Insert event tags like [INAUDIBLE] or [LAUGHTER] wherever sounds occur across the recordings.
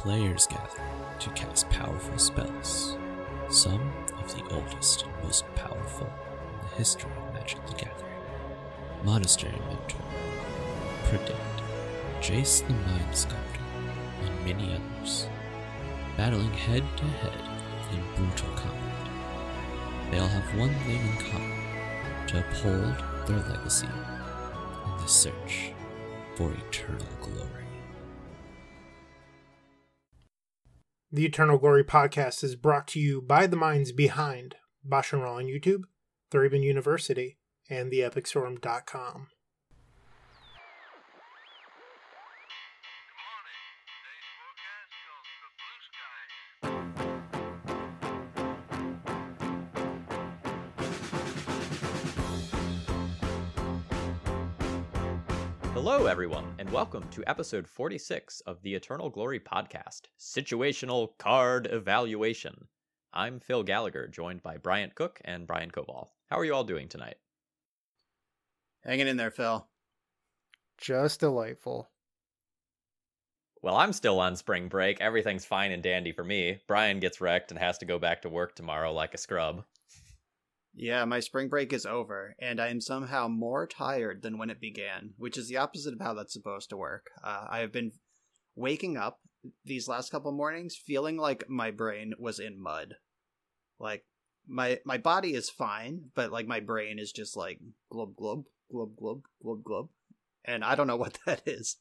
players gather to cast powerful spells, some of the oldest and most powerful in the history of Magic the Gathering. Monastery Mentor, Predict, Jace the Mind Sculptor, and many others, battling head to head in brutal combat. They all have one thing in common to uphold their legacy in the search for eternal glory. The Eternal Glory podcast is brought to you by the minds behind and Raw on YouTube, Thraben University, and theepicstorm.com. Hello, everyone, and welcome to episode 46 of the Eternal Glory podcast Situational Card Evaluation. I'm Phil Gallagher, joined by Bryant Cook and Brian Coval. How are you all doing tonight? Hanging in there, Phil. Just delightful. Well, I'm still on spring break. Everything's fine and dandy for me. Brian gets wrecked and has to go back to work tomorrow like a scrub. Yeah, my spring break is over, and I am somehow more tired than when it began, which is the opposite of how that's supposed to work. Uh, I have been waking up these last couple mornings feeling like my brain was in mud. Like my my body is fine, but like my brain is just like glub glub glub glub glub glub, and I don't know [LAUGHS] what that is.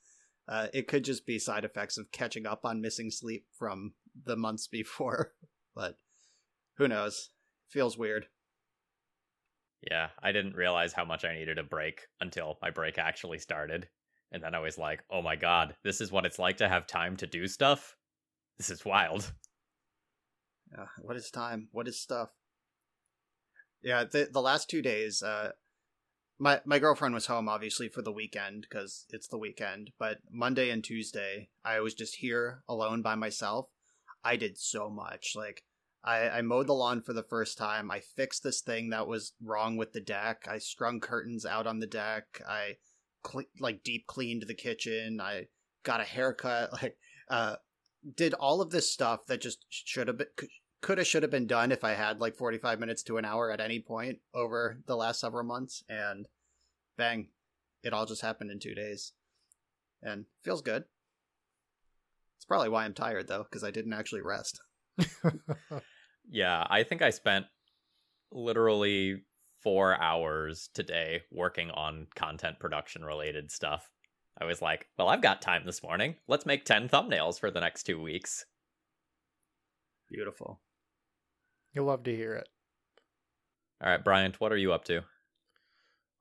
Uh, it could just be side effects of catching up on missing sleep from the months before, [LAUGHS] but who knows? Feels weird. Yeah, I didn't realize how much I needed a break until my break actually started. And then I was like, oh my god, this is what it's like to have time to do stuff? This is wild. Uh, what is time? What is stuff? Yeah, the the last two days, uh, my my girlfriend was home obviously for the weekend because it's the weekend. But Monday and Tuesday, I was just here alone by myself. I did so much. Like I, I mowed the lawn for the first time. I fixed this thing that was wrong with the deck. I strung curtains out on the deck. I like deep cleaned the kitchen. I got a haircut. [LAUGHS] Like uh, did all of this stuff that just should have been could have should have been done if I had like 45 minutes to an hour at any point over the last several months and bang it all just happened in 2 days and feels good. It's probably why I'm tired though cuz I didn't actually rest. [LAUGHS] [LAUGHS] yeah, I think I spent literally 4 hours today working on content production related stuff. I was like, well, I've got time this morning. Let's make 10 thumbnails for the next 2 weeks. Beautiful. You'll love to hear it. All right, Bryant, what are you up to?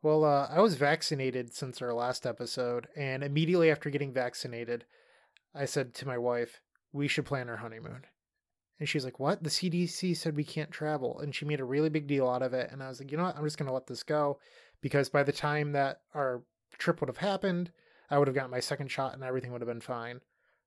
Well, uh, I was vaccinated since our last episode, and immediately after getting vaccinated, I said to my wife, "We should plan our honeymoon." And she's like, "What? The CDC said we can't travel," and she made a really big deal out of it. And I was like, "You know what? I'm just gonna let this go," because by the time that our trip would have happened, I would have gotten my second shot, and everything would have been fine.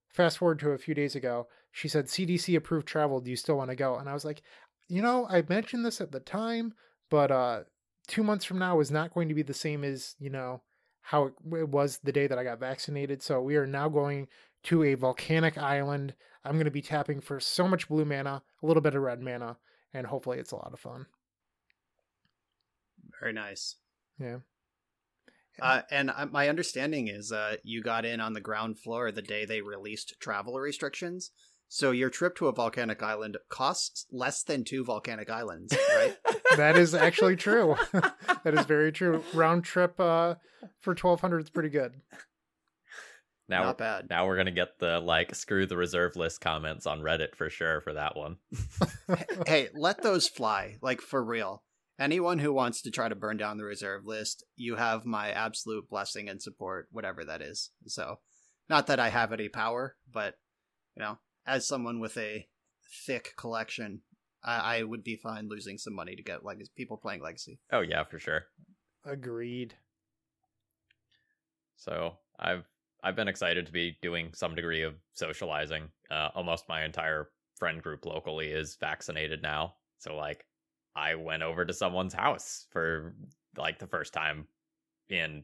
Fast forward to a few days ago, she said, CDC approved travel. Do you still want to go? And I was like, you know, I mentioned this at the time, but uh, two months from now is not going to be the same as, you know, how it was the day that I got vaccinated. So we are now going to a volcanic island. I'm going to be tapping for so much blue mana, a little bit of red mana, and hopefully it's a lot of fun. Very nice. Yeah. Uh, and my understanding is uh, you got in on the ground floor the day they released travel restrictions. So your trip to a volcanic island costs less than two volcanic islands, right? [LAUGHS] that is actually true. [LAUGHS] that is very true. Round trip uh, for twelve hundred is pretty good. Now, Not bad. Now we're gonna get the like screw the reserve list comments on Reddit for sure for that one. hey, [LAUGHS] let those fly, like for real. Anyone who wants to try to burn down the reserve list, you have my absolute blessing and support, whatever that is. So, not that I have any power, but you know, as someone with a thick collection, I, I would be fine losing some money to get legacy people playing legacy. Oh yeah, for sure. Agreed. So I've I've been excited to be doing some degree of socializing. Uh, almost my entire friend group locally is vaccinated now, so like I went over to someone's house for like the first time in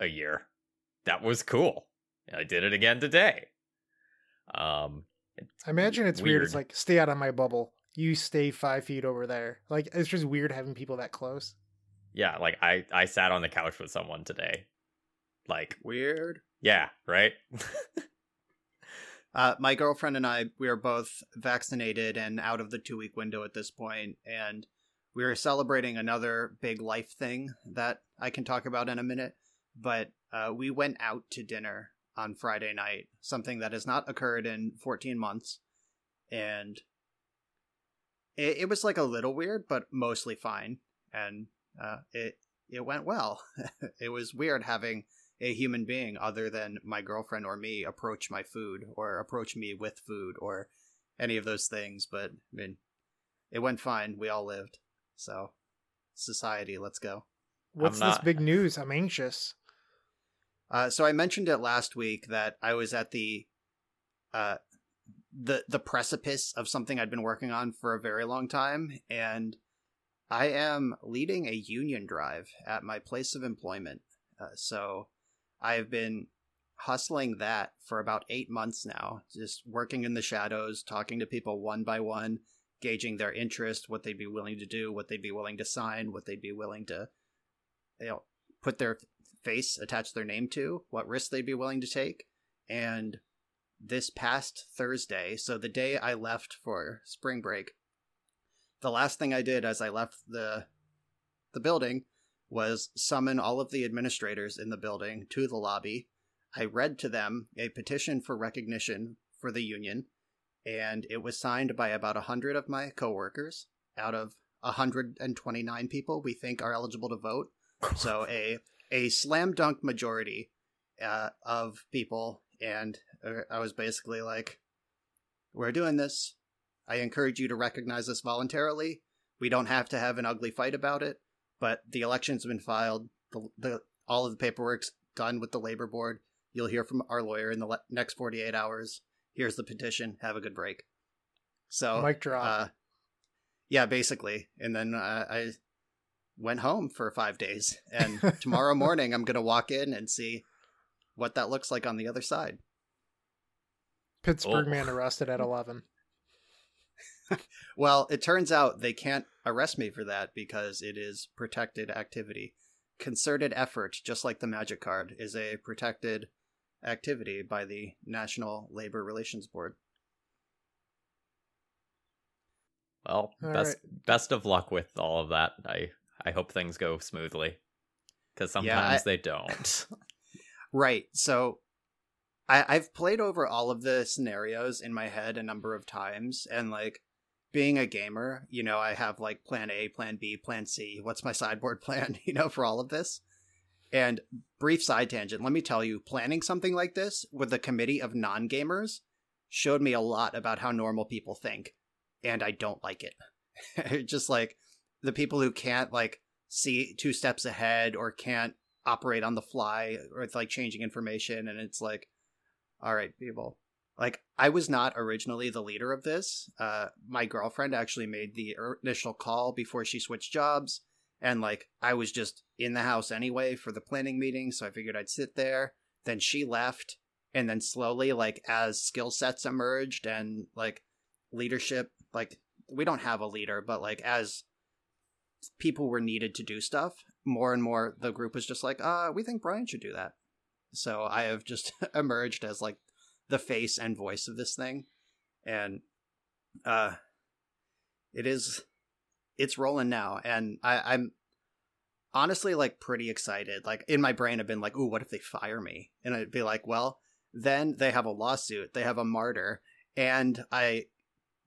a year. That was cool. I did it again today. Um, I imagine it's weird. It's like stay out of my bubble. You stay five feet over there. Like it's just weird having people that close. Yeah, like I I sat on the couch with someone today. Like Weird. yeah, right? Uh, my girlfriend and I, we are both vaccinated and out of the two week window at this point, and we are celebrating another big life thing that I can talk about in a minute. But uh, we went out to dinner on Friday night, something that has not occurred in 14 months, and it, it was like a little weird, but mostly fine, and uh, it it went well. [LAUGHS] it was weird having a human being other than my girlfriend or me approach my food or approach me with food or any of those things. But I mean, it went fine. We all lived. So, society, let's go. What's this big news? I'm anxious. Uh, so I mentioned it last week that I was at the uh, the the precipice of something I'd been working on for a very long time, and I am leading a union drive at my place of employment. Uh, so I've been hustling that for about eight months now, just working in the shadows, talking to people one by one, gauging their interest, what they'd be willing to do, what they'd be willing to sign, what they'd be willing to, you know, put their face, attach their name to, what risks they'd be willing to take. And this past Thursday, so the day I left for spring break, the last thing I did as I left the the building was summon all of the administrators in the building to the lobby. I read to them a petition for recognition for the union, and it was signed by about a 100 of my coworkers out of 129 people we think are eligible to vote. So [LAUGHS] a a slam dunk majority uh, of people, and uh, I was basically like, "We're doing this. I encourage you to recognize this voluntarily. We don't have to have an ugly fight about it. But the election's been filed. The, the all of the paperwork's done with the labor board. You'll hear from our lawyer in the le- next 48 hours. Here's the petition. Have a good break. So, mic drop. Uh, yeah, basically. And then uh, I went home for five days. [LAUGHS] And tomorrow morning, I'm going to walk in and see what that looks like on the other side. Pittsburgh oh. man arrested at 11. [LAUGHS] well, it turns out they can't arrest me for that because it is protected activity. Concerted effort, just like the magic card, is a protected activity by the National Labor Relations Board. Well, all best right. best of luck with all of that. I I hope things go smoothly because sometimes yeah, I, they don't. [LAUGHS] right. So I, I've played over all of the scenarios in my head a number of times, and like being a gamer, you know, I have like plan A, plan B, plan C. What's my sideboard [LAUGHS] plan, you know, for all of this? And brief side tangent, let me tell you, planning something like this with a committee of non gamers showed me a lot about how normal people think. And I don't like it. [LAUGHS] Just like the people who can't like see two steps ahead or can't operate on the fly or it's like changing information. And it's like, all right, people, like i was not originally the leader of this uh my girlfriend actually made the initial call before she switched jobs and like i was just in the house anyway for the planning meeting so i figured i'd sit there then she left and then slowly like as skill sets emerged and like leadership like we don't have a leader but like as people were needed to do stuff more and more the group was just like uh we think brian should do that so i have just [LAUGHS] emerged as like the face and voice of this thing, and uh, it is it's rolling now, and I, I'm honestly like pretty excited. Like in my brain, I've been like, "Ooh, what if they fire me?" And I'd be like, "Well, then they have a lawsuit, they have a martyr, and I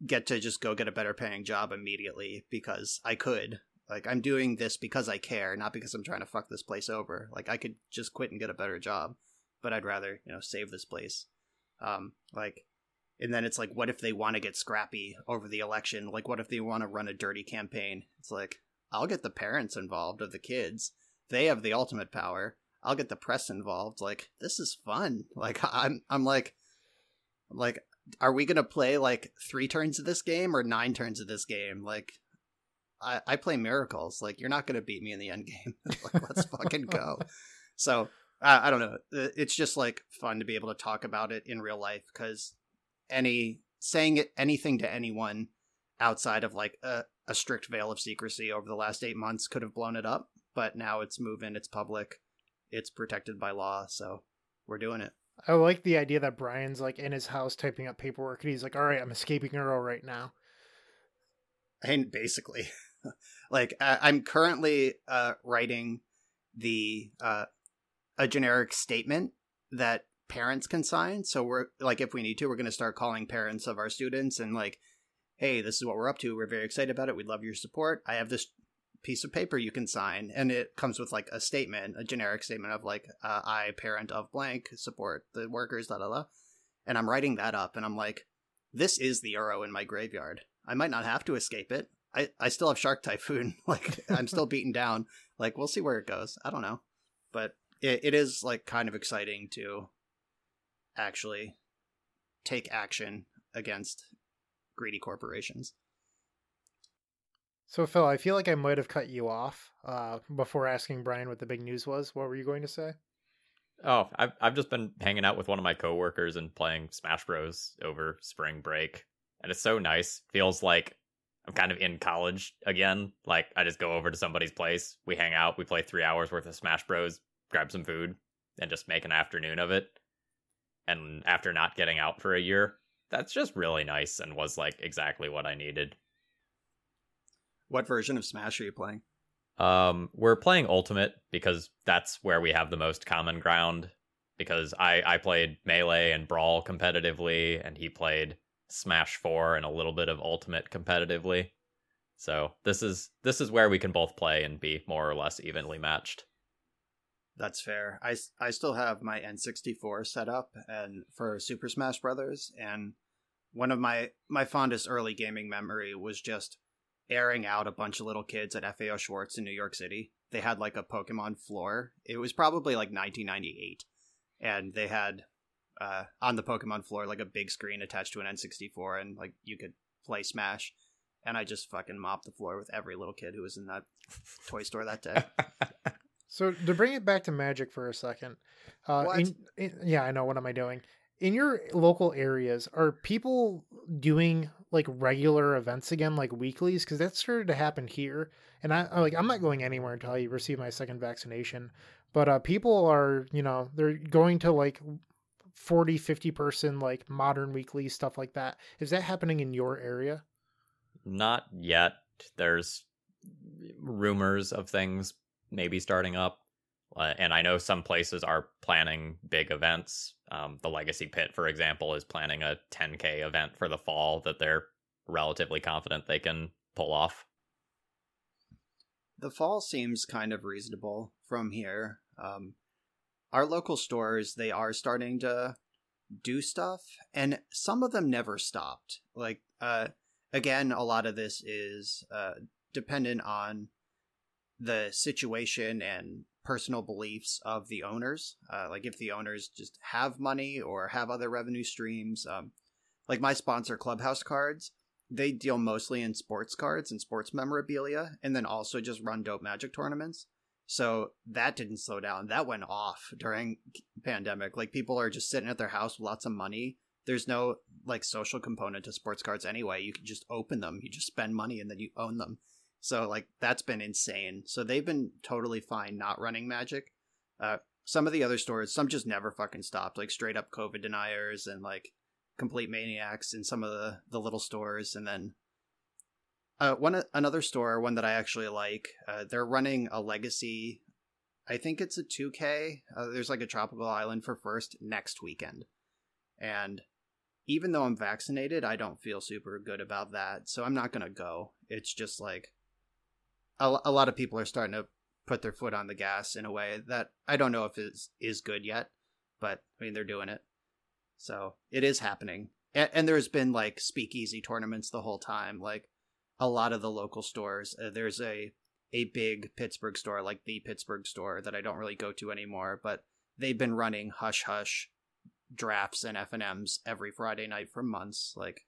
get to just go get a better paying job immediately because I could. Like I'm doing this because I care, not because I'm trying to fuck this place over. Like I could just quit and get a better job, but I'd rather you know save this place. Um, like, and then it's like, what if they want to get scrappy over the election? Like, what if they want to run a dirty campaign? It's like, I'll get the parents involved of the kids. They have the ultimate power. I'll get the press involved. Like, this is fun. [LAUGHS] Like, I'm, I'm like, like, are we gonna play like three turns of this game or nine turns of this game? Like, I, I play miracles. Like, you're not gonna beat me in the end game. [LAUGHS] like, let's fucking go. So I don't know. It's just like fun to be able to talk about it in real life because any saying it, anything to anyone outside of like a, a strict veil of secrecy over the last eight months could have blown it up. But now it's moving, it's public, it's protected by law, so we're doing it. I like the idea that Brian's like in his house typing up paperwork and he's like, all right, I'm escaping Uro right now. And basically, [LAUGHS] [LAUGHS] like I- I'm currently uh, writing the uh, a generic statement that parents can sign. So we're like, if we need to, we're going to start calling parents of our students and like, hey, this is what we're up to. We're very excited about it. We'd love your support. I have this piece of paper you can sign, and it comes with like a statement, a generic statement of like, uh, I, parent of blank, support the workers, da da da. And I'm writing that up, and I'm like, this is the Uro in my graveyard. I might not have to escape it. I, I still have Shark Typhoon. [LAUGHS] like I'm still beaten down. Like we'll see where it goes. I don't know, but it, it is like kind of exciting to actually take action against greedy corporations. So Phil, I feel like I might have cut you off uh, before asking Brian what the big news was. What were you going to say? Oh, I've I've just been hanging out with one of my coworkers and playing Smash Bros over spring break, and it's so nice. Feels like I'm kind of in college again. Like I just go over to somebody's place, we hang out, we play three hours worth of Smash Bros, grab some food, and just make an afternoon of it. And after not getting out for a year, that's just really nice and was like exactly what I needed. What version of Smash are you playing? Um, we're playing Ultimate because that's where we have the most common ground. Because I I played Melee and Brawl competitively, and he played Smash Four and a little bit of Ultimate competitively. So this is this is where we can both play and be more or less evenly matched. That's fair. I, I still have my N64 set up and for Super Smash Brothers, and one of my my fondest early gaming memory was just airing out a bunch of little kids at FAO Schwarz in New York City. They had like a Pokemon floor. It was probably like 1998, and they had uh, on the Pokemon floor like a big screen attached to an N64, and like you could play Smash. And I just fucking mopped the floor with every little kid who was in that toy store that day. [LAUGHS] So to bring it back to Magic for a second, uh, in, in, yeah, I know. What am I doing? In your local areas, are people doing like regular events again, like weeklies? Because that started to happen here, and I I- like I'm not going anywhere until I receive my second vaccination. But uh, people are, you know, they're going to like 40, 50 person like modern weekly stuff like that. Is that happening in your area? Not yet. There's rumors of things maybe starting up. Uh, and I know some places are planning big events. Um, the Legacy Pit, for example, is planning a 10K event for the fall that they're relatively confident they can pull off. the fall seems kind of reasonable from here. Um, our local stores they are starting to do stuff, and some of them never stopped. Like uh, again, a lot of this is uh, dependent on the situation and personal beliefs of the owners. Uh, like if the owners just have money or have other revenue streams. Um, like my sponsor, Clubhouse Cards, they deal mostly in sports cards and sports memorabilia, and then also just run dope magic tournaments. So that didn't slow down. That went off during pandemic. Like people are just sitting at their house with lots of money. There's no like social component to sports cards anyway. You can just open them. You just spend money and then you own them. So like that's been insane. So they've been totally fine not running magic. Uh, some of the other stores, some just never fucking stopped. Like straight up COVID deniers and like complete maniacs in some of the the little stores, and then uh, one another store, one that I actually like. Uh, they're running a legacy. I think it's a 2K. Uh, there's like a tropical island for first next weekend, and even though I'm vaccinated, I don't feel super good about that. So I'm not gonna go. It's just like a, a lot of people are starting to put their foot on the gas in a way that I don't know if is is good yet, but I mean they're doing it. So it is happening. And, and there's been like speakeasy tournaments the whole time. Like a lot of the local stores, uh, there's a a big Pittsburgh store, like the Pittsburgh store, that I don't really go to anymore. But they've been running hush hush drafts and F and M's every Friday night for months. Like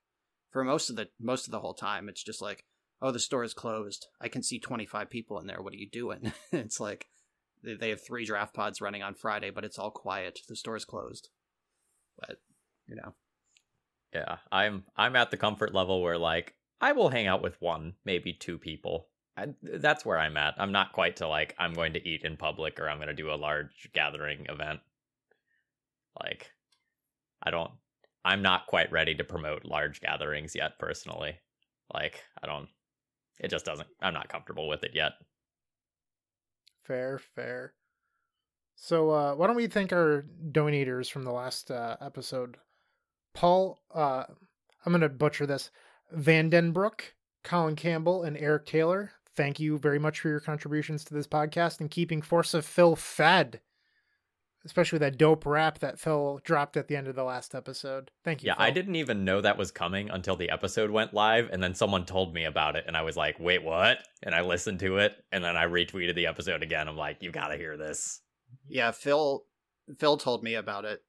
for most of the most of the whole time, it's just like, oh, the store is closed. I can see 25 people in there. What are you doing? [LAUGHS] it's like they have three draft pods running on Friday, but it's all quiet. The store's closed. But you know, Yeah, I'm I'm at the comfort level where like I will hang out with one, maybe two people. I, that's where I'm at. I'm not quite to like I'm going to eat in public or I'm going to do a large gathering event. Like I don't I'm not quite ready to promote large gatherings yet personally. Like I don't it just doesn't I'm not comfortable with it yet. Fair, fair. So uh why don't we thank our donators from the last uh, episode? Paul uh I'm going to butcher this. Vandenbrook, Colin Campbell, and Eric Taylor. Thank you very much for your contributions to this podcast and keeping Force of Phil fed especially that dope rap that Phil dropped at the end of the last episode. Thank you. Yeah, Phil. I didn't even know that was coming until the episode went live, and then someone told me about it, and I was like, "Wait, what?" And I listened to it, and then I retweeted the episode again. I'm like, "You gotta hear this." Yeah, Phil. Phil told me about it.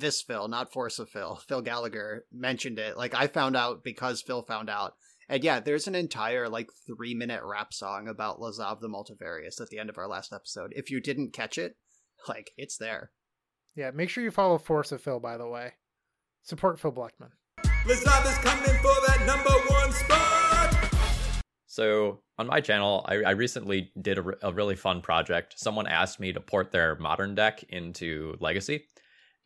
This Phil, not Force of Phil. [LAUGHS] Phil Gallagher mentioned it. Like I found out because Phil found out. And yeah, there's an entire like three minute rap song about Lazav the Multifarious at the end of our last episode. If you didn't catch it, [LAUGHS] like it's there. Yeah, make sure you follow Force of Phil, by the way. Support Phil Blackman. Lazav is coming for that number one spot. So on my channel, I, I recently did a, re- a really fun project. Someone asked me to port their modern deck into Legacy,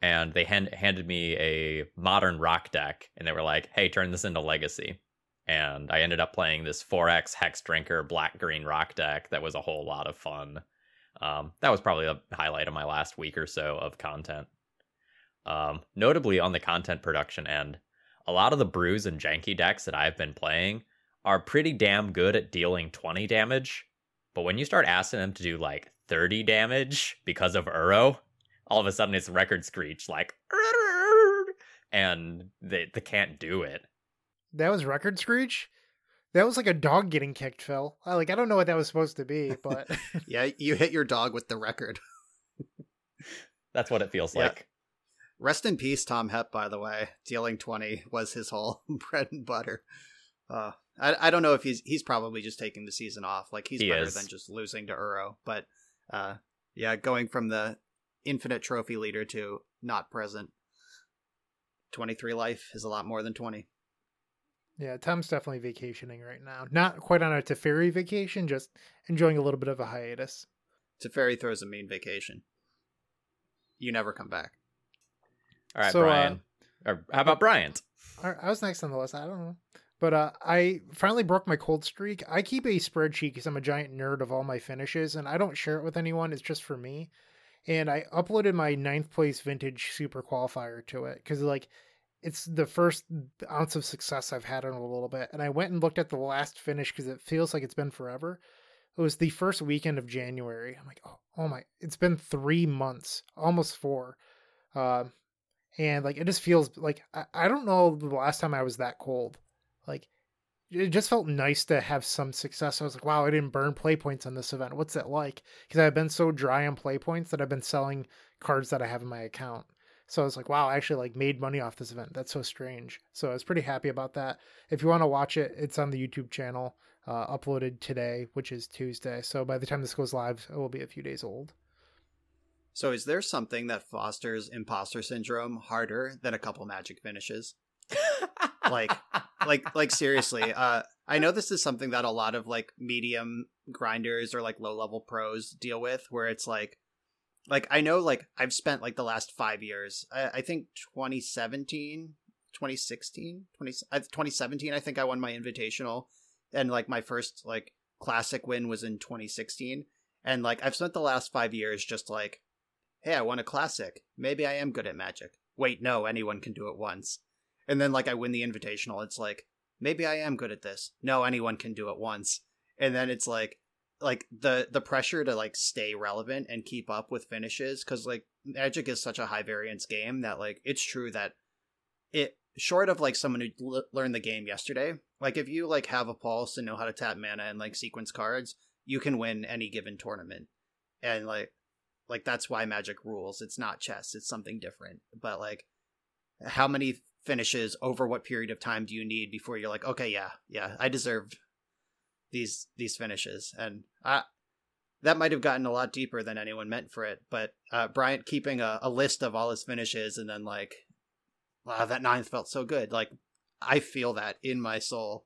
and they hand, handed me a modern rock deck, and they were like, "Hey, turn this into Legacy." And I ended up playing this 4x Hexdrinker Black Green rock deck that was a whole lot of fun. Um, that was probably a highlight of my last week or so of content. Um, notably on the content production end, a lot of the brews and janky decks that I've been playing are pretty damn good at dealing 20 damage. But when you start asking them to do like 30 damage because of Uro, all of a sudden it's record screech like and they, they can't do it. That was Record Screech? That was like a dog getting kicked, Phil. I, like I don't know what that was supposed to be, but [LAUGHS] [LAUGHS] Yeah, you hit your dog with the record. [LAUGHS] That's what it feels Yeah. like. Rest in peace, Tom Hep. By the way, dealing twenty was his whole bread and butter. Uh, I I don't know if he's he's probably just taking the season off. Like he's He better is. than just losing to Uro. But uh, yeah, going from the infinite trophy leader to not present. Twenty three life is a lot more than twenty. yeah, Tom's definitely vacationing right now. Not quite on a Teferi vacation, just enjoying a little bit of a hiatus. Teferi throws a mean vacation. You never come back. All right, So, uh, Brian. or how about Bryant? I I was next on the list. I don't know. But uh, I finally broke my cold streak. I keep a spreadsheet because I'm a giant nerd of all my finishes, and I don't share it with anyone. It's just for me. And I uploaded my ninth place vintage super qualifier to it because, like, it's the first ounce of success I've had in a little bit. And I went and looked at the last finish because it feels like it's been forever. It was the first weekend of January. I'm like, oh, oh my, it's been three months, almost four. Um, and like it just feels like I, I don't know the last time I was that cold. Like it just felt nice to have some success. I was like, wow, I didn't burn play points on this event. What's that like? Because I've been so dry on play points that I've been selling cards that I have in my account. So I was like, wow, I actually like made money off this event. That's so strange. So I was pretty happy about that. If you want to watch it, it's on the YouTube channel, uh, uploaded today, which is Tuesday. So by the time this goes live, it will be a few days old. So is there something that fosters imposter syndrome harder than a couple magic finishes? Like- like like seriously uh i know this is something that a lot of like medium grinders or like low level pros deal with where it's like like i know like i've spent like the last five years i, I think 2017 2016 20, uh, 2017 i think i won my invitational and like my first like classic win was in 2016 and like i've spent the last five years just like hey i won a classic. Maybe i am good at magic. Wait no anyone can do it once and then like I win the invitational. It's like maybe I am good at this. No, anyone can do it once. And then it's like like the the pressure to like stay relevant and keep up with finishes cuz like Magic is such a high variance game that like it's true that it short of like someone who l- learned the game yesterday, like if you like have a pulse and know how to tap mana and like sequence cards, you can win any given tournament. And like like that's why Magic rules. It's not chess. It's something different. But like how many finishes over what period of time do you need before you're like okay yeah yeah i deserved these these finishes and i that might have gotten a lot deeper than anyone meant for it but uh bryant keeping a, a list of all his finishes and then like wow, that ninth felt so good. Like I feel that in my soul.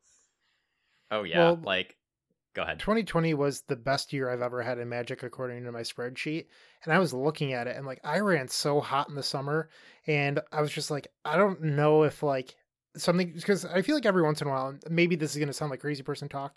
Oh yeah, Well, like go ahead. 2020 was the best year I've ever had in Magic according to my spreadsheet. And I was looking at it and like I ran so hot in the summer and I was just like I don't know if like something because I feel like every once in a while maybe this is going to sound like crazy person talk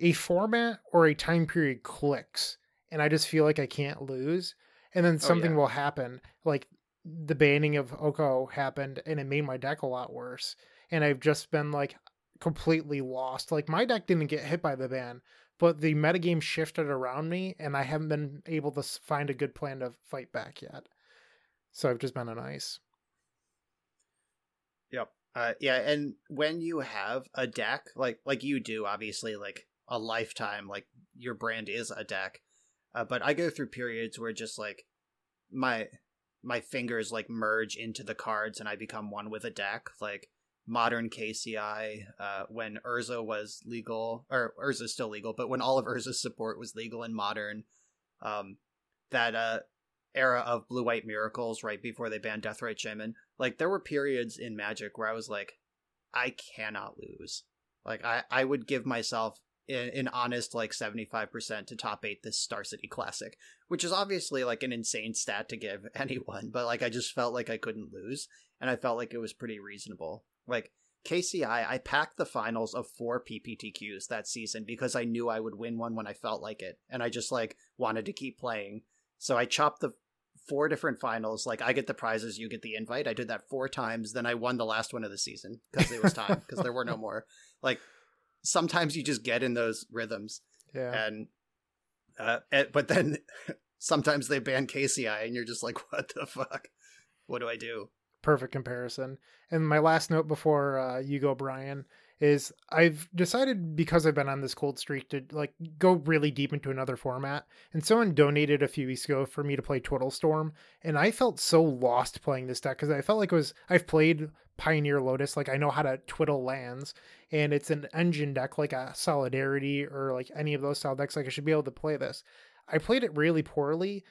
a format or a time period clicks and I just feel like I can't lose and then oh, something yeah. will happen like the banning of Oko happened and it made my deck a lot worse and I've just been like completely lost. Like my deck didn't get hit by the ban, but the metagame shifted around me, and I haven't been able to find a good plan to fight back yet. So I've just been on ice. Yep. Uh, yeah, and when you have a deck like like you do, obviously, like a lifetime, like your brand is a deck. Uh, but I go through periods where just like my my fingers like merge into the cards and I become one with a deck. Like modern KCI, uh, when Urza was legal, or Urza's still legal, but when all of Urza's support was legal in modern, um, that uh, era of blue white miracles right before they banned Deathrite Shaman, like there were periods in Magic where I was like, I cannot lose. Like I, I would give myself an, an honest like 75% to top eight this Star City Classic, which is obviously like an insane stat to give [LAUGHS] anyone, but like I just felt like I couldn't lose, and I felt like it was pretty reasonable. Like KCI, I packed the finals of four PPTQs that season because I knew I would win one when I felt like it, and I just like wanted to keep playing. So I chopped the four different finals. Like I get the prizes, you get the invite. I did that four times. Then I won the last one of the season because it was time because there were no more. Like sometimes you just get in those rhythms, Yeah. and uh, and- but then [LAUGHS] sometimes they ban KCI, and you're just like, what the fuck? What do I do? Perfect comparison. And my last note before uh, you go, Brian, is I've decided because I've been on this cold streak to like go really deep into another format. And someone donated a few weeks ago for me to play Twiddle Storm, and I felt so lost playing this deck because I felt like it was I've played Pioneer Lotus, like I know how to twiddle lands, and it's an engine deck like a Solidarity or like any of those style decks. Like I should be able to play this. I played it really poorly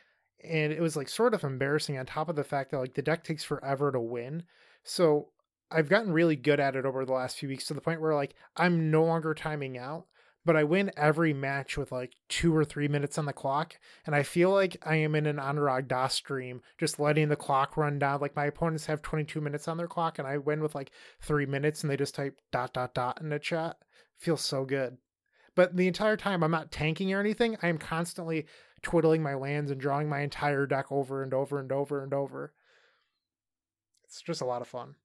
and it was like sort of embarrassing on top of the fact that like the deck takes forever to win. So I've gotten really good at it over the last few weeks to the point where like I'm no longer timing out, but I win every match with like two or three minutes on the clock. And I feel like I am in an Anuraag Das stream, just letting the clock run down. Like my opponents have 22 minutes on their clock and I win with like three minutes and they just type dot dot dot in the chat. Feels so good. But the entire time I'm not tanking or anything. I am constantly twiddling my lands and drawing my entire deck over and over and over and over. It's just a lot of fun.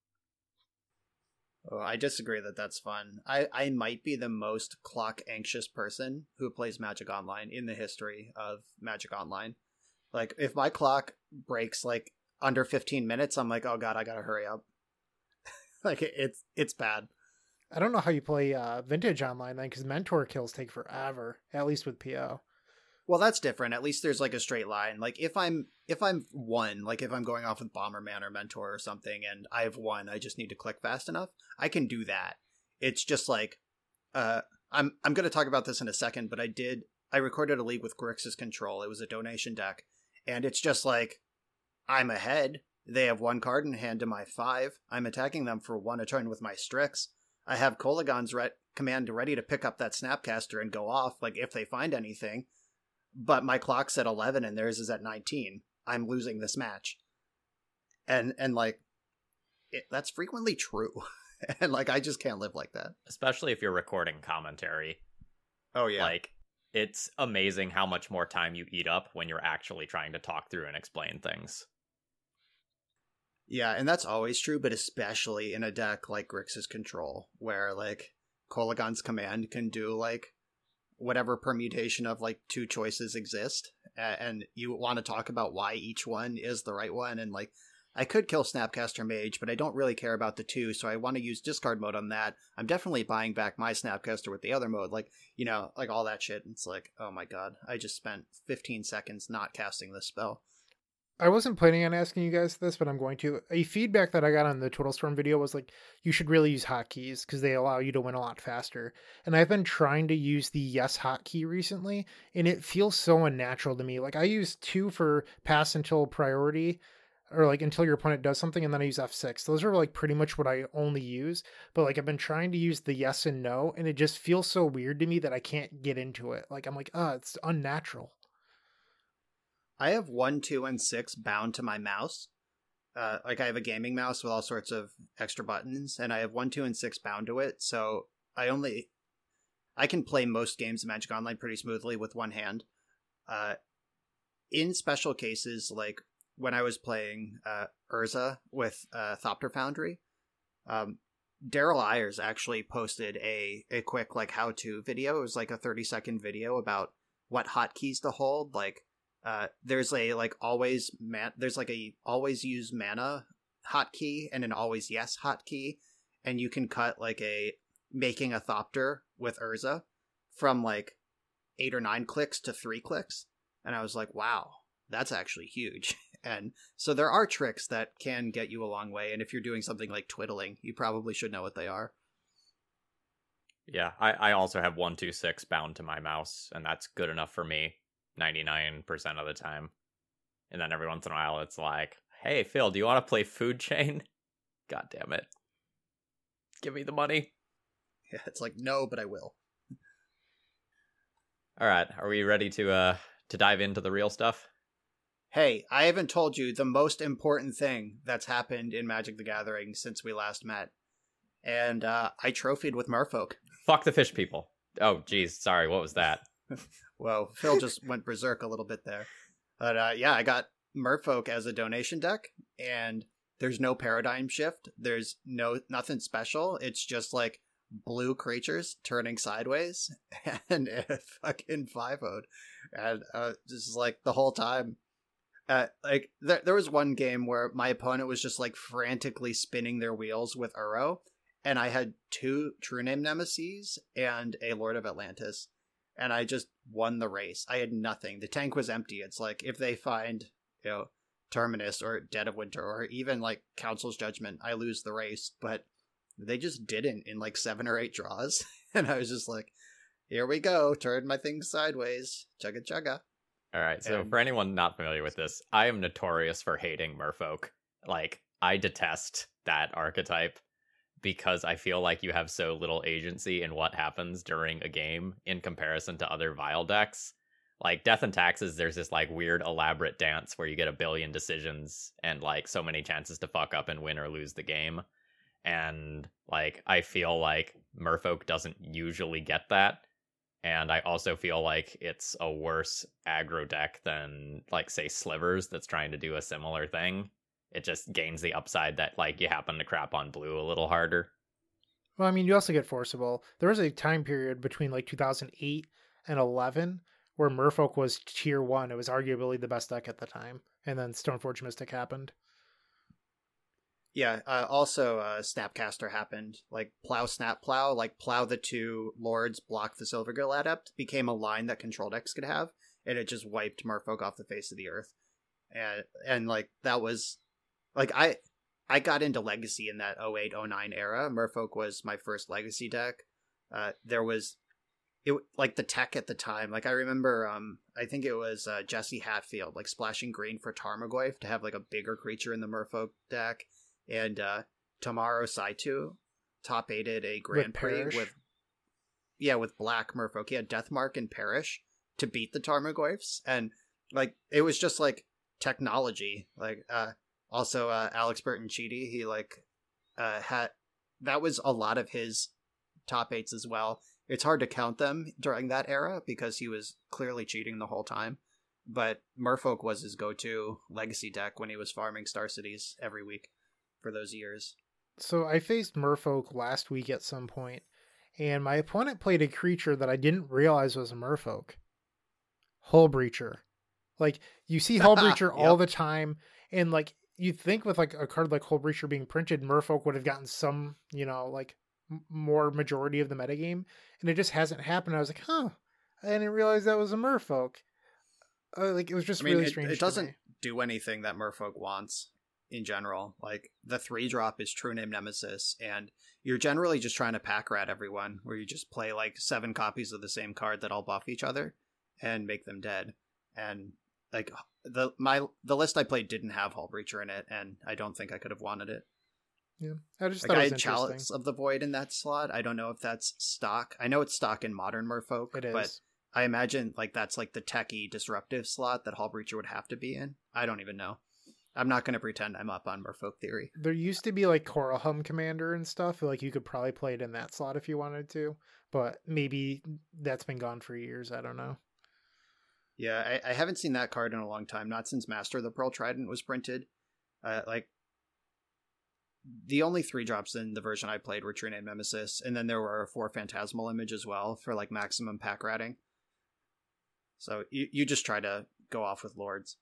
Oh, I disagree that that's fun. I, I might be the most clock anxious person who plays Magic Online in the history of Magic Online. Like, if my clock breaks like under 15 minutes, I'm like, oh god, I gotta hurry up. [LAUGHS] like, it, it's it's bad. I don't know how you play uh, Vintage Online then, because Mentor kills take forever, at least with PO. Well, that's different. At least there's like a straight line. Like if I'm if I'm one, like if I'm going off with Bomberman or Mentor or something, and I have one, I just need to click fast enough. I can do that. It's just like, uh, I'm I'm gonna talk about this in a second, but I did I recorded a league with Grixis Control. It was a donation deck, and it's just like, I'm ahead. They have one card in hand to my five. I'm attacking them for one a turn with my Strix. I have Kolaghan's re- command ready to pick up that Snapcaster and go off, like if they find anything but my clock's at 11 and theirs is at 19 i'm losing this match. And and like it, that's frequently true. [LAUGHS] And like i just can't live like that. Especially if you're recording commentary. oh yeah. Like it's amazing how much more time you eat up when you're actually trying to talk through and explain things. yeah and that's always true but especially in a deck like Grixis control where like Kolaghan's command can do like whatever permutation of like two choices exist and you want to talk about why each one is the right one and like I could kill Snapcaster Mage, but I don't really care about the two, so I want to use discard mode on that. I'm definitely buying back my Snapcaster with the other mode, like, you know, like all that shit. It's like, oh my god, I just spent 15 seconds not casting this spell. I wasn't planning on asking you guys this, but I'm going to. A feedback that I got on the Twiddle Storm video was like, you should really use hotkeys because they allow you to win a lot faster. And I've been trying to use the yes hotkey recently, and it feels so unnatural to me. Like I use two for pass until priority, or like until your opponent does something, and then I use F6. Those are like pretty much what I only use. But like I've been trying to use the yes and no, and it just feels so weird to me that I can't get into it. Like I'm like, ah, it's unnatural. I have one, two, and six bound to my mouse. Uh, like I have a gaming mouse with all sorts of extra buttons, and I have one, two, and six bound to it. So I only I can play most games of Magic Online pretty smoothly with one hand. Uh, in special cases, like when I was playing uh, Urza with uh, Thopter Foundry, um, Daryl Ayers actually posted a a quick like how to video. It was like a thirty second video about what hotkeys to hold. Like, uh, there's a like always man. There's like a always use mana hotkey and an always yes hotkey, and you can cut like a making a Thopter with Urza from like eight or nine clicks to three clicks. And I was like, wow, that's actually huge. [LAUGHS] And so there are tricks that can get you a long way. And if you're doing something like twiddling, you probably should know what they are. Yeah, I, I also have 126 bound to my mouse, and that's good enough for me 99% of the time. And then every once in a while, it's like, hey, Phil, do you want to play Food Chain? [LAUGHS] God damn it. Give me the money. [LAUGHS] Yeah, it's like, no, but I will. [LAUGHS] All right, are we ready to uh to dive into the real stuff? Hey, I haven't told you the most important thing that's happened in Magic the Gathering since we last met. And uh, I trophied with Merfolk. Fuck the fish people. Oh, geez, sorry, what was that? Whoa, Phil just went berserk a little bit there. But uh, yeah, I got Merfolk as a donation deck, and there's no paradigm shift. There's no nothing special. It's just like blue creatures turning sideways [LAUGHS] and fucking five ode. And uh, just like the whole time, uh, like there, there was one game where my opponent was just like frantically spinning their wheels with Uro, and I had two True Name Nemesis and a Lord of Atlantis, and I just won the race. I had nothing. The tank was empty. It's like if they find you know Terminus or Dead of Winter or even like Council's Judgment, I lose the race. But they just didn't in like seven or eight draws, [LAUGHS] and I was just like, "Here we go, turn my thing sideways, chugga chugga." All right, so And- for anyone not familiar with this, I am notorious for hating merfolk. Like, I detest that archetype because I feel like you have so little agency in what happens during a game in comparison to other Vial decks. Like Death and Taxes, there's this like weird elaborate dance where you get a billion decisions and like so many chances to fuck up and win or lose the game. And like I feel like Merfolk doesn't usually get that. And I also feel like it's a worse aggro deck than like say Slivers that's trying to do a similar thing. It just gains the upside that like you happen to crap on blue a little harder. Well, I mean, you also get forcible. There was a time period between like 2008 and 11 where Merfolk was tier one. It was arguably the best deck at the time, and then Stoneforge Mystic happened. Yeah. Uh, also, uh, Snapcaster happened. Like plow, snap, plow. Like plow the two lords, block the Silvergill Adept became a line that control decks could have, and it just wiped Merfolk off the face of the earth. And and like that was, like I, I got into Legacy in that 08, 09 era. Merfolk was my first Legacy deck. Uh, there was, it like the tech at the time. Like I remember, um, I think it was uh, Jesse Hatfield like splashing green for Tarmogoyf to have like a bigger creature in the Merfolk deck and uh Tomoharu Saito top aided a Grand Prix Parrish? with yeah with Black Merfolk. He had Deathmark and Perish to beat the Tarmogoyfs, and like it was just like technology. Like uh also uh Alex Bertoncini, he like uh had that was a lot of his top eights as well. It's hard to count them during that era because he was clearly cheating the whole time. But Merfolk was his go-to legacy deck when he was farming Star Cities every week for those years. So I faced Merfolk last week at some point, and my opponent played a creature that I didn't realize was a Merfolk. Hullbreacher. Like you see Hull [LAUGHS] Breacher all the time, and like you'd think with like a card like Hullbreacher being printed, Merfolk would have gotten some, you know, like m- more majority of the metagame, and it just hasn't happened. I was like, huh, I didn't realize that was a Merfolk. Uh, like it was just I mean, really it, strange. it doesn't me. do anything that Merfolk wants in general. Like the three drop is True Name Nemesis, and you're generally just trying to pack rat everyone, where you just play like seven copies of the same card that all buff each other and make them dead. And like the my the list I played didn't have Hullbreacher in it, and I don't think I could have wanted it. Yeah, I just Like thought I it was had. Chalice of the Void in that slot. I don't know if that's stock. I know it's stock in modern Merfolk, It is. but I imagine like that's like the techie disruptive slot that Hullbreacher would have to be in. I don't even know. I'm not going to pretend I'm up on Merfolk theory. There used to be like Coralhelm Commander and stuff. Like you could probably play it in that slot if you wanted to, but maybe that's been gone for years. I don't know. Yeah, I, I haven't seen that card in a long time. Not since Master of the Pearl Trident was printed. Uh, like the only three drops in the version I played were True-Name Nemesis, and then there were four Phantasmal Image as well for like maximum pack ratting. So you you just try to go off with Lords.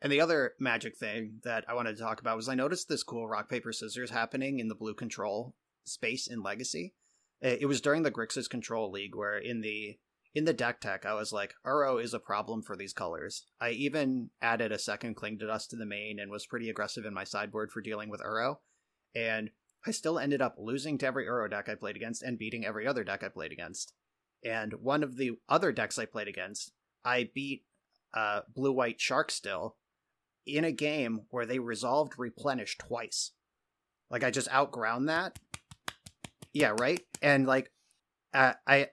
And the other magic thing that I wanted to talk about was I noticed this cool rock paper scissors happening in the blue control space in Legacy. It was during the Grixis Control League where in the in the deck tech, I was like, Uro is a problem for these colors. I even added a second Cling to Dust to the main and was pretty aggressive in my sideboard for dealing with Uro. And I still ended up losing to every Uro deck I played against and beating every other deck I played against. And one of the other decks I played against, I beat uh, Blue White Shark still in a game where they resolved Replenish twice. Like I just outground that. Yeah, right? And like uh, I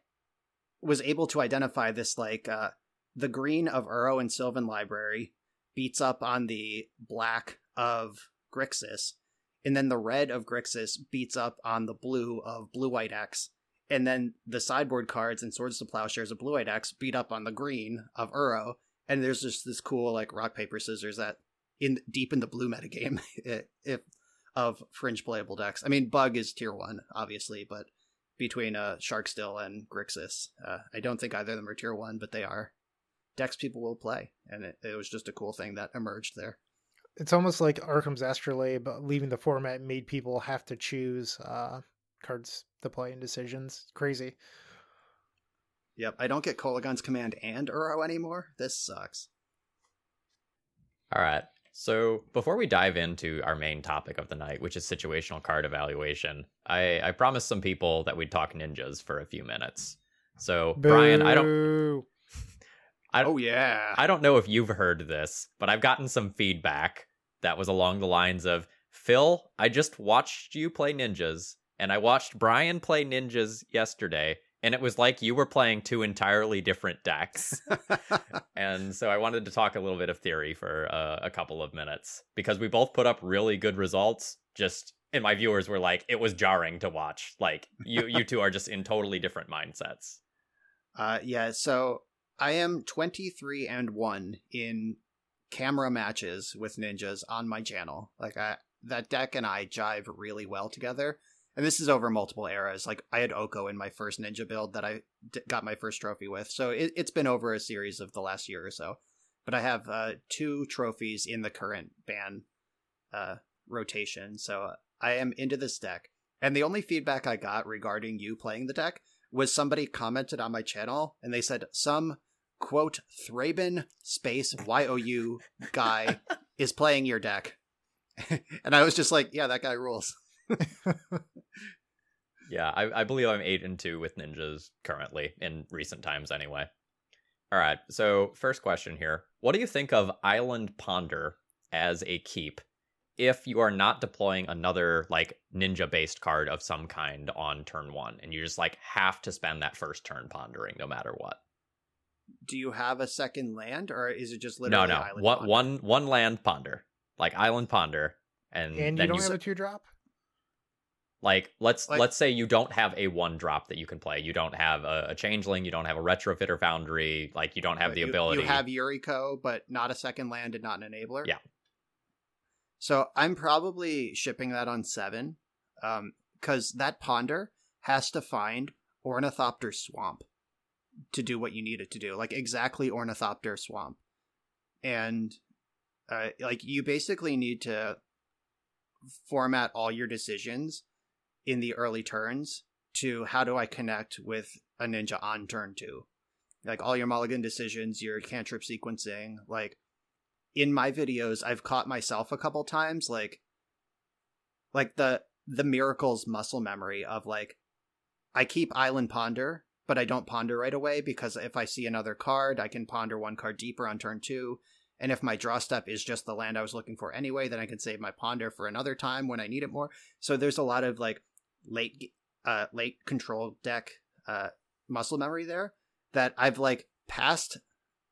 was able to identify this like uh the green of Uro and Sylvan Library beats up on the black of Grixis, and then the red of Grixis beats up on the blue of Blue White X, and then the sideboard cards and Swords to Plowshares of Blue White X beat up on the green of Uro, and there's just this cool like rock paper scissors that in deep in the blue metagame [LAUGHS] if of fringe playable decks. I mean, Bug is tier one, obviously, but between uh Sharkstill and Grixis. Uh, I don't think either of them are tier one, but they are decks people will play, and it, it was just a cool thing that emerged there. It's almost like Arcum's Astrolabe leaving the format made people have to choose uh, cards to play in decisions. Crazy. Yep, I don't get Kolaghan's command and Uro anymore. This sucks. All right. So before we dive into our main topic of the night, which is situational card evaluation, I, I promised some people that we'd talk ninjas for a few minutes. So Brian, I don't I, Oh yeah, I don't know if you've heard this, but I've gotten some feedback that was along the lines of Phil, I just watched you play ninjas, and I watched Brian play ninjas yesterday, and it was like you were playing two entirely different decks. [LAUGHS] and so I wanted to talk a little bit of theory for uh, a couple of minutes because we both put up really good results. Just and my viewers were like, it was jarring to watch. Like you, you two are just in totally different mindsets. Uh, yeah, so I am 23 and 1 in camera matches with ninjas on my channel. Like I that deck and I jive really well together. And this is over multiple eras. Like I had Oko in my first ninja build that I d- got my first trophy with. So it, it's been over a series of the last year or so. But I have uh, two trophies in the current ban uh, rotation. So I am into this deck. And the only feedback I got regarding you playing the deck was somebody commented on my channel and they said some quote Thraben space YOU guy [LAUGHS] is playing your deck. [LAUGHS] and I was just like, yeah, that guy rules. [LAUGHS] Yeah, I, I believe I'm eight and two with ninjas currently in recent times, anyway. All right, so first question here: What do you think of Island Ponder as a keep if you are not deploying another like ninja-based card of some kind on turn one, and you just like have to spend that first turn pondering no matter what? Do you have a second land or is it just No, literally no, Island one Ponder? one one land ponder, like Island Ponder, and, And you don't you have a two drop? Like let's Like- let's say you don't have a one drop that you can play. You don't have a, a changeling. You don't have a retrofitter foundry. Like you don't have the you- ability. You have Yuriko, but not a second land and not an enabler. Yeah. So I'm probably shipping that on seven, um, because that ponder has to find Ornithopter Swamp to do what you need it to do, like exactly Ornithopter Swamp, and uh, like you basically need to format all your decisions in the early turns to how do I connect with a ninja on turn two like all your mulligan decisions, your cantrip sequencing. Like in my videos, I've caught myself a couple times, like like the the miracles muscle memory of like I keep Island Ponder but I don't ponder right away because if I see another card, I can ponder one card deeper on turn two. And if my draw step is just the land I was looking for anyway, then I can save my ponder for another time when I need it more. So there's a lot of like late uh late control deck uh muscle memory there that I've like passed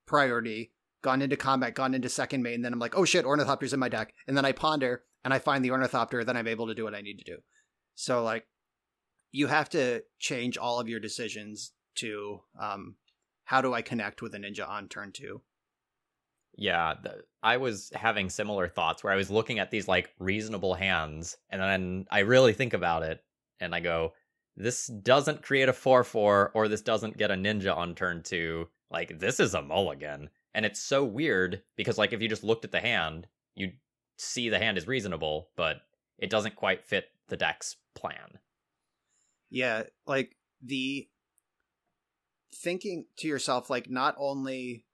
priority, gone into combat, gone into second main, then I'm like, oh shit, Ornithopter's in my deck. And then I ponder and I find the Ornithopter, then I'm able to do what I need to do. So like you have to change all of your decisions to um how do I connect with a ninja on turn two? Yeah, th- I was having similar thoughts where I was looking at these like reasonable hands, and then I really think about it, and I go, "This doesn't create a four-four, or this doesn't get a ninja on turn two. Like this is a mulligan." And it's so weird because like if you just looked at the hand, you'd see the hand is reasonable, but it doesn't quite fit the deck's plan. Yeah, like the thinking to yourself, like not only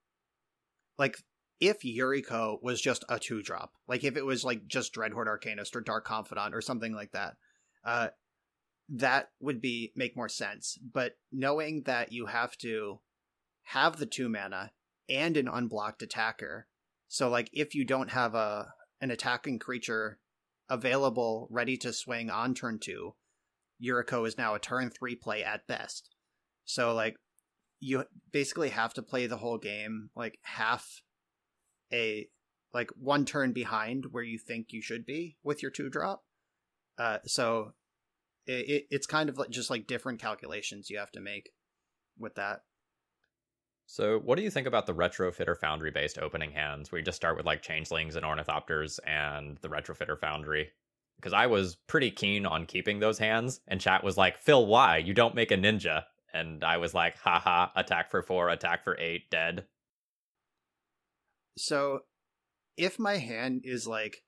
like if Yuriko was just a two drop, like if it was like just Dreadhorde Arcanist or Dark Confidant or something like that, uh, that would be make more sense. But knowing that you have to have the two mana and an unblocked attacker, so like if you don't have a an attacking creature available ready to swing on turn two, Yuriko is now a turn three play at best. So like you basically have to play the whole game like half a like one turn behind where you think you should be with your two drop. Uh, so it, it's kind of like just like different calculations you have to make with that. So, what do you think about the retrofitter foundry based opening hands where you just start with like changelings and ornithopters and the retrofitter foundry? Because I was pretty keen on keeping those hands, and chat was like, Phil, why? You don't make a ninja. And I was like, haha, attack for four, attack for eight, dead. So, if my hand is like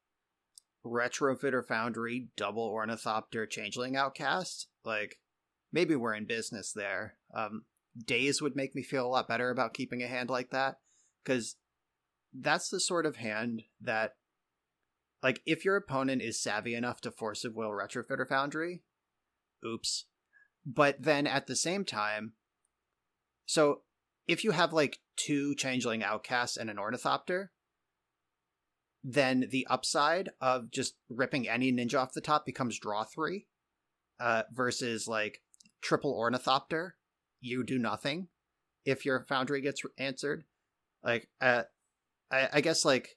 retrofitter foundry, double ornithopter, changeling outcast, like maybe we're in business there. Um, Daze would make me feel a lot better about keeping a hand like that because that's the sort of hand that like if your opponent is savvy enough to force of will retrofitter foundry oops but then at the same time so if you have like two changeling outcasts and an ornithopter then the upside of just ripping any ninja off the top becomes draw three uh versus like triple ornithopter you do nothing if your foundry gets answered. Like, uh, I, I guess like,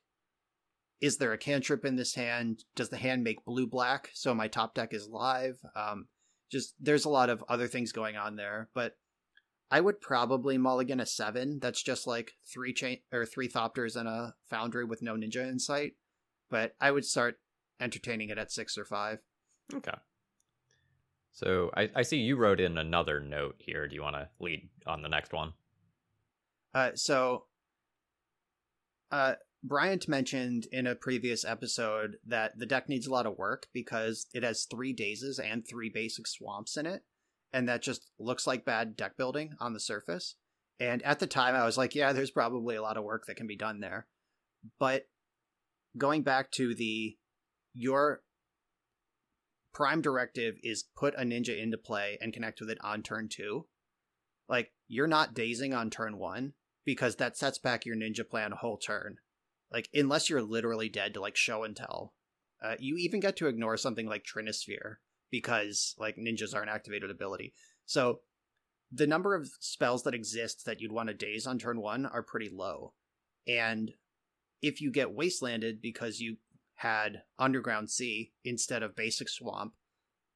is there a cantrip in this hand? Does the hand make blue black so my top deck is live? Um, just there's a lot of other things going on there, but I would probably mulligan a seven. That's just like three chain or three thopters and a foundry with no ninja in sight. But I would start entertaining it at six or five. Okay. So I, I see you wrote in another note here. Do you want to lead on the next one? Uh, so, uh, Bryant mentioned in a previous episode that the deck needs a lot of work because it has three dazes and three basic swamps in it, and that just looks like bad deck building on the surface. And at the time, I was like, yeah, there's probably a lot of work that can be done there. But going back to the your prime directive is put a ninja into play and connect with it on turn two. Like, you're not dazing on turn one because that sets back your ninja plan a whole turn. Like, unless you're literally dead to like show and tell. Uh, you even get to ignore something like Trinisphere because like ninjas are an activated ability. So the number of spells that exist that you'd want to daze on turn one are pretty low. And if you get wastelanded because you had Underground Sea instead of Basic Swamp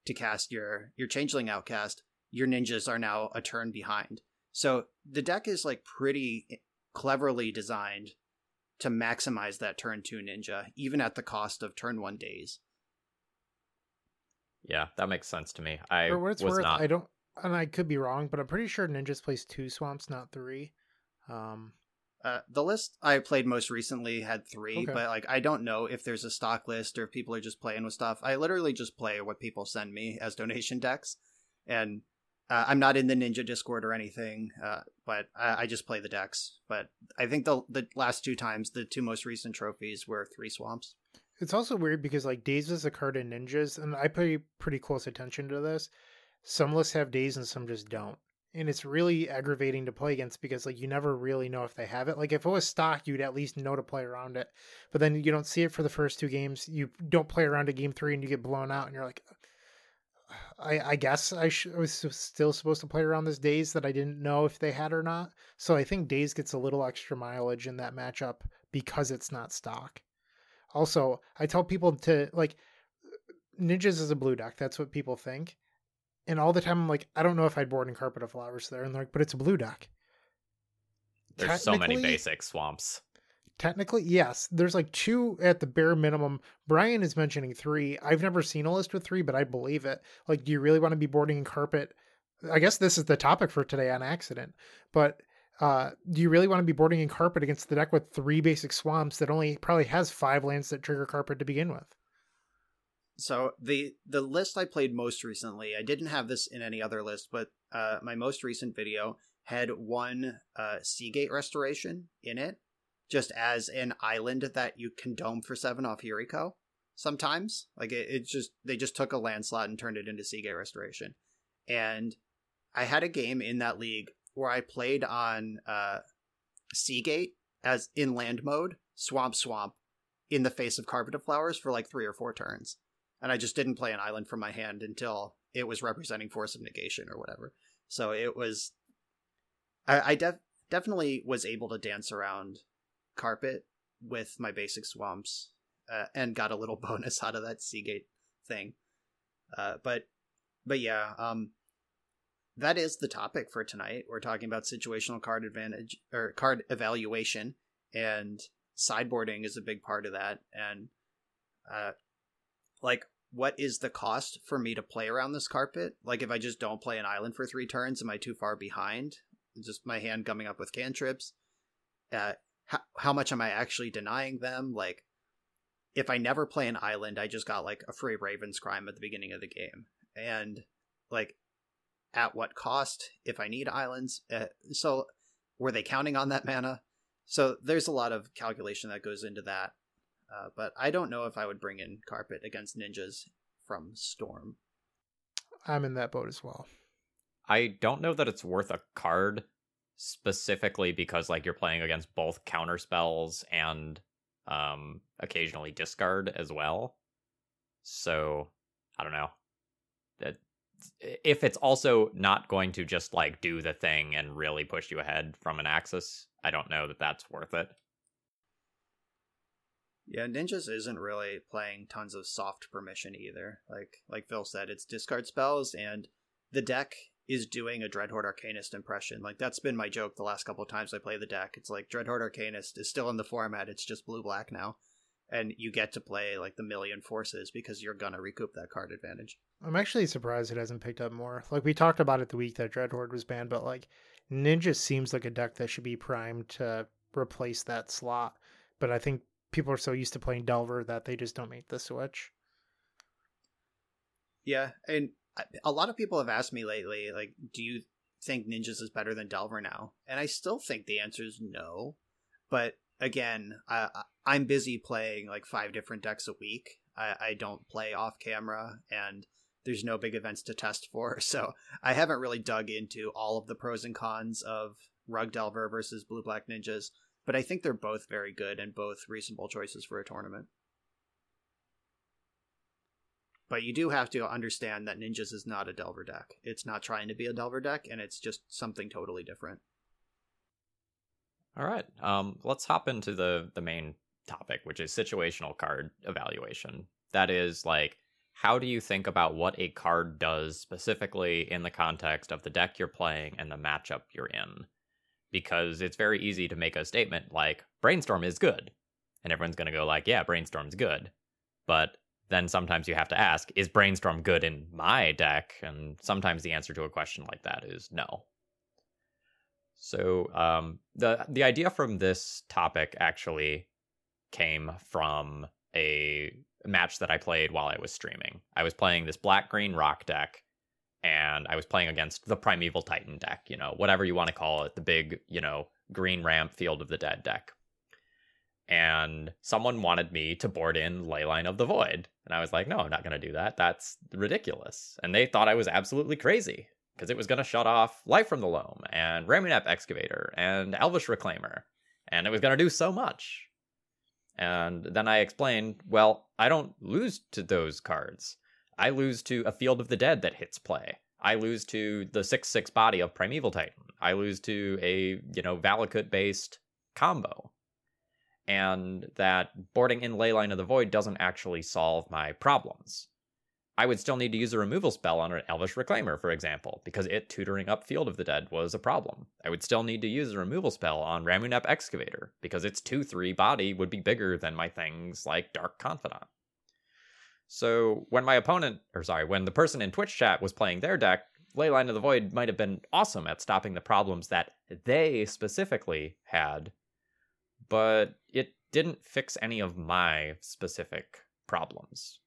to cast your your Changeling Outcast, your ninjas are now a turn behind. So the deck is like pretty cleverly designed to maximize that turn two ninja, even at the cost of turn one Daze. Yeah, that makes sense to me. I For what it's was worth, not. I don't, and I could be wrong, but I'm pretty sure Ninjas plays two swamps, not three. Um, Uh, the list I played most recently had three, Okay. but like I don't know if there's a stock list or if people are just playing with stuff. I literally just play what people send me as donation decks, and uh, I'm not in the Ninja Discord or anything. Uh, but I, I just play the decks. But I think the the last two times, the two most recent trophies were three swamps. It's also weird because like Daze is a card in ninjas, and I pay pretty close attention to this. Some lists have Daze and some just don't. and it's really aggravating to play against because like you never really know if they have it. Like if it was stock, you'd at least know to play around it, but then you don't see it for the first two games. You don't play around a game three, and you get blown out, and you're like, I, I guess I, sh- I was still supposed to play around this Daze that I didn't know if they had or not. So I think Daze gets a little extra mileage in that matchup because it's not stock. Also, I tell people to like ninjas is a blue deck. That's what people think and all the time I'm like, I don't know if I'd board and carpet of flowers there, and they're like, but it's a blue deck. There's so many basic swamps. Technically, yes. There's like two at the bare minimum. Brian is mentioning three. I've never seen a list with three, but I believe it. Like, do you really want to be boarding and carpet? I guess this is the topic for today on accident. But uh, do you really want to be boarding and carpet against the deck with three basic swamps that only probably has five lands that trigger carpet to begin with? So the the list I played most recently, I didn't have this in any other list, but uh, my most recent video had one uh, Sea Gate restoration in it, just as an island that you can dome for seven off Yuriko. Sometimes, like it, it just they just took a land slot and turned it into Sea Gate restoration, and I had a game in that league where I played on uh, Sea Gate as in land mode, swamp swamp, in the face of carpet of flowers for like three or four turns and I just didn't play an island from my hand until it was representing force of negation or whatever. So it was, I, I def- definitely was able to dance around carpet with my basic swamps uh, and got a little [LAUGHS] bonus out of that Sea Gate thing. Uh, but, but yeah, um, that is the topic for tonight. We're talking about situational card advantage or card evaluation, and sideboarding is a big part of that. And uh, like what is the cost for me to play around this carpet? Like if I just don't play an island for three turns, am I too far behind? Just my hand coming up with cantrips. Uh, how, how much am I actually denying them? Like if I never play an island, I just got like a free Raven's Crime at the beginning of the game, and like at what cost if I need islands? Uh, so were they counting on that mana? So there's a lot of calculation that goes into that. Uh, but I don't know if I would bring in Carpet against ninjas from Storm. I'm in that boat as well. I don't know that it's worth a card specifically because like you're playing against both counter spells and um occasionally discard as well. So, I don't know. That if it's also not going to just like do the thing and really push you ahead from an axis, I don't know that that's worth it. Yeah, Ninjas isn't really playing tons of soft permission either. Like like Phil said, it's discard spells and the deck is doing a Dreadhorde Arcanist impression. Like that's been my joke the last couple times I play the deck. It's like Dreadhorde Arcanist is still in the format, it's just blue black now. And you get to play like the million forces because you're gonna recoup that card advantage. I'm actually surprised it hasn't picked up more. Like we talked about it the week that Dreadhorde was banned, but like Ninja seems like a deck that should be primed to replace that slot. But I think people are so used to playing Delver that they just don't make the switch. Yeah, and a lot of people have asked me lately, like, do you think Ninjas is better than Delver now? And I still think the answer is no. But again, I, I'm busy playing like five different decks a week. I, I don't play off camera, and there's no big events to test for, [LAUGHS] so I haven't really dug into all of the pros and cons of Rug Delver versus Blue Black Ninjas but I think they're both very good and both reasonable choices for a tournament. But you do have to understand that Ninjas is not a Delver deck. It's not trying to be a Delver deck, and it's just something totally different. All right, um, let's hop into the the main topic, which is situational card evaluation. That is like, how do you think about what a card does specifically in the context of the deck you're playing and the matchup you're in? because it's very easy to make a statement like brainstorm is good and everyone's going to go like yeah brainstorm's good but then sometimes you have to ask is brainstorm good in my deck and sometimes the answer to a question like that is no so um, the the idea from this topic actually came from a match that I played while I was streaming. I was playing this black green rock deck and I was playing against the Primeval Titan deck, you know, whatever you want to call it, the big, you know, green ramp Field of the Dead deck. And someone wanted me to board in Leyline of the Void. And I was like, no, I'm not going to do that. That's ridiculous. And they thought I was absolutely crazy. because it was going to shut off Life from the Loam and Ramunap Excavator and Elvish Reclaimer, and it was going to do so much. And then I explained, well, I don't lose to those cards. I lose to a Field of the Dead that hits play. I lose to the 6 6 body of Primeval Titan. I lose to a, you know, Valakut based combo. And that boarding in Leyline of the Void doesn't actually solve my problems. I would still need to use a removal spell on an Elvish Reclaimer, for example, because it tutoring up Field of the Dead was a problem. I would still need to use a removal spell on Ramunap Excavator, because its 2 3 body would be bigger than my things like Dark Confidant. So when my opponent, or sorry, when the person in Twitch chat was playing their deck, Leyline of the Void might have been awesome at stopping the problems that they specifically had, but it didn't fix any of my specific problems.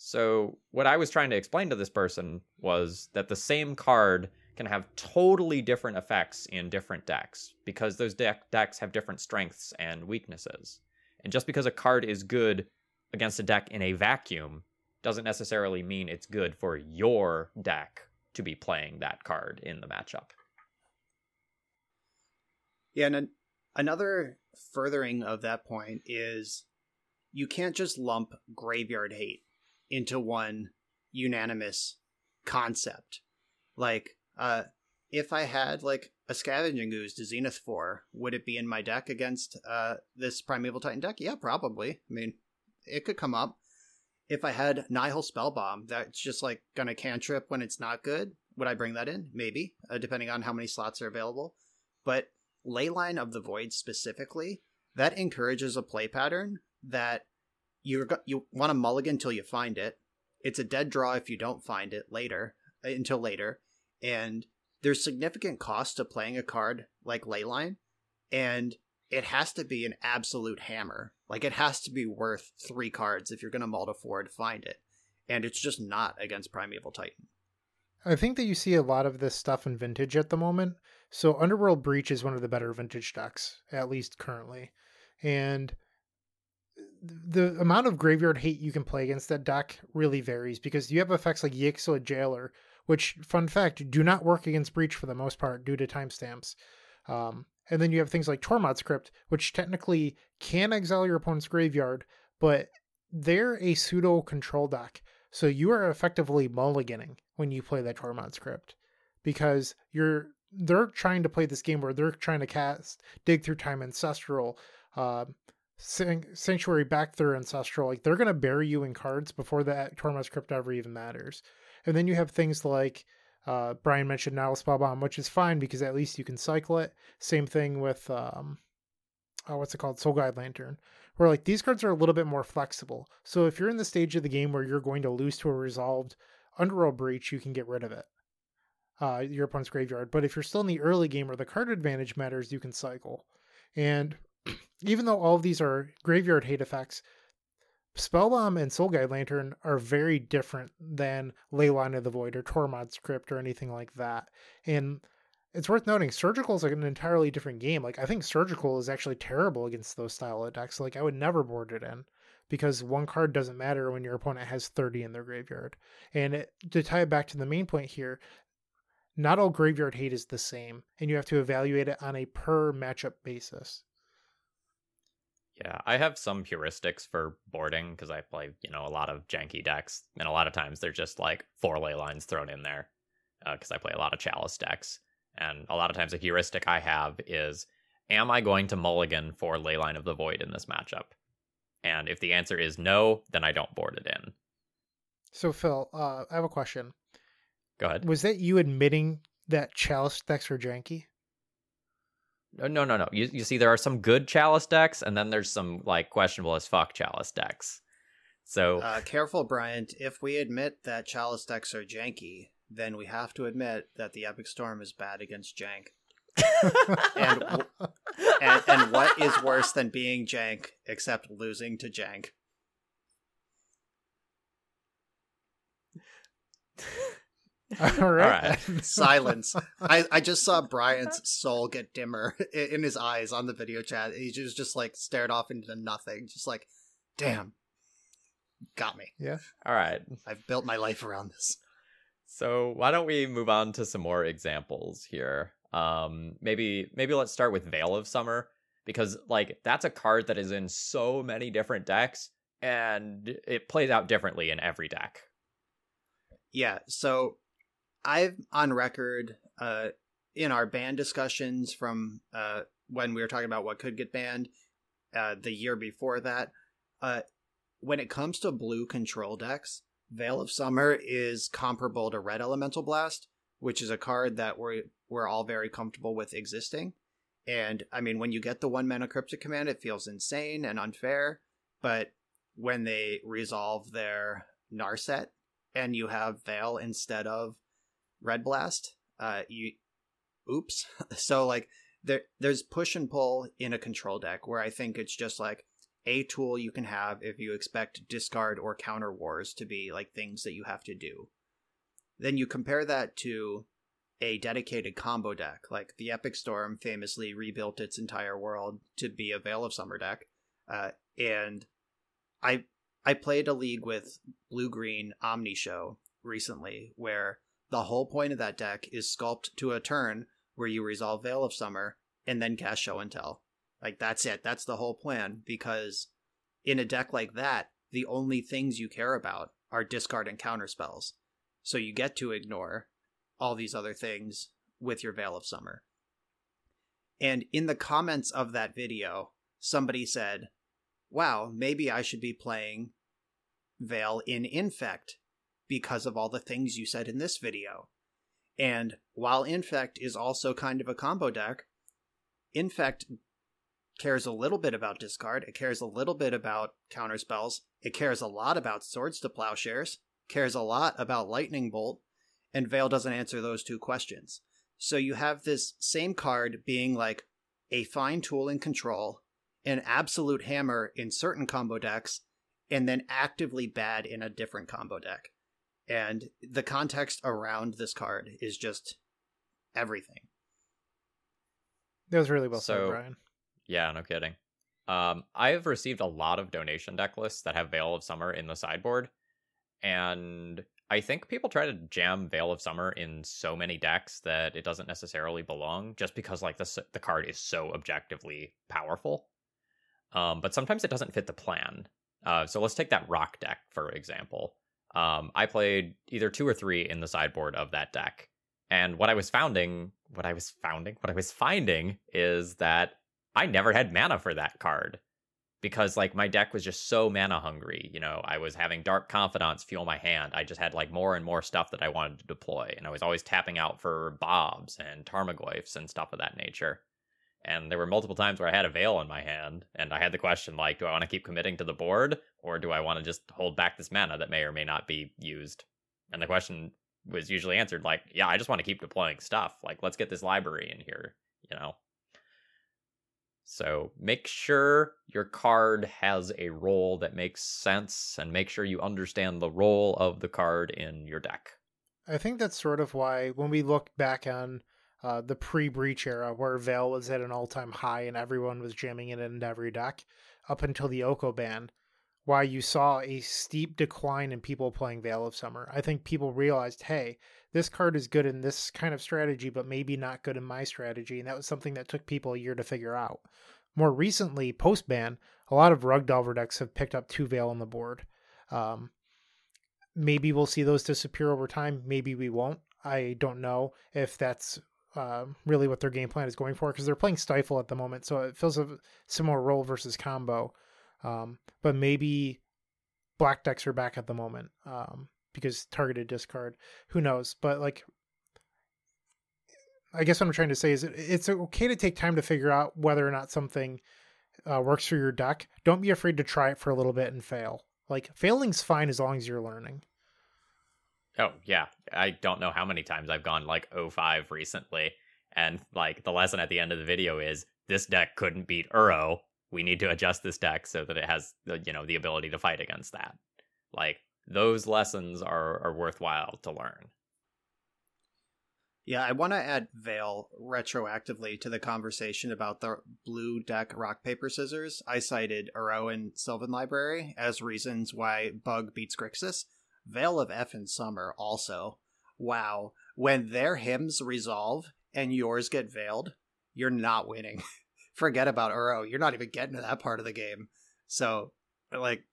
So, what I was trying to explain to this person was that the same card can have totally different effects in different decks because those deck decks have different strengths and weaknesses. And just because a card is good against a deck in a vacuum doesn't necessarily mean it's good for your deck to be playing that card in the matchup. Yeah, and an- another furthering of that point is you can't just lump graveyard hate into one unanimous concept. Like, uh, if I had like a scavenging ooze to Zenith for, would it be in my deck against uh this Primeval Titan deck? Yeah, probably. I mean, it could come up. If I had Nihil Spellbomb, that's just like gonna cantrip when it's not good. Would I bring that in? Maybe, uh, depending on how many slots are available. But Leyline of the Void specifically, that encourages a play pattern that you're you want to mulligan until you find it. It's a dead draw if you don't find it later uh, until later, and there's significant cost to playing a card like Leyline, and it has to be an absolute hammer. Like it has to be worth three cards if you're going to mull to four to find it, and it's just not against Primeval Titan. I think that you see a lot of this stuff in vintage at the moment. So Underworld Breach is one of the better vintage decks, at least currently. And the amount of graveyard hate you can play against that deck really varies because you have effects like Yixlid Jailer, which, fun fact, do not work against Breach for the most part due to timestamps. Um, and then you have things like Tormod's Crypt, which technically can exile your opponent's graveyard, but they're a pseudo control deck. So you are effectively mulliganing when you play that Tormod's Crypt because you're they're trying to play this game where they're trying to cast dig through time ancestral uh, sanctuary back their ancestral like they're going to bury you in cards before that Tormod's Crypt ever even matters and then you have things like uh, Brian mentioned Nihil Spellbomb, which is fine because at least you can cycle it. Same thing with um, oh, what's it called, Soul Guide Lantern, where like these cards are a little bit more flexible. So if you're in the stage of the game where you're going to lose to a resolved Underworld Breach, you can get rid of it, uh, your opponent's graveyard. But if you're still in the early game where the card advantage matters, you can cycle. And even though all of these are graveyard hate effects, Spellbomb and Soul Guide Lantern are very different than Leyline of the Void or Tormod's Crypt or anything like that. And it's worth noting, Surgical is like an entirely different game. Like I think Surgical is actually terrible against those style of decks. Like I would never board it in because one card doesn't matter when your opponent has 30 in their graveyard. And it, to tie it back to the main point here, not all graveyard hate is the same, and you have to evaluate it on a per matchup basis. Yeah, I have some heuristics for boarding because I play, you know, a lot of janky decks, and a lot of times they're just like four ley lines thrown in there because uh, I play a lot of chalice decks. And a lot of times, a heuristic I have is, am I going to mulligan for Leyline of the Void in this matchup? And if the answer is no, then I don't board it in. So, Phil, uh, I have a question. Go ahead. Was that you admitting that chalice decks are janky? No, no, no, no. You, you see, there are some good chalice decks, and then there's some like questionable as fuck chalice decks. So uh, careful, Bryant. If we admit that chalice decks are janky, then we have to admit that the Epic Storm is bad against jank. and, [LAUGHS] and and what is worse than being jank except losing to jank? [LAUGHS] [LAUGHS] All right. All right. [LAUGHS] Silence. I, I just saw Brian's soul get dimmer [LAUGHS] in his eyes on the video chat. He just just like stared off into nothing, just like, damn, got me. Yeah. all right. I've built my life around this. So why don't we move on to some more examples here? Um, maybe maybe let's start with Veil of Summer because like that's a card that is in so many different decks and it plays out differently in every deck. Yeah, so I've on record uh in our ban discussions from uh when we were talking about what could get banned uh the year before that, uh when it comes to blue control decks, Veil of Summer is comparable to Red Elemental Blast, which is a card that we're we're all very comfortable with existing. And I mean, when you get the one mana cryptic command, it feels insane and unfair. But when they resolve their Narset and you have Veil instead of Red Blast, uh, you, oops. [LAUGHS] so like there, there's push and pull in a control deck where I think it's just like a tool you can have if you expect discard or counter wars to be like things that you have to do. Then you compare that to a dedicated combo deck, like the Epic Storm famously rebuilt its entire world to be a Veil of Summer deck. Uh, and I I played a league with Blue Green Omni Show recently where the whole point of that deck is sculpt to a turn where you resolve Veil of Summer and then cast Show and Tell. Like that's it. That's the whole plan because in a deck like that, the only things you care about are discard and counter spells. So you get to ignore all these other things with your Veil of Summer. And in the comments of that video, somebody said, Wow, maybe I should be playing Veil in Infect because of all the things you said in this video. And while Infect is also kind of a combo deck, Infect cares a little bit about discard, it cares a little bit about counter spells, it cares a lot about swords to plowshares, cares a lot about lightning bolt, and Veil doesn't answer those two questions. So you have this same card being like a fine tool in control, an absolute hammer in certain combo decks, and then actively bad in a different combo deck. And the context around this card is just everything. That was really well said, Brian. Yeah, no kidding. Um, I've received a lot of donation deck lists that have Veil of Summer in the sideboard, and I think people try to jam Veil of Summer in so many decks that it doesn't necessarily belong, just because like the the card is so objectively powerful. Um, but sometimes it doesn't fit the plan. Uh, so let's take that rock deck for example. Um, I played either two or three in the sideboard of that deck, and what I was founding, what I was founding, what I was finding is that I never had mana for that card because like my deck was just so mana hungry. You know, I was having Dark Confidants fuel my hand. I just had like more and more stuff that I wanted to deploy, and I was always tapping out for Bobs and Tarmogoyfs and stuff of that nature. And there were multiple times where I had a Veil in my hand, and I had the question like, do I want to keep committing to the board, or do I want to just hold back this mana that may or may not be used? And the question was usually answered like, yeah, I just want to keep deploying stuff. Like, let's get this library in here, you know. So make sure your card has a role that makes sense and make sure you understand the role of the card in your deck. I think that's sort of why when we look back on uh, the pre-breach era, where Veil was at an all-time high and everyone was jamming it into every deck, up until the Oko ban, why you saw a steep decline in people playing Veil of Summer. I think people realized, hey, this card is good in this kind of strategy, but maybe not good in my strategy, and that was something that took people a year to figure out. More recently, post ban, a lot of Rug Delver decks have picked up two Veil on the board. Um, maybe we'll see those disappear over time. Maybe we won't. I don't know if that's uh, really what their game plan is going for because they're playing Stifle at the moment, so it feels a similar role versus combo. Um, but maybe black decks are back at the moment um, because targeted discard. Who knows? But like, I guess what I'm trying to say is it, it's okay to take time to figure out whether or not something uh, works for your deck. Don't be afraid to try it for a little bit and fail. Like failing's fine as long as you're learning. Oh, yeah. I don't know how many times I've gone like 05 recently. And like the lesson at the end of the video is this deck couldn't beat Uro. We need to adjust this deck so that it has the, you know, the ability to fight against that. Like those lessons are, are worthwhile to learn. Yeah, I want to add Veil retroactively to the conversation about the blue deck rock paper scissors. I cited Uro and Sylvan Library as reasons why Bug beats Grixis. Veil of F and Summer also. wow, when their hymns resolve and yours get veiled, you're not winning. [LAUGHS] Forget about Uro. You're not even getting to that part of the game. So, like,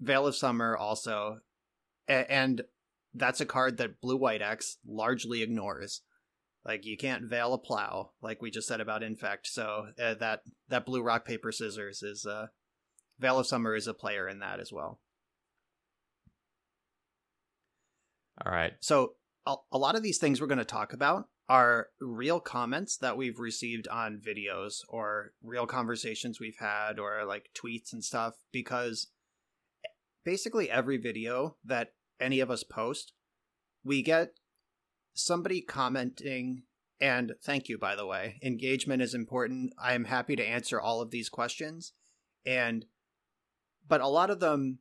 Veil of Summer also, a- and that's a card that Blue White X largely ignores. Like, you can't veil a plow, like we just said about Infect. So uh, that that Blue Rock Paper Scissors is uh, Veil of Summer is a player in that as well. All right. So a, lot of these things we're going to talk about are real comments that we've received on videos or real conversations we've had or like tweets and stuff because basically every video that any of us post we get somebody commenting and thank you by the way engagement is important i am happy to answer all of these questions and but a lot of them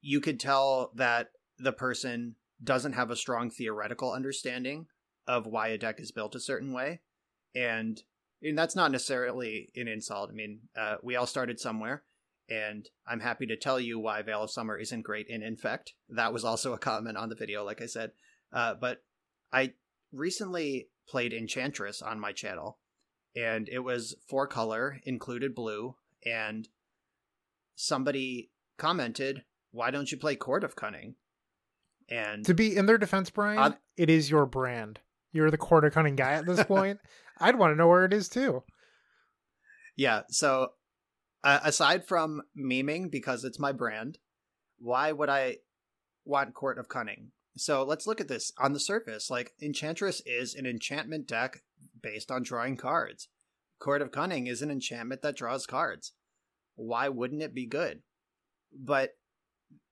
you could tell that the person doesn't have a strong theoretical understanding of why a deck is built a certain way. And, and that's not necessarily an insult. I mean uh, we all started somewhere and i'm happy to tell you why veil of summer isn't great in infect. That was also a comment on the video like i said. Uh, but i recently played enchantress on my channel and it was four color included blue and somebody commented why don't you play court of cunning and To be in their defense, Brian, Uh, it is your brand. You're the Court of Cunning guy at this point. I'd want to know where it is too. Yeah. So, uh, aside from memeing because it's my brand, why would I want Court of Cunning? So let's look at this on the surface. Like Enchantress is an enchantment deck based on drawing cards. Court of Cunning is an enchantment that draws cards. Why wouldn't it be good? But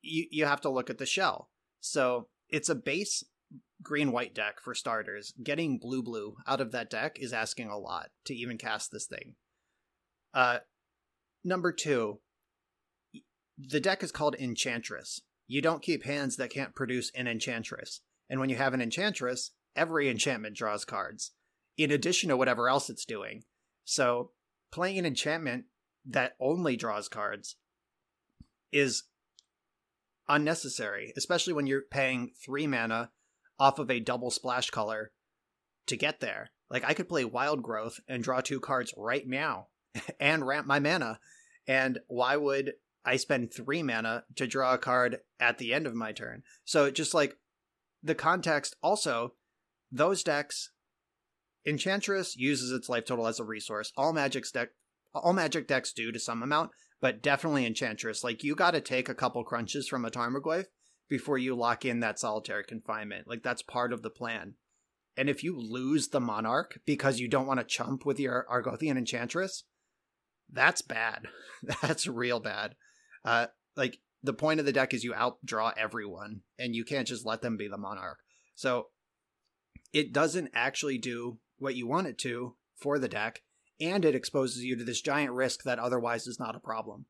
you you have to look at the shell. So it's a base green white deck for starters. Getting blue blue out of that deck is asking a lot to even cast this thing. Uh, number two, the deck is called Enchantress. You don't keep hands that can't produce an Enchantress. And when you have an Enchantress, every enchantment draws cards, in addition to whatever else it's doing. So playing an enchantment that only draws cards is unnecessary, especially when you're paying three mana off of a double splash color to get there. Like I could play Wild Growth and draw two cards right now [LAUGHS] and ramp my mana. And why would I spend three mana to draw a card at the end of my turn? So just like the context also, those decks Enchantress uses its life total as a resource. All Magic's deck all magic decks do to some amount, but definitely Enchantress. Like you gotta take a couple crunches from a Tarmogoyf before you lock in that solitary confinement. Like that's part of the plan. And if you lose the Monarch because you don't want to chump with your Argothian Enchantress, that's bad. [LAUGHS] That's real bad. Uh, like the point of the deck is you outdraw everyone, and you can't just let them be the Monarch. So it doesn't actually do what you want it to for the deck, and it exposes you to this giant risk that otherwise is not a problem.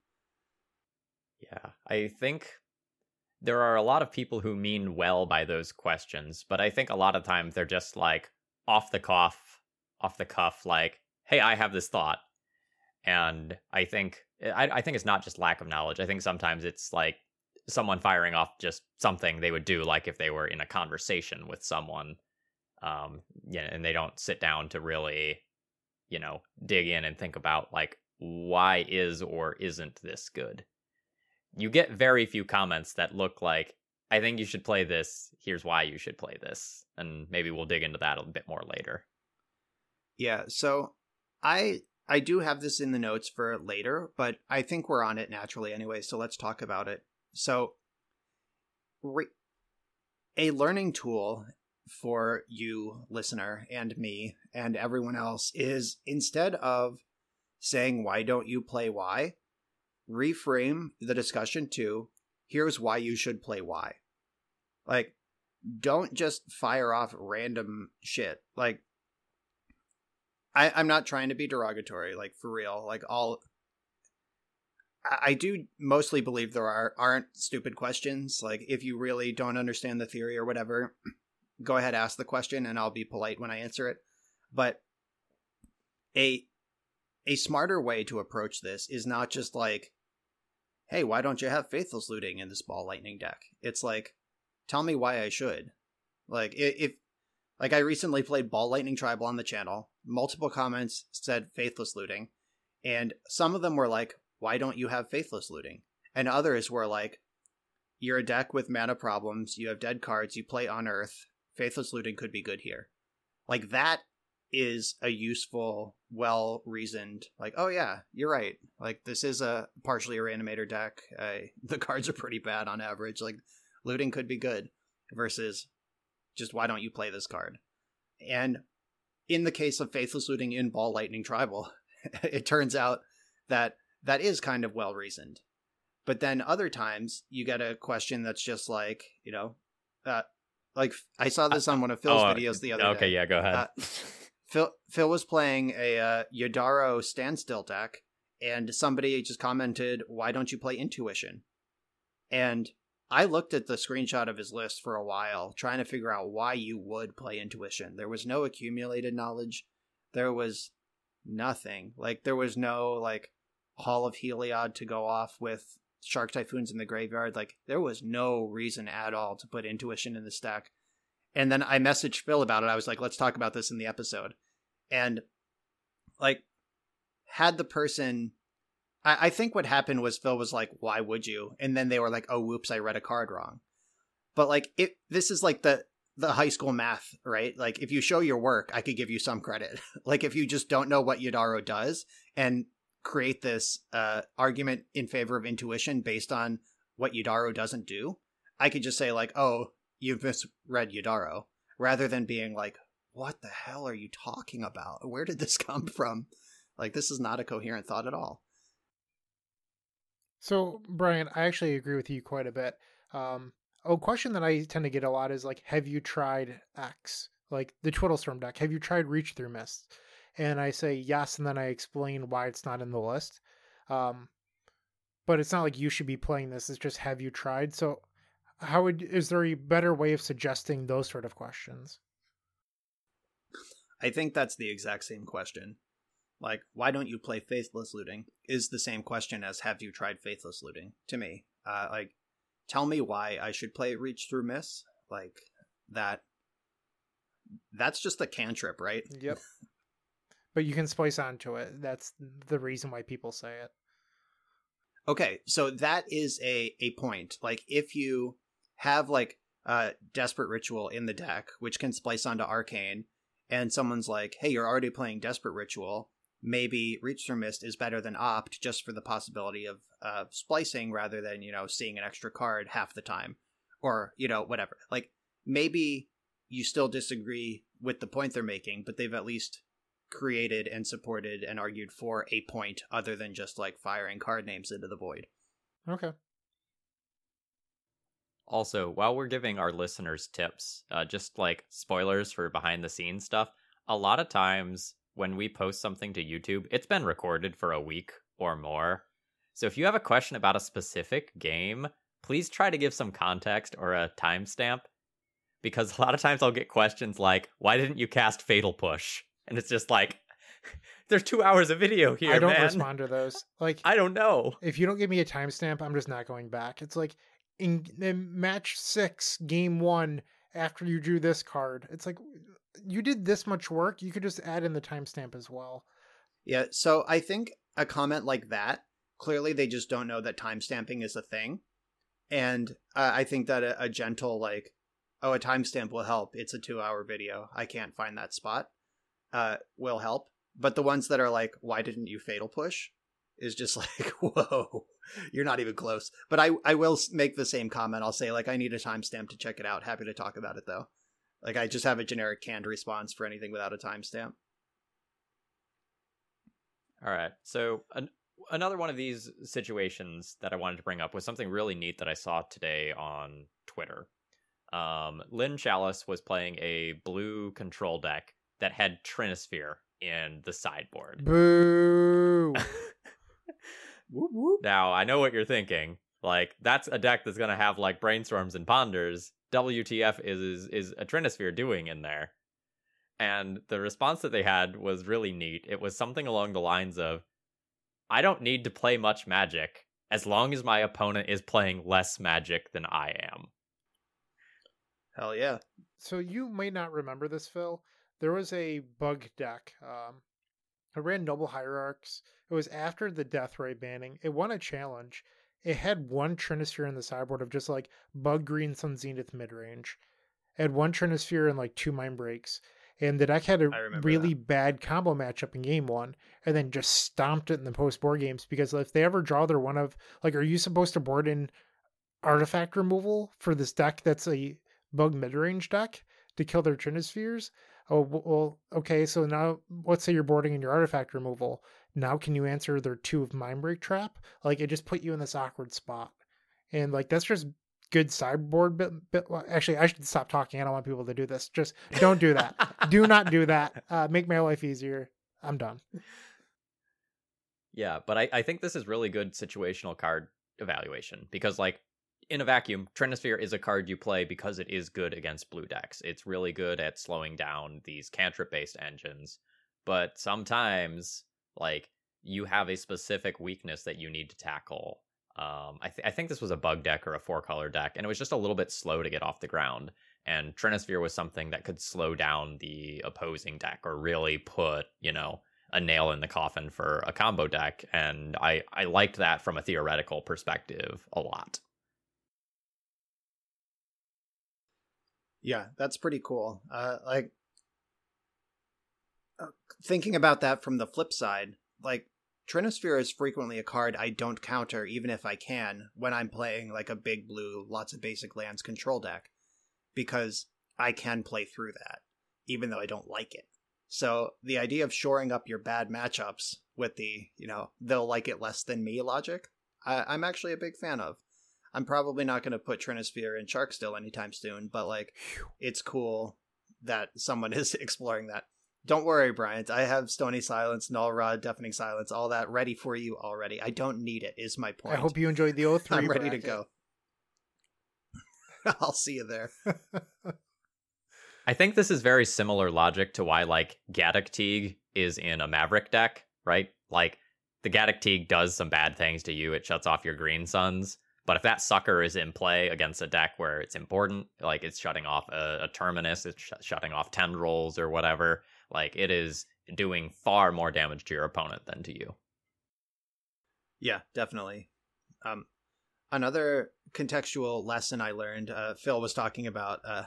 Yeah, I think there are a lot of people who mean well by those questions, but I think a lot of times they're just like off the cuff, off the cuff, like, "Hey, I have this thought," and I think I, I think it's not just lack of knowledge. I think sometimes it's like someone firing off just something they would do, like if they were in a conversation with someone, um, yeah, and they don't sit down to really, you know, dig in and think about like why is or isn't this good you get very few comments that look like I think you should play this. Here's why you should play this. And maybe we'll dig into that a bit more later. Yeah, so I I do have this in the notes for later, but I think we're on it naturally anyway, so let's talk about it. So re- a learning tool for you listener and me and everyone else is instead of saying why don't you play why, reframe the discussion to here's why you should play why. Like don't just fire off random shit. Like I, I'm not trying to be derogatory, like for real. Like all I, do mostly believe there are aren't stupid questions. Like if you really don't understand the theory or whatever, go ahead ask the question and I'll be polite when I answer it. But a a smarter way to approach this is not just like, hey, why don't you have Faithless Looting in this Ball Lightning deck? It's like, tell me why I should. Like if like I recently played Ball Lightning Tribal on the channel. Multiple comments said faithless looting, and some of them were like, "Why don't you have faithless looting?" And others were like, "You're a deck with mana problems. You have dead cards. You play on Earth. Faithless looting could be good here." Like that is a useful, well reasoned. Like, oh yeah, you're right. Like this is a partially a reanimator deck. Uh, [LAUGHS] the cards are pretty bad on average. Like looting could be good versus just why don't you play this card? And in the case of Faithless Looting in Ball Lightning Tribal, [LAUGHS] it turns out that that is kind of well reasoned. But then other times you get a question that's just like, you know, uh, like I saw this on one of Phil's Oh, videos the other okay, day. Okay, yeah, go ahead. Uh, [LAUGHS] Phil Phil was playing a uh, Yodaro standstill deck, and somebody just commented, "Why don't you play Intuition?" And I looked at the screenshot of his list for a while, trying to figure out why you would play Intuition. There was no accumulated knowledge. There was nothing. Like there was no like Hall of Heliod to go off with Shark Typhoons in the graveyard. Like there was no reason at all to put Intuition in the stack. And then I messaged Phil about it. I was like, let's talk about this in the episode. And like had the person I, I think what happened was Phil was like, why would you? And then they were like, oh whoops, I read a card wrong. But like it this is like the the high school math, right? Like if you show your work, I could give you some credit. [LAUGHS] like if you just don't know what Yodaro does and create this uh, argument in favor of intuition based on what Yudaro doesn't do, I could just say like, "Oh, you've misread Yudaro," rather than being like, "What the hell are you talking about? Where did this [LAUGHS] come from?" Like this is not a coherent thought at all. So, Brian, I actually agree with you quite a bit. Um, a question that I tend to get a lot is like, have you tried X? Like the Twiddlestorm deck. Have you tried Reach Through Mist? And I say yes, and then I explain why it's not in the list. Um, but it's not like you should be playing this. It's just have you tried? So, how would is there a better way of suggesting those sort of questions? I think that's the exact same question. Like, why don't you play Faithless Looting? Is the same question as have you tried Faithless Looting to me. Uh, like, tell me why I should play Reach Through Mist. Like, that. That's just a cantrip, right? Yep. But you can splice onto it. That's the reason why people say it. Okay, so that is a a point. Like if you have like a desperate ritual in the deck, which can splice onto arcane, and someone's like, "Hey, you're already playing desperate ritual. Maybe Reach Through Mist is better than Opt, just for the possibility of uh, splicing rather than you know seeing an extra card half the time, or you know whatever. Like maybe you still disagree with the point they're making, but they've at least created and supported and argued for a point other than just like firing card names into the void. Okay. Also, while we're giving our listeners tips, uh, just like spoilers for behind the scenes stuff, a lot of times when we post something to YouTube, it's been recorded for a week or more. So if you have a question about a specific game, please try to give some context or a timestamp. Because a lot of times I'll get questions like, why didn't you cast Fatal Push? And it's just like, [LAUGHS] there's two hours of video here, I don't man. respond to those. [LAUGHS] Like I don't know. if you don't give me a timestamp, I'm just not going back. It's like in, in match six, game one, after you drew this card, it's like you did this much work. You could just add in the timestamp as well. Yeah, so I think a comment like that, clearly they just don't know that timestamping is a thing. And uh, I think that a, a gentle, like, oh, a timestamp will help. It's a two hour video. I can't find that spot, uh, will help. But the ones that are like, why didn't you fatal push? Is just [LAUGHS] like, whoa, you're not even close. But I, I will make the same comment. I'll say, like, I need a timestamp to check it out. Happy to talk about it, though. Like, I just have a generic canned response for anything without a timestamp. All right. So an, another one of these situations that I wanted to bring up was something really neat that I saw today on Twitter. Um, Lynn Chalice was playing a blue control deck that had Trinisphere in the sideboard. Boo! [LAUGHS] Whoop, whoop. Now, I know what you're thinking. Like, that's a deck that's going to have, like, Brainstorms and Ponders. WTF is, is, is a Trinisphere doing in there? And the response that they had was really neat. It was something along the lines of I don't need to play much magic as long as my opponent is playing less magic than I am. Hell yeah. So you may not remember this, Phil. There was a bug deck. Um, it ran Noble Hierarchs. It was after the Deathrite banning. It won a challenge. It had one Trinisphere in the sideboard of just like Bug Green Sun Zenith mid range. It had one Trinisphere and like two Mind Breaks. And the deck had a really bad combo matchup in game one, and then just stomped it in the post board games because if they ever draw their one of like, are you supposed to board in artifact removal for this deck that's a bug mid range deck to kill their Trinispheres? Oh well, okay. So now, let's say you're boarding in your artifact removal. Now, can you answer their two of Mindbreak Trap? Like it just put you in this awkward spot, and like that's just good sideboard. Bit, bit well, actually, I should stop talking. I don't want people to do this. Just don't do that. do not do that. [LAUGHS] Uh, make my life easier. I'm done. Yeah, but I, I think this is really good situational card evaluation because, like, in a vacuum, Trinisphere is a card you play because it is good against blue decks. It's really good at slowing down these cantrip based engines. But sometimes, like, you have a specific weakness that you need to tackle. Um, I, th- I think this was a bug deck or a four color deck, and it was just a little bit slow to get off the ground. And Trinisphere was something that could slow down the opposing deck or really put, you know, a nail in the coffin for a combo deck. And I, I liked that from a theoretical perspective a lot. Yeah, that's pretty cool. Uh, like uh, thinking about that from the flip side, like Trinisphere is frequently a card I don't counter even if I can when I'm playing like a big blue, lots of basic lands control deck because I can play through that even though I don't like it. So the idea of shoring up your bad matchups with the, you know, they'll like it less than me logic, I, I'm actually a big fan of. I'm probably not going to put Trinisphere in Sharkstill anytime soon, but like, it's cool that someone [LAUGHS] is exploring that. Don't worry, Bryant. I have Stony Silence, Null Rod, Deafening Silence, all that ready for you already. I don't need it. Is my point. I hope you enjoyed the O3. I'm ready to go. [LAUGHS] I'll see you there. [LAUGHS] I think this is very similar logic to why like Gaddock Teeg is in a Maverick deck, right? Like the Gaddock Teeg does some bad things to you. It shuts off your green suns. But if that sucker is in play against a deck where it's important, like it's shutting off a, a terminus, it's sh- shutting off tendrils or whatever, like it is doing far more damage to your opponent than to you. Yeah, definitely. Um, another contextual lesson I learned. Uh, Phil was talking about uh,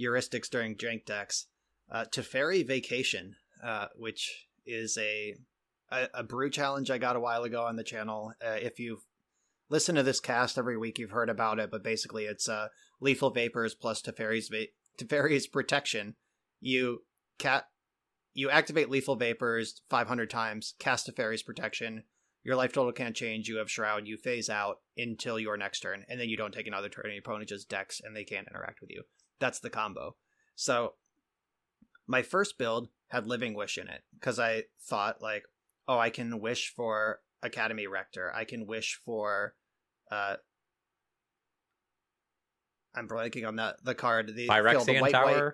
heuristics during drink decks. Uh, Teferi Vacation, uh, which is a, a a brew challenge I got a while ago on the channel. Uh, if you've listened to this cast every week, you've heard about it. But basically, it's uh, lethal vapors plus Teferi's va- Teferi's protection. You cat you activate lethal vapors 500 times, cast Teferi's protection. Your life total can't change. You have shroud. You phase out until your next turn, and then you don't take another turn. And your opponent just decks, and they can't interact with you. That's the combo. So my first build had Living Wish in it because I thought like, oh, I can wish for Academy Rector. I can wish for, uh, I'm blanking on that the card. The Phil, the white, Tower.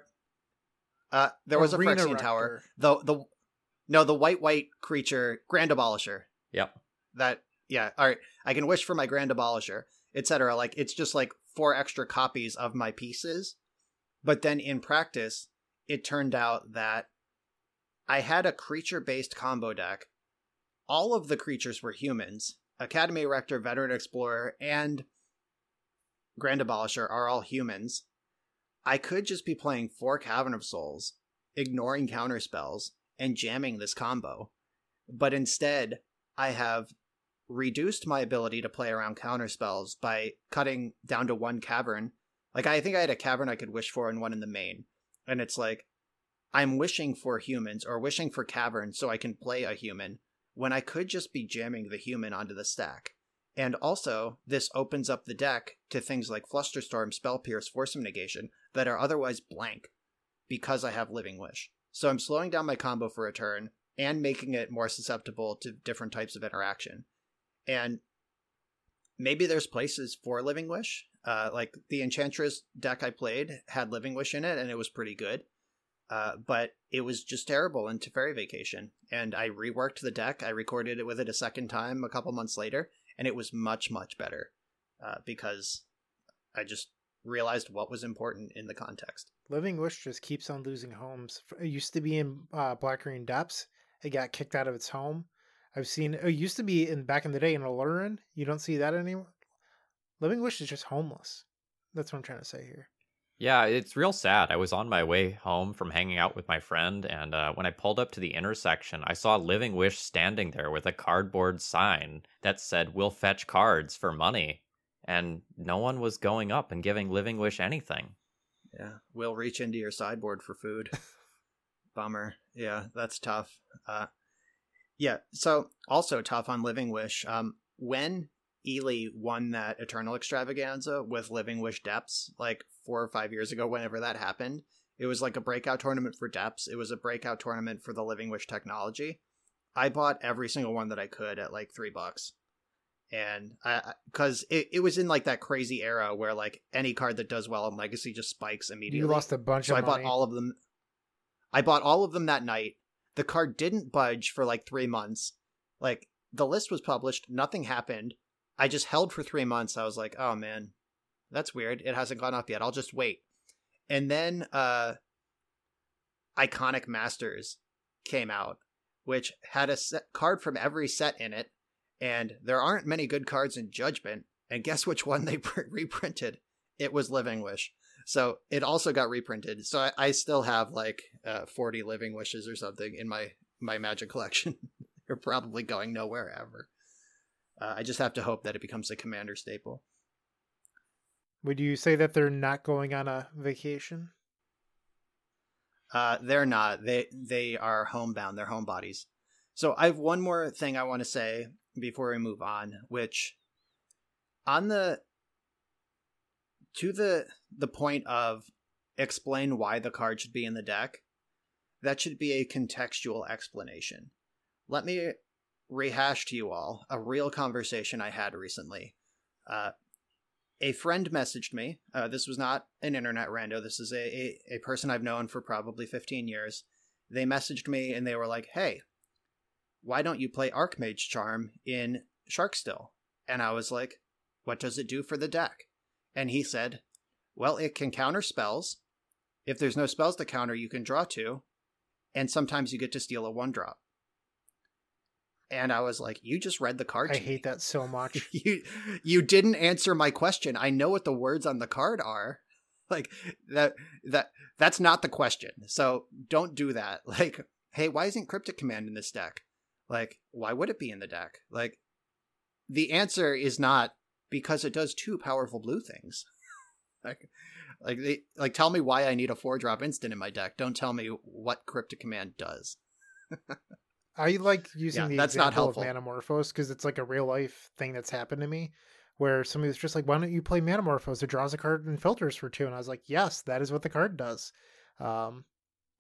White, uh, there was a Arena Phyrexian Rector. Tower. The the no, the white white creature, Grand Abolisher. Yep. That yeah. All right, I can wish for my Grand Abolisher, etc. Like it's just like four extra copies of my pieces. But then in practice, it turned out that I had a creature based combo deck. All of the creatures were humans. Academy Rector, Veteran Explorer, and Grand Abolisher are all humans. I could just be playing four Cavern of Souls, ignoring counter spells, and jamming this combo. But instead, I have reduced my ability to play around counter spells by cutting down to one cavern. Like I think I had a cavern I could wish for and one in the main. And it's like I'm wishing for humans or wishing for caverns so I can play a human when I could just be jamming the human onto the stack. And also, this opens up the deck to things like Flusterstorm, Spell Pierce, Force of Negation that are otherwise blank because I have Living Wish. So I'm slowing down my combo for a turn and making it more susceptible to different types of interaction. And maybe there's places for Living Wish. Uh, like the Enchantress deck I played had Living Wish in it, and it was pretty good. Uh, but it was just terrible in Teferi Vacation. And I reworked the deck. I recorded it with it a second time a couple months later, and it was much, much better uh, because I just realized what was important in the context. Living Wish just keeps on losing homes. It used to be in uh, Black Green Depths. It got kicked out of its home. I've seen it used to be in back in the day in Aluren. You don't see that anymore. Living Wish is just homeless. That's what I'm trying to say here. Yeah, it's real sad. I was on my way home from hanging out with my friend, and uh, when I pulled up to the intersection, I saw Living Wish standing there with a cardboard sign that said, We'll fetch cards for money. And no one was going up and giving Living Wish anything. Yeah, we'll reach into your sideboard for food. [LAUGHS] Bummer. Yeah, that's tough. Uh, yeah, so also tough on Living Wish. Um, when Ely won that Eternal Extravaganza with Living Wish Depths, like four or five years ago, whenever that happened, it was like a breakout tournament for Depths. It was a breakout tournament for the Living Wish technology. I bought every single one that I could at like three bucks. And I, because it, it was in like that crazy era where like any card that does well in Legacy just spikes immediately. You lost a bunch so of I bought all of them. I bought all of them that night. The card didn't budge for like three months. Like the list was published, nothing happened. I just held for three months. I was like, oh man, that's weird. It hasn't gone up yet. I'll just wait. And then uh Iconic Masters came out, which had a card from every set in it. And there aren't many good cards in Judgment. And guess which one they [LAUGHS] reprinted? It was Living Wish. So it also got reprinted. So I, I still have like uh, 40 Living Wishes or something in my my Magic collection. [LAUGHS] They're probably going nowhere ever. Uh, I just have to hope that it becomes a commander staple. Would you say that they're not going on a vacation? Uh, they're not. They they are homebound. They're homebodies. So I have one more thing I want to say before we move on, which on the to the the point of explain why the card should be in the deck, that should be a contextual explanation. Let me rehash to you all a real conversation I had recently. Uh, a friend messaged me. Uh, this was not an internet rando. This is a, a, a person I've known for probably 15 years. They messaged me and they were like, hey, why don't you play Archmage Charm in Sharkstill? And I was like, what does it do for the deck? And he said, well, it can counter spells. If there's no spells to counter, you can draw two. And sometimes you get to steal a one drop. And I was like, you just read the card. I to me. hate that so [LAUGHS] much. you you didn't answer my question. I know what the words on the card are. [LAUGHS] Like that that that's not the question. So don't do that. [LAUGHS] Like, hey, why isn't Cryptic Command in this deck? Like, why would it be in the deck? Like the answer is not because it does two powerful blue things. like like they like tell me why I need a four drop instant in my deck. Don't tell me what Cryptic Command does. I like using Yeah, the that's not example of helpful. Manamorphose because it's like a real life thing that's happened to me where somebody's just like, why don't you play Manamorphose? It draws a card and filters for two. And I was like, yes, that is what the card does. Um,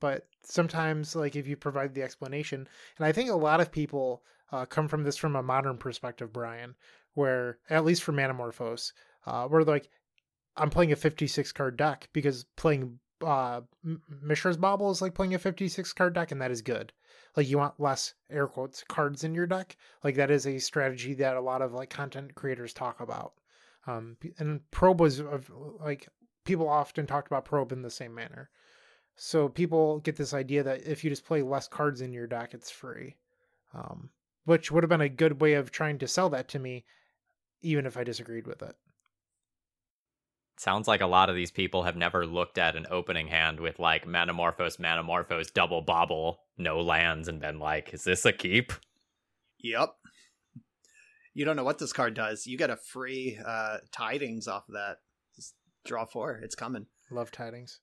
but sometimes, like, if you provide the explanation, and I think a lot of people uh, come from this from a modern perspective, Brian, where, at least for Manamorphose, uh, where like, I'm playing a 56 card deck because playing uh, Mishra's Bauble is like playing a 56 card deck, and that is good. Like you want less air quotes cards in your deck. Like that is a strategy that a lot of like content creators talk about. Um and probe was of like people often talked about probe in the same manner. So people get this idea that if you just play less cards in your deck it's free. Um which would have been a good way of trying to sell that to me even if i disagreed with it Sounds like a lot of these people have never looked at an opening hand with like Manamorphose, Manamorphose, double bauble, no lands, and been like, is this a keep? Yep. You don't know what this card does. You get a free uh, tidings off of that. Just draw four. It's coming. love tidings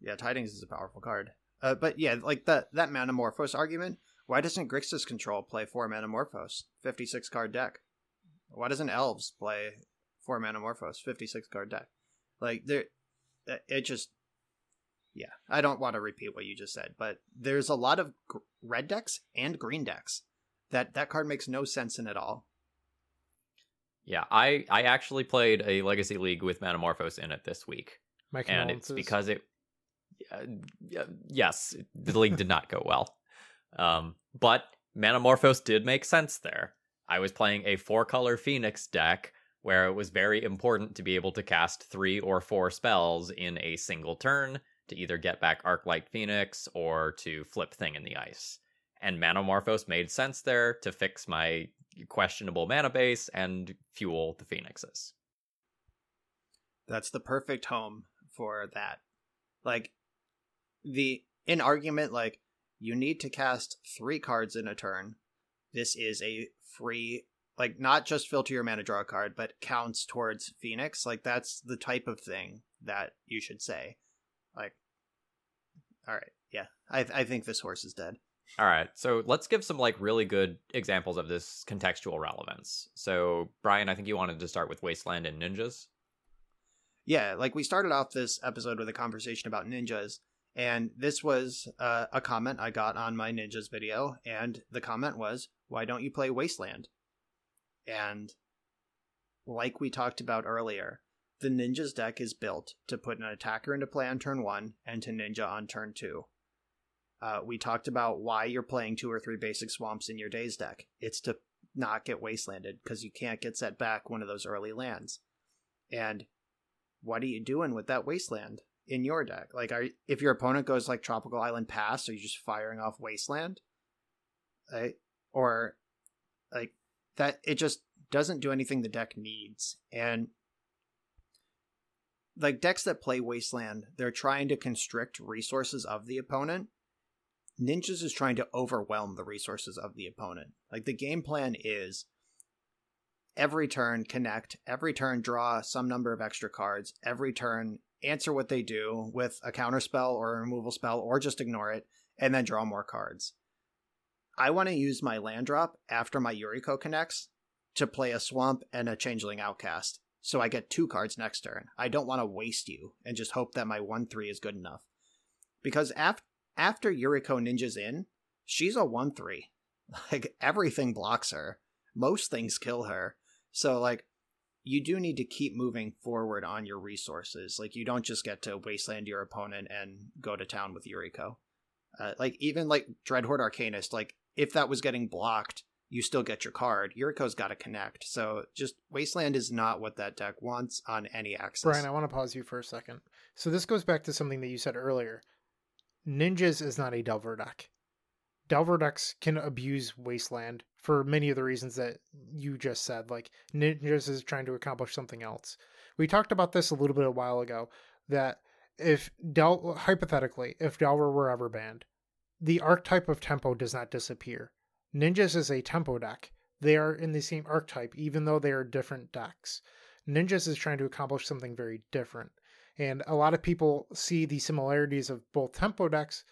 Yeah, tidings is a powerful card. Uh, but yeah, like that that Manamorphose argument. Why doesn't Grixis Control play four Manamorphose? Fifty six card deck. Why doesn't Elves play four Manamorphose? Fifty six card deck. Like there, it just. Yeah, I don't want to repeat what you just said, but there's a lot of gr- red decks and green decks that that card makes no sense in at all. Yeah, I I actually played a Legacy League with Manamorphose in it this week, my and it's because it. Uh, yes, the league did not go well, um, but Manamorphose did make sense there. I was playing a four color Phoenix deck where it was very important to be able to cast three or four spells in a single turn to either get back Arclight Phoenix or to flip Thing in the Ice. And Manamorphose made sense there to fix my questionable mana base and fuel the Phoenixes. That's the perfect home for that. Like the in argument like you need to cast 3 cards in a turn. This is a free like not just filter your mana draw a card but counts towards Phoenix. Like that's the type of thing that you should say. Like all right. Yeah. I I think this horse is dead. All right, so let's give some like really good examples of this contextual relevance. So, Brian, I think you wanted to start with Wasteland and ninjas. Yeah, like we started off this episode with a conversation about ninjas, and this was uh, a comment I got on my ninjas video, and the comment was, "Why don't you play Wasteland?" And like we talked about earlier, the ninjas deck is built to put an attacker into play on turn one and to ninja on turn two. Uh, we talked about why you're playing two or three basic swamps in your days deck. It's to not get wastelanded because you can't get set back one of those early lands. And what are you doing with that wasteland in your deck? Like, are if your opponent goes like Tropical Island Pass, are you just firing off wasteland? Right? Or like that? It just doesn't do anything the deck needs. And like decks that play wasteland, they're trying to constrict resources of the opponent Ninjas is trying to overwhelm the resources of the opponent. Like the game plan is every turn connect, every turn draw some number of extra cards, every turn answer what they do with a counter spell or a removal spell or just ignore it and then draw more cards. I want to use my land drop after my Yuriko connects to play a swamp and a changeling outcast. So I get two cards next turn. I don't want to waste you and just hope that my 1 3 is good enough. Because after after Yuriko ninjas in, she's a 1 3. [LAUGHS] Like, everything blocks her. Most things kill her. So, like, you do need to keep moving forward on your resources. Like, you don't just get to wasteland your opponent and go to town with Yuriko. Uh, like, even like Dreadhorde Arcanist, like, if that was getting blocked, you still get your card. Yuriko's got to connect. So just Wasteland is not what that deck wants on any axis. Brian, I want to pause you for a second. So this goes back to something that you said earlier. Ninjas is not a Delver deck. Delver decks can abuse Wasteland for many of the reasons that you just said. Like Ninjas is trying to accomplish something else. We talked about this a little bit a while ago. That if Del hypothetically, if Delver were ever banned, the archetype of tempo does not disappear. Ninjas is a tempo deck. They are in the same archetype, even though they are different decks. Ninjas is trying to accomplish something very different. And a lot of people see the similarities of both tempo decks.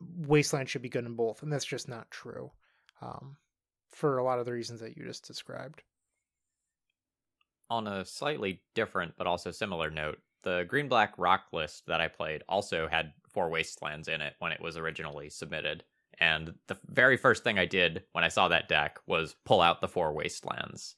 Wasteland should be good in both, and that's just not true um, for a lot of the reasons that you just described. On a slightly different but also similar note, the green black rock list that I played also had four wastelands in it when it was originally submitted. And the very first thing I did when I saw that deck was pull out the four wastelands.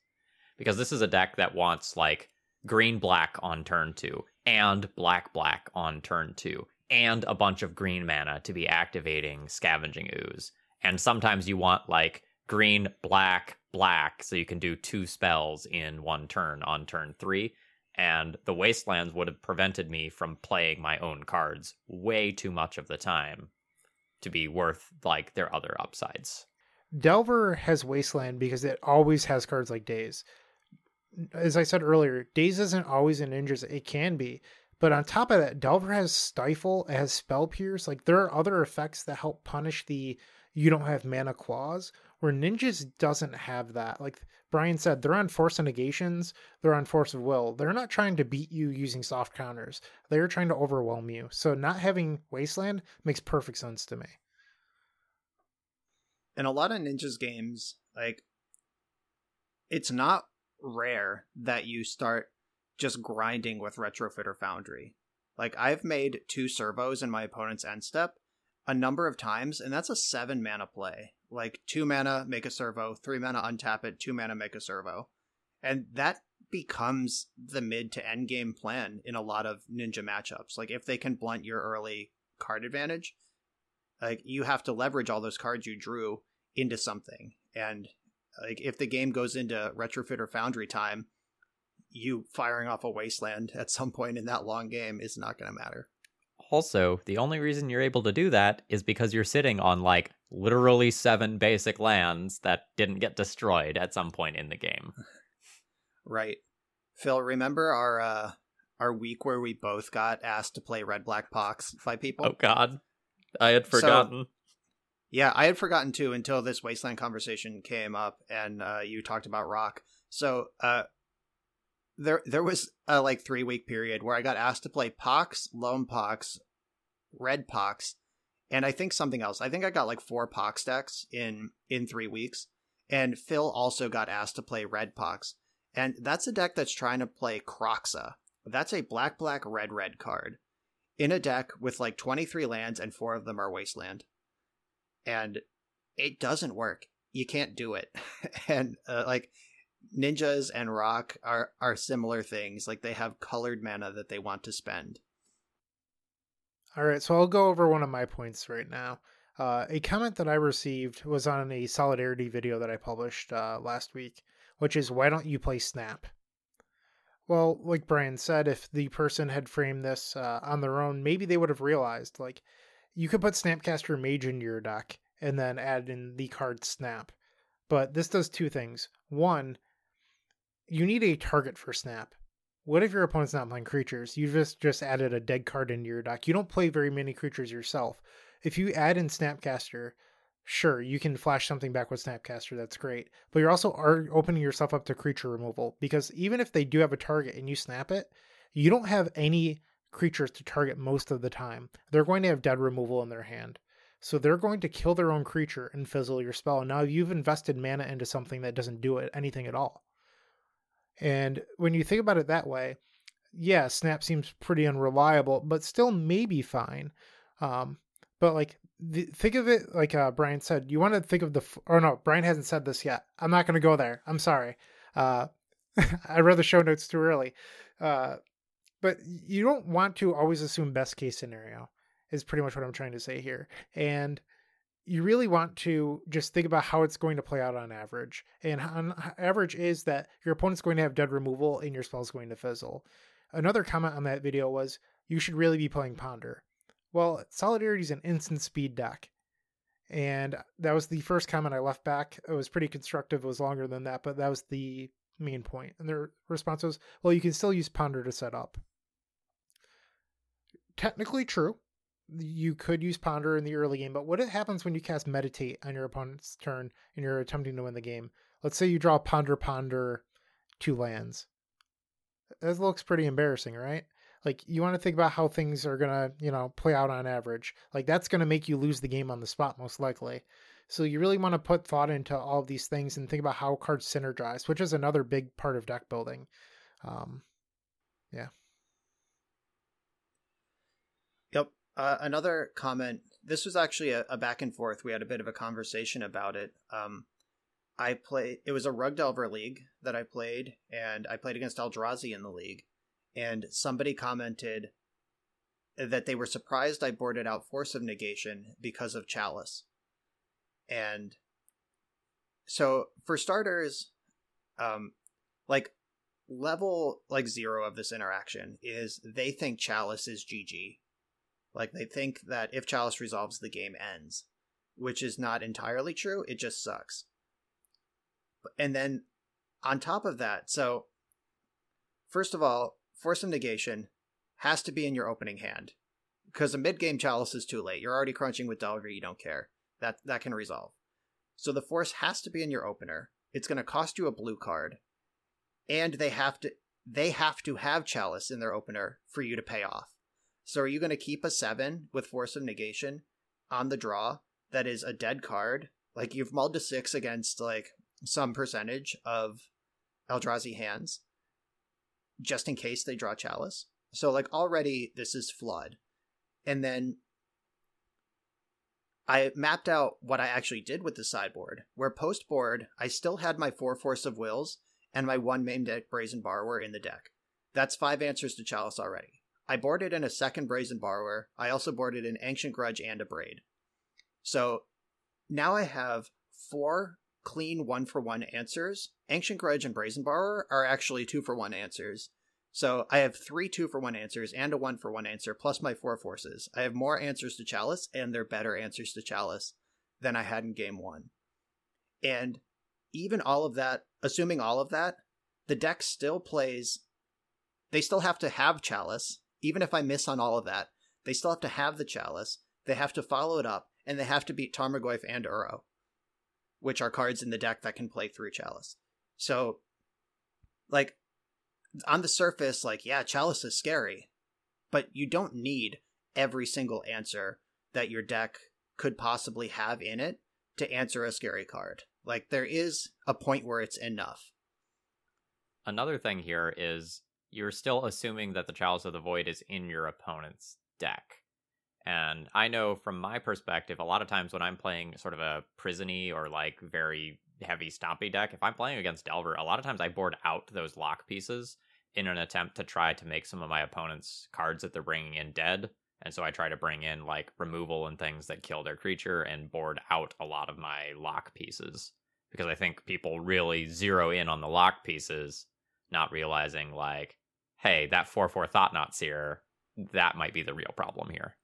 Because this is a deck that wants like green black on turn two and black black on turn two and a bunch of green mana to be activating scavenging ooze. And sometimes you want like green, black, black, so you can do two spells in one turn on turn three. And the wastelands would have prevented me from playing my own cards way too much of the time to be worth like their other upsides. Delver has Wasteland because it always has cards like Daze. as I said earlier, Daze isn't always in ninjas. It can be. But on top of that, Delver has Stifle, it has Spell Pierce. Like there are other effects that help punish the you don't have mana claws, where ninjas doesn't have that. Like Brian said, they're on force of negations, they're on force of will. They're not trying to beat you using soft counters. They're trying to overwhelm you. So not having Wasteland makes perfect sense to me. In a lot of ninjas games, like it's not rare that you start just grinding with Retrofitter Foundry. Like I've made two servos in my opponent's end step a number of times, and that's a seven mana play. Like two mana, make a servo, three mana, untap it, two mana, make a servo. And that becomes the mid to end game plan in a lot of ninja matchups. Like if they can blunt your early card advantage, like you have to leverage all those cards you drew into something. And like if the game goes into Retrofitter Foundry time, you firing off a wasteland [LAUGHS] at some point in that long game is not going to matter. Also, the only reason you're able to do that is because you're sitting on like literally seven basic lands that didn't get destroyed at some point in the game. [LAUGHS] Right. Phil, remember our uh our week where we both got asked to play Red Black Pox by people? Oh god. I had So- forgotten. Yeah, I had forgotten too until this Wasteland conversation came up and uh, you talked about rock. So uh, there there was a like three week period where I got asked to play Pox, Lone Pox, Red Pox, and I think something else. I think I got like four Pox decks in in three weeks. And Phil also got asked to play Red Pox, and that's a deck that's trying to play Kroxa. That's a black black red red card in a deck with like 23 lands and four of them are wasteland and it doesn't work you can't do it [LAUGHS] and uh, like ninjas and rock are are similar things like they have colored mana that they want to spend All right, so I'll go over one of my points right now. Uh, a comment that I received was on a solidarity video that I published uh, last week, which is why don't you play Snap? Well, like Brian said, if the person had framed this uh, on their own, maybe they would have realized like you could put Snapcaster Mage into your deck and then add in the card Snap. But this does two things. One, you need a target for Snap. What if your opponent's not playing creatures? You just just added a dead card into your deck. You don't play very many creatures yourself. If you add in Snapcaster, sure, you can flash something back with Snapcaster. That's great. But you're also are opening yourself up to creature removal because even if they do have a target and you snap it, you don't have any creatures to target most of the time. They're going to have dead removal in their hand. So they're going to kill their own creature and fizzle your spell. And now you've invested mana into something that doesn't do it anything at all. And when you think about it that way, yeah, Snap seems pretty unreliable, but still maybe fine. Um, but like, the, think of it like uh, Brian said. You want to think of the or no, Brian hasn't said this yet. I'm not going to go there. I'm sorry. Uh, [LAUGHS] I read the show notes too early. Uh, but you don't want to always assume best case scenario. Is pretty much what I'm trying to say here, and you really want to just think about how it's going to play out on average. And on average is that your opponent's going to have dead removal and your spell's going to fizzle. Another comment on that video was you should really be playing Ponder. Well, Solidarity is an instant speed deck. And that was the first comment I left back. It was pretty constructive. It was longer than that, but that was the main point. And their response was, well, you can still use Ponder to set up. Technically true you could use ponder in the early game, but what happens when you cast meditate on your opponent's turn and you're attempting to win the game? Let's say you draw ponder ponder two lands. That looks pretty embarrassing, right? Like you want to think about how things are gonna, you know, play out on average. Like that's gonna make you lose the game on the spot most likely. So you really want to put thought into all of these things and think about how cards synergize, which is another big part of deck building. Um, yeah. Yep. Uh, another comment. This was actually a, a, back and forth. We had a bit of a conversation about it. Um, I play. It was a Rug Delver league that I played, and I played against Eldrazi in the league. And somebody commented that they were surprised I boarded out Force of Negation because of Chalice. And so, for starters, um, like level like zero of this interaction is they think Chalice is GG like they think that if Chalice resolves, the game ends, which is not entirely true. It just sucks. And then on top of that, so first of all, Force of Negation has to be in your opening hand because a mid game Chalice is too late. You're already crunching with Delver. You don't care. That that can resolve. So the Force has to be in your opener. It's going to cost you a blue card, and they have to they have to have Chalice in their opener for you to pay off. So are you going to keep a seven with Force of Negation on the draw that is a dead card? Like you've mulled to six against like some percentage of Eldrazi hands, just in case they draw Chalice. So like already this is flood, and then I mapped out what I actually did with the sideboard. Where post board, I still had my four Force of Wills and my one main deck Brazen Borrower in the deck. That's five answers to Chalice already. I boarded in a second Brazen Borrower. I also boarded an Ancient Grudge and a Braid. So now I have four clean one for one answers, Ancient Grudge and Brazen Borrower are actually two for one answers. So I have three two for one answers and a one for one answer, plus my four forces. I have more answers to Chalice, and they're better answers to Chalice than I had in game one. And even all of that, assuming all of that, the deck still plays. They still have to have Chalice, even if I miss on all of that. They still have to have the Chalice. They have to follow it up, and they have to beat Tarmogoyf and Uro, which are cards in the deck that can play through Chalice. So, like, on the surface, like, yeah, Chalice is scary, but you don't need every single answer that your deck could possibly have in it to answer a scary card. Like, there is a point where it's enough. Another thing here is you're still assuming that the Chalice of the Void is in your opponent's deck. And I know from my perspective, a lot of times when I'm playing sort of a prisony or like very heavy stompy deck, if I'm playing against Delver, a lot of times I board out those lock pieces in an attempt to try to make some of my opponent's cards that they're bringing in dead. And so I try to bring in like removal and things that kill their creature and board out a lot of my lock pieces because I think people really zero in on the lock pieces, not realizing like, hey, that 4 4 Thought-Knot Seer, that might be the real problem here.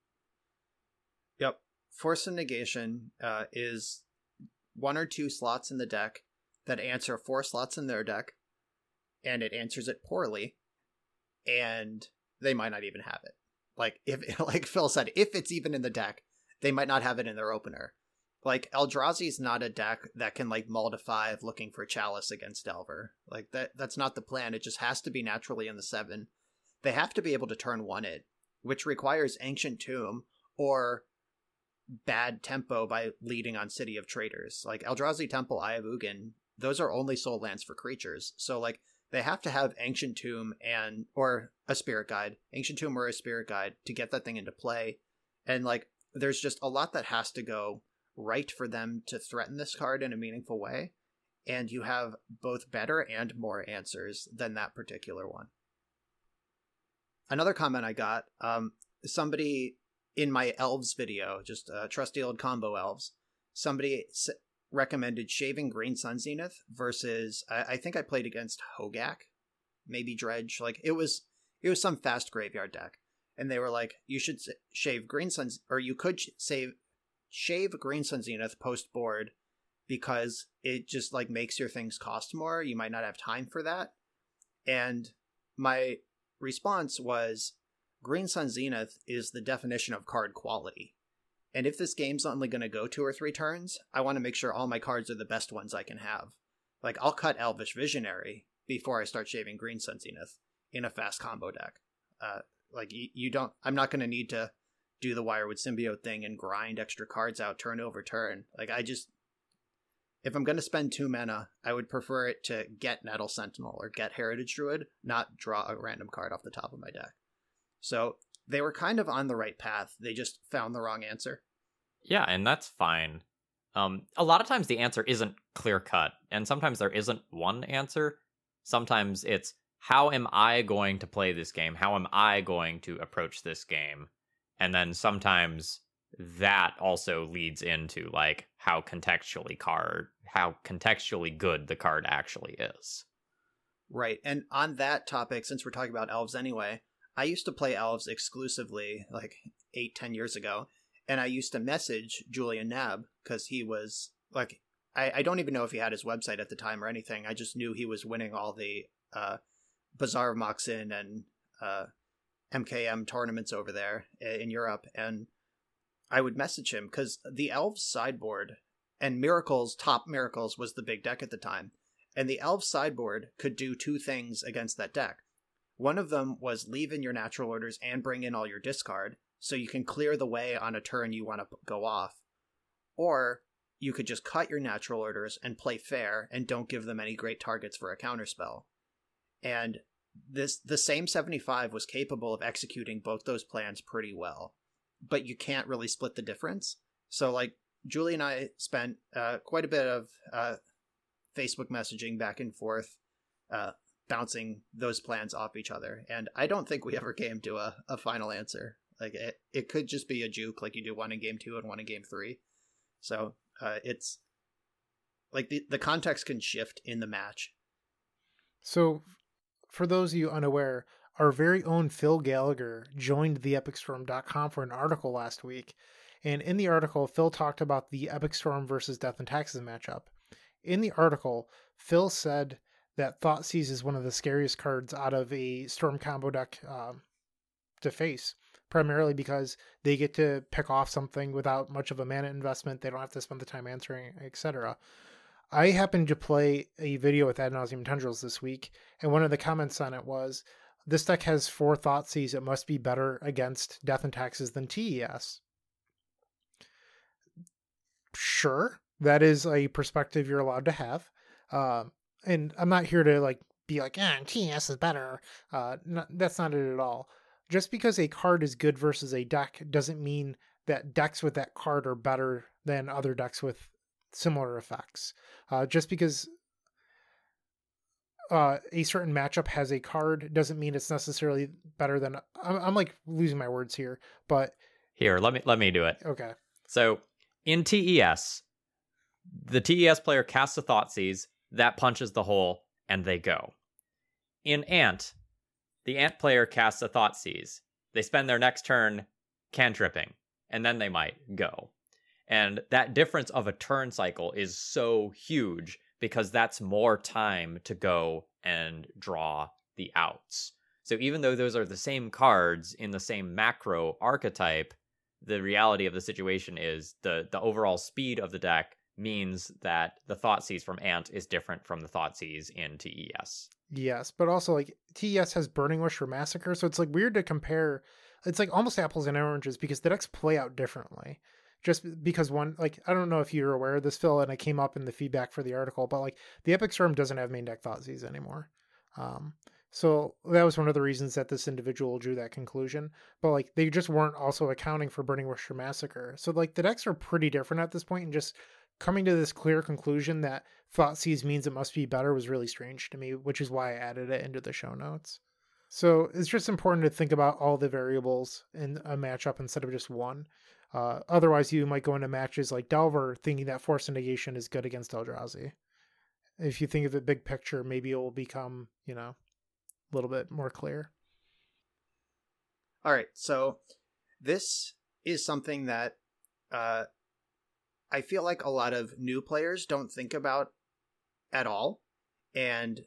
Yep. Force of Negation uh, is one or two slots in the deck that answer four slots in their deck, and it answers it poorly, and they might not even have it. Like if, [LAUGHS] like Phil said, if it's even in the deck, they might not have it in their opener. Like Eldrazi is not a deck that can like mull to five looking for Chalice against Delver. Like that that's not the plan. It just has to be naturally in the seven. They have to be able to turn one it, which requires Ancient Tomb or bad tempo by leading on City of Traitors. Like Eldrazi Temple, Eye of Ugin, those are only sol lands for creatures. So like they have to have Ancient Tomb and or a Spirit Guide, Ancient Tomb or a Spirit Guide to get that thing into play. And like there's just a lot that has to go right for them to threaten this card in a meaningful way. And you have both better and more answers than that particular one. Another comment I got, um, somebody in my elves video, just uh, trusty old combo elves, somebody s- recommended shaving Green Sun Zenith versus I-, I think I played against Hogak, maybe Dredge. Like it was it was some fast graveyard deck, and they were like, you should shave Green Sun or you could save shave Greensun Zenith post board because it just like makes your things cost more. You might not have time for that. And my response was Greensun Zenith is the definition of card quality. And if this game's only going to go two or three turns, I want to make sure all my cards are the best ones I can have. Like, I'll cut Elvish Visionary before I start shaving Green Sun Zenith in a fast combo deck. Uh, like, you, you don't, I'm not going to need to do the Wirewood Symbiote thing and grind extra cards out turn over turn. Like, I just, if I'm going to spend two mana, I would prefer it to get Nettle Sentinel or get Heritage Druid, not draw a random card off the top of my deck. So they were kind of on the right path. They just found the wrong answer. Yeah, and that's fine. Um, a lot of times the answer isn't clear cut, and sometimes there isn't one answer. Sometimes it's how am I going to play this game? How am I going to approach this game? And then sometimes that also leads into like how contextually card how contextually good the card actually is. Right. And on that topic, since we're talking about elves anyway, I used to play elves exclusively like eight, ten years ago. And I used to message Julian Knab because he was like, I, I don't even know if he had his website at the time or anything. I just knew he was winning all the uh, Bazaar of Moxen and uh, MKM tournaments over there in Europe. And I would message him because the elves sideboard and Miracles, top Miracles was the big deck at the time. And the elves sideboard could do two things against that deck. One of them was leave in your natural orders and bring in all your discard, so you can clear the way on a turn you want to go off. Or you could just cut your natural orders and play fair and don't give them any great targets for a counterspell. And this the same 75 was capable of executing both those plans pretty well. But you can't really split the difference. So like Julie and I spent uh, quite a bit of uh, Facebook messaging back and forth, uh, bouncing those plans off each other. And I don't think we ever came to a, a final answer. Like it, it could just be a juke, like you do one in game two and one in game three. So uh, it's like the, the context can shift in the match. So, for those of you unaware, our very own Phil Gallagher joined the EpicStorm.com for an article last week. And in the article, Phil talked about the Epic Storm versus Death and Taxes matchup. In the article, Phil said that Thoughtseize is one of the scariest cards out of a Storm combo deck um, to face, primarily because they get to pick off something without much of a mana investment. They don't have to spend the time answering, etc. I happened to play a video with Ad Nauseam Tendrils this week, and one of the comments on it was, "This deck has four Thoughtseize. It must be better against Death and Taxes than TES." Sure, that is a perspective you're allowed to have, uh, and I'm not here to like be like, "Yeah, TES is better." Uh, not, that's not it at all. Just because a card is good versus a deck doesn't mean that decks with that card are better than other decks with similar effects. Uh, just because uh, a certain matchup has a card doesn't mean it's necessarily better than. I'm, I'm like losing my words here, but Here, let me let me do it. okay. So in TES, the TES player casts a thought Thoughtseize, that punches the hole, and they go. In Ant, the Ant player casts a thought Thoughtseize. They spend their next turn cantripping, and then they might go. And that difference of a turn cycle is so huge because that's more time to go and draw the outs. So even though those are the same cards in the same macro archetype, the reality of the situation is the the overall speed of the deck means that the Thoughtseize from Ant is different from the Thoughtseize in E TES. Yes, but also like TES has Burning Wish for Massacre, so it's like weird to compare. It's like almost apples and oranges because the decks play out differently. Just because one, like, I don't know if you're aware of this, Phil, and it came up in the feedback for the article, but like the Epic Storm doesn't have main deck Thoughtseize anymore. Um, so that was one of the reasons that this individual drew that conclusion. But like they just weren't also accounting for Burning Wish Massacre. So like the decks are pretty different at this point, and just coming to this clear conclusion that Thoughtseize means it must be better was really strange to me, which is why I added it into the show notes. So it's just important to think about all the variables in a matchup instead of just one. Uh, otherwise, you might go into matches like Delver thinking that Force Negation is good against Eldrazi. If you think of it big picture, maybe it will become, you know, a little bit more clear. All right, so this is something that uh, I feel like a lot of new players don't think about at all, and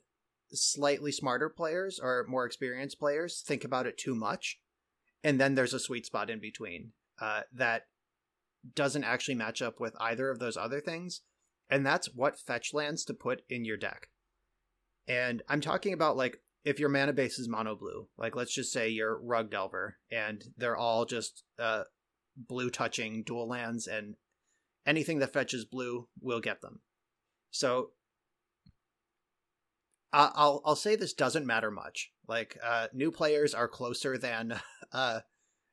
slightly smarter players or more experienced players think about it too much, and then there's a sweet spot in between uh, that doesn't actually match up with either of those other things, and that's what fetch lands to put in your deck. And I'm talking about like if your mana base is mono blue, like let's just say you're Rug Delver, and they're all just uh, blue touching dual lands, and anything that fetches blue will get them. So I'll I'll say this doesn't matter much. Like uh, new players are closer than [LAUGHS] uh,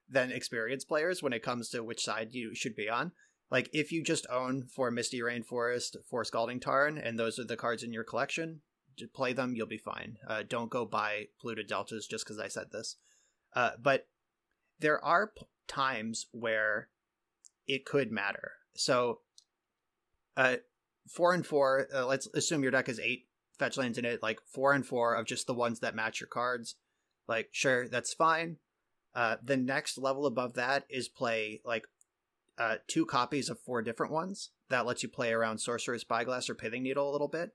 than experienced players when it comes to which side you should be on. Like if you just own four Misty Rainforest, four Scalding Tarn, and those are the cards in your collection, j- play them. You'll be fine. Uh, don't go buy Polluted Deltas just because I said this. Uh, but there are p- times where it could matter. So, uh, four and four. Uh, let's assume your deck has eight fetch lands in it. Like four and four of just the ones that match your cards. Like sure, that's fine. Uh, the next level above that is play like uh, two copies of four different ones. That lets you play around Sorcerer's Spyglass or Pithing Needle a little bit.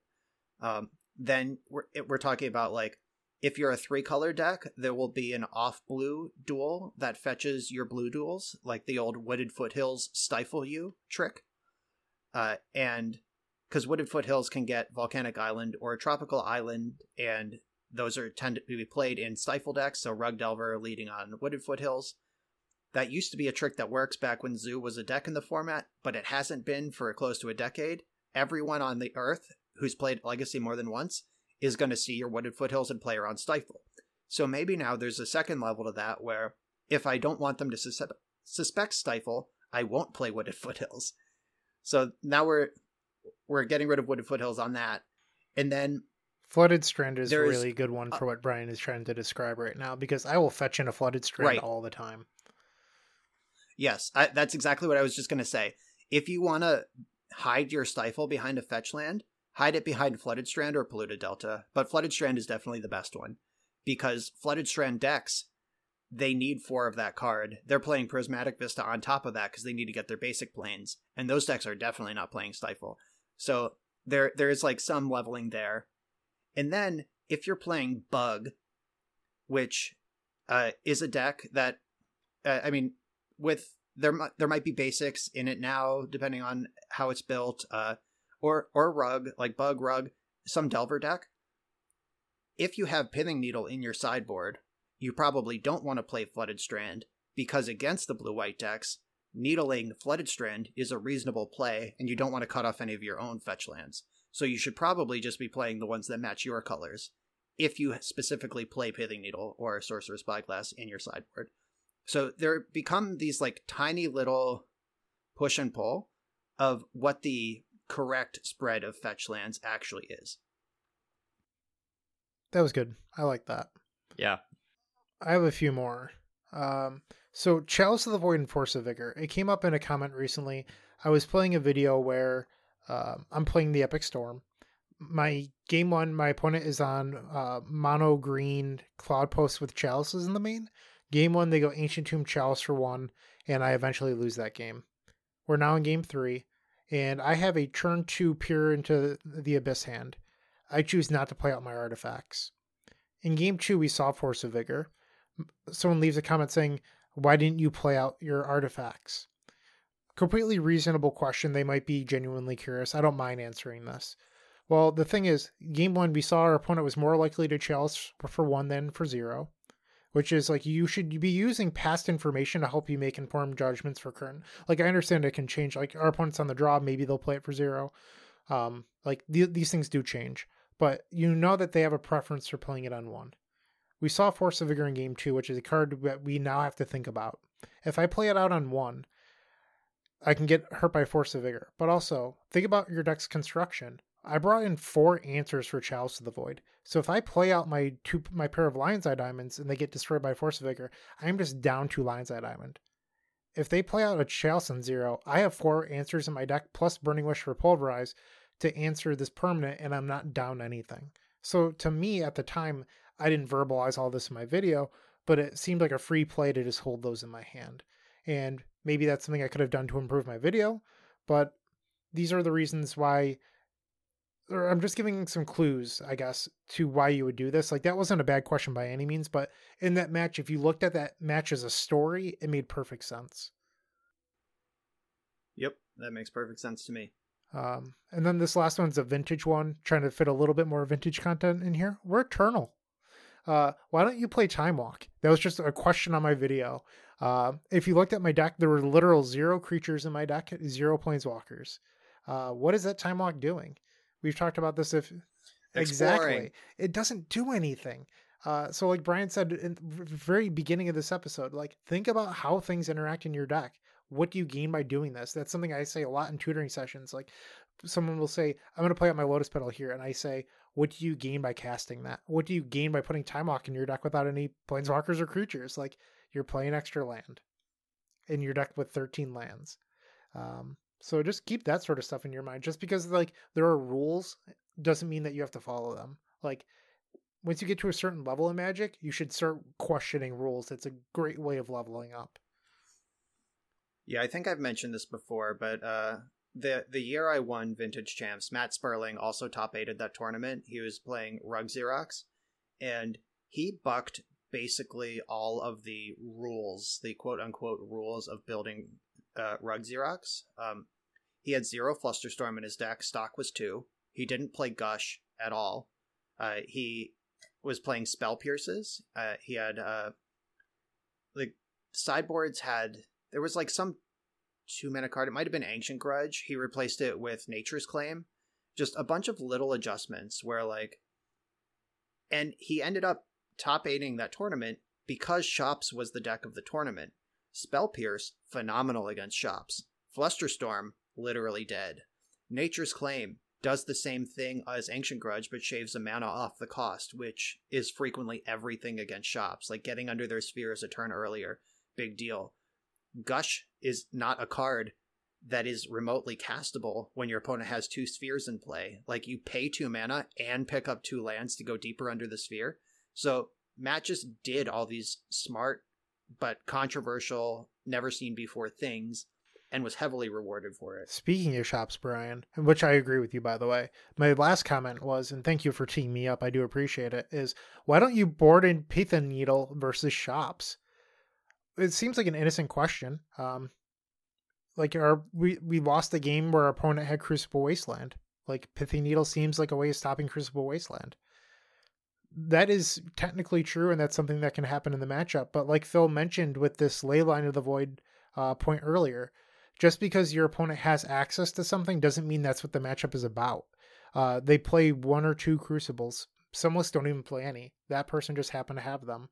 Um, then we're we're talking about like if you're a three color deck, there will be an off blue dual that fetches your blue duals, like the old Wooded Foothills Stifle You trick. Uh, and because Wooded Foothills can get Volcanic Island or a Tropical Island, and those are tend to be played in Stifle decks, so Rug Delver leading on Wooded Foothills. That used to be a trick that works back when Zoo was a deck in the format, but it hasn't been for close to a decade. Everyone on the Earth who's played Legacy more than once is going to see your Wooded Foothills and play around Stifle. So maybe now there's a second level to that where if I don't want them to sus- suspect Stifle, I won't play Wooded [LAUGHS] Foothills. So now we're we're getting rid of Wooded Foothills on that. And then Flooded Strand is a really good one for what Brian is trying to describe right now because I will fetch in a Flooded Strand Right. all the time. Yes, I, that's exactly what I was just going to say. If you want to hide your stifle behind a fetch land, hide it behind Flooded Strand or Polluted Delta. But Flooded Strand is definitely the best one because Flooded Strand decks, they need four of that card. They're playing Prismatic Vista on top of that because they need to get their basic plains, and those decks are definitely not playing Stifle. So there there is like some leveling there. And then if you're playing Bug, which uh, is a deck that uh, I mean, with there there might be basics in it now, depending on how it's built, uh, or or Rug like Bug Rug, some Delver deck. If you have Pithing Needle in your sideboard, you probably don't want to play Flooded Strand because against the blue white decks, needling Flooded Strand is a reasonable play, and you don't want to cut off any of your own fetch lands. So you should probably just be playing the ones that match your colors if you specifically play Pithing Needle or Sorcerer's Spyglass in your sideboard. So there become these like tiny little push and pull of what the correct spread of fetch lands actually is. That was good. I like that. Yeah. I have a few more. Um, so Chalice of the Void and Force of Vigor. It came up in a comment recently. I was playing a video where um I'm playing the Epic Storm. My game one, my opponent is on uh, mono green cloud posts with chalices in the main. Game one, they go Ancient Tomb Chalice for one, and I eventually lose that game. We're now in game three, and I have a turn two peer into the Abyss hand. I choose not to play out my artifacts. In game two, we saw Force of Vigor. Someone leaves a comment saying, Why didn't you play out your artifacts? Completely reasonable question. They might be genuinely curious. I don't mind answering this. Well, the thing is, game one, we saw our opponent was more likely to chalice for one than for zero, which is like you should be using past information to help you make informed judgments for current. Like, I understand it can change. Like, our opponent's on the draw, maybe they'll play it for zero. Um, like, th- these things do change, but you know that they have a preference for playing it on one. We saw Force of Vigor in game two, which is a card that we now have to think about. If I play it out on one, I can get hurt by Force of Vigor. But also, think about your deck's construction. I brought in four answers for Chalice of the Void. So if I play out my two my pair of Lion's Eye Diamonds and they get destroyed by Force of Vigor, I'm just down two Lion's Eye Diamond. If they play out a Chalice on zero, I have four answers in my deck plus Burning Wish for Pulverize to answer this permanent, and I'm not down anything. So to me, at the time, I didn't verbalize all this in my video, but it seemed like a free play to just hold those in my hand. And maybe that's something I could have done to improve my video, but these are the reasons why or I'm just giving some clues, I guess, to why you would do this. Like that wasn't a bad question by any means, but in that match, if you looked at that match as a story, it made perfect sense. Yep, that makes perfect sense to me. Um, and then this last one's a vintage one, trying to fit a little bit more vintage content in here. We're eternal. Uh, why don't you play Time Walk? That was just a question on my video. Uh, if you looked at my deck, there were literal zero creatures in my deck, zero planeswalkers. Uh, what is that Time Walk doing? We've talked about this. If exactly, it doesn't do anything. Uh, so, like Brian said in the very beginning of this episode, like think about how things interact in your deck. What do you gain by doing this? That's something I say a lot in tutoring sessions. Like someone will say, "I'm going to play out my Lotus Petal here," and I say, "What do you gain by casting that? What do you gain by putting Time Walk in your deck without any planeswalkers or creatures? Like you're playing extra land in your deck with 13 lands." Um, so just keep that sort of stuff in your mind. Just because like there are rules doesn't mean that you have to follow them. Like once you get to a certain level in Magic, you should start questioning rules. It's a great way of leveling up. Yeah, I think I've mentioned this before, but uh, the the year I won Vintage Champs, Matt Sperling also top eighted that tournament. He was playing Rug Xerox, and he bucked basically all of the rules, the quote unquote rules of building uh, Rug Xerox. Um, he had zero Flusterstorm in his deck. Stock was two. He didn't play Gush at all. Uh, he was playing Spell Pierces. Uh, he had uh, the sideboards had there was like some two mana card. It might have been Ancient Grudge. He replaced it with Nature's Claim. Just a bunch of little adjustments where like, and he ended up top eighting that tournament because Shops was the deck of the tournament. Spell Pierce, phenomenal against Shops. Flusterstorm, literally dead. Nature's Claim does the same thing as Ancient Grudge, but shaves a mana off the cost, which is frequently everything against Shops. Like getting under their spheres a turn earlier, big deal. Gush is not a card that is remotely castable when your opponent has two spheres in play. Like you pay two mana and pick up two lands to go deeper under the sphere. So Matt just did all these smart but controversial, never seen before things and was heavily rewarded for it. Speaking of shops, Brian, which I agree with you, by the way, my last comment was, and thank you for teeing me up, I do appreciate it, is why don't you board in Pithing Needle versus shops? It seems like an innocent question. Um, like, our, we, we lost the game where our opponent had Crucible Wasteland. Like, Pithing Needle seems like a way of stopping Crucible Wasteland. That is technically true, and that's something that can happen in the matchup. But like Phil mentioned with this Leyline of the Void uh, point earlier, just because your opponent has access to something doesn't mean that's what the matchup is about. Uh, they play one or two crucibles. Some lists don't even play any. That person just happened to have them.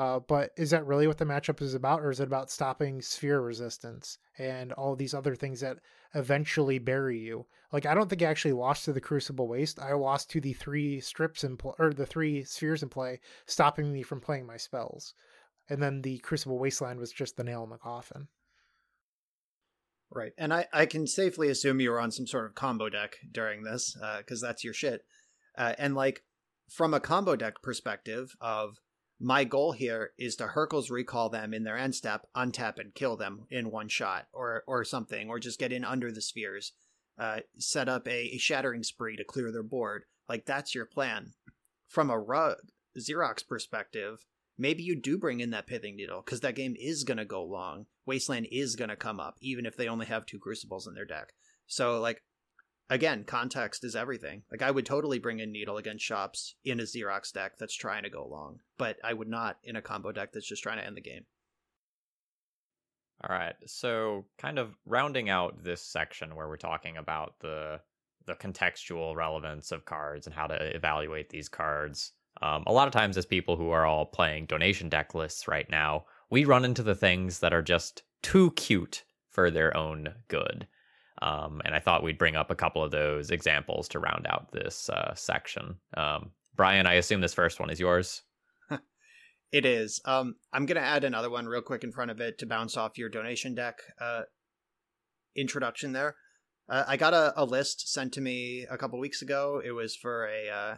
Uh, but is that really what the matchup is about, or is it about stopping sphere resistance and all these other things that eventually bury you? Like, I don't think I actually lost to the Crucible Waste. I lost to the three strips in play, or the three spheres in play, stopping me from playing my spells. And then the Crucible Wasteland was just the nail in the coffin. Right. And I, I can safely assume you were on some sort of combo deck during this, because uh, that's your shit. Uh, and like, from a combo deck perspective of my goal here is to Hurkyl's recall them in their end step, untap and kill them in one shot or or something, or just get in under the spheres, uh, set up a, a shattering spree to clear their board. Like that's your plan. From a rug Xerox perspective, maybe you do bring in that pithing needle because that game is to go long. Wasteland is to come up, even if they only have two crucibles in their deck. So, like, again, context is everything. Like, I would totally bring in Needle against Shops in a Xerox deck that's trying to go long, but I would not in a combo deck that's just trying to end the game. All right. So, kind of rounding out this section where we're talking about the the contextual relevance of cards and how to evaluate these cards. Um, a lot of times, as people who are all playing donation deck lists right now, we run into the things that are just too cute for their own good. Um, and I thought we'd bring up a couple of those examples to round out this uh, section. Um, Brian, I assume this first one is yours. [LAUGHS] it is. Um, I'm going to add another one real quick in front of it to bounce off your donation deck uh, introduction there. Uh, I got a, a, list sent to me a couple weeks ago. It was for a uh,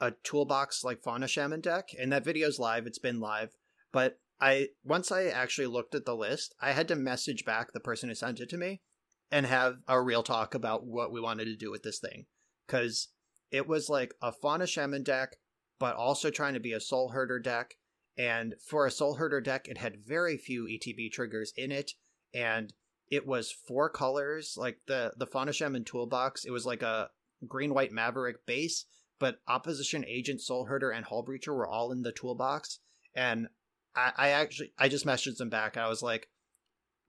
a toolbox like Fauna Shaman deck, and that video's live. It's been live, but I once I actually looked at the list, I had to message back the person who sent it to me and have a real talk about what we wanted to do with this thing because it was like a Fauna Shaman deck, but also trying to be a Soul Herder deck. And for a Soul Herder deck, it had very few ETB triggers in it, and it was four colors. Like the the Fauna Shaman toolbox, it was like a green white Maverick base but opposition agent, soul herder, and Hullbreacher were all in the toolbox. And I, I actually I just messaged them back. I was like,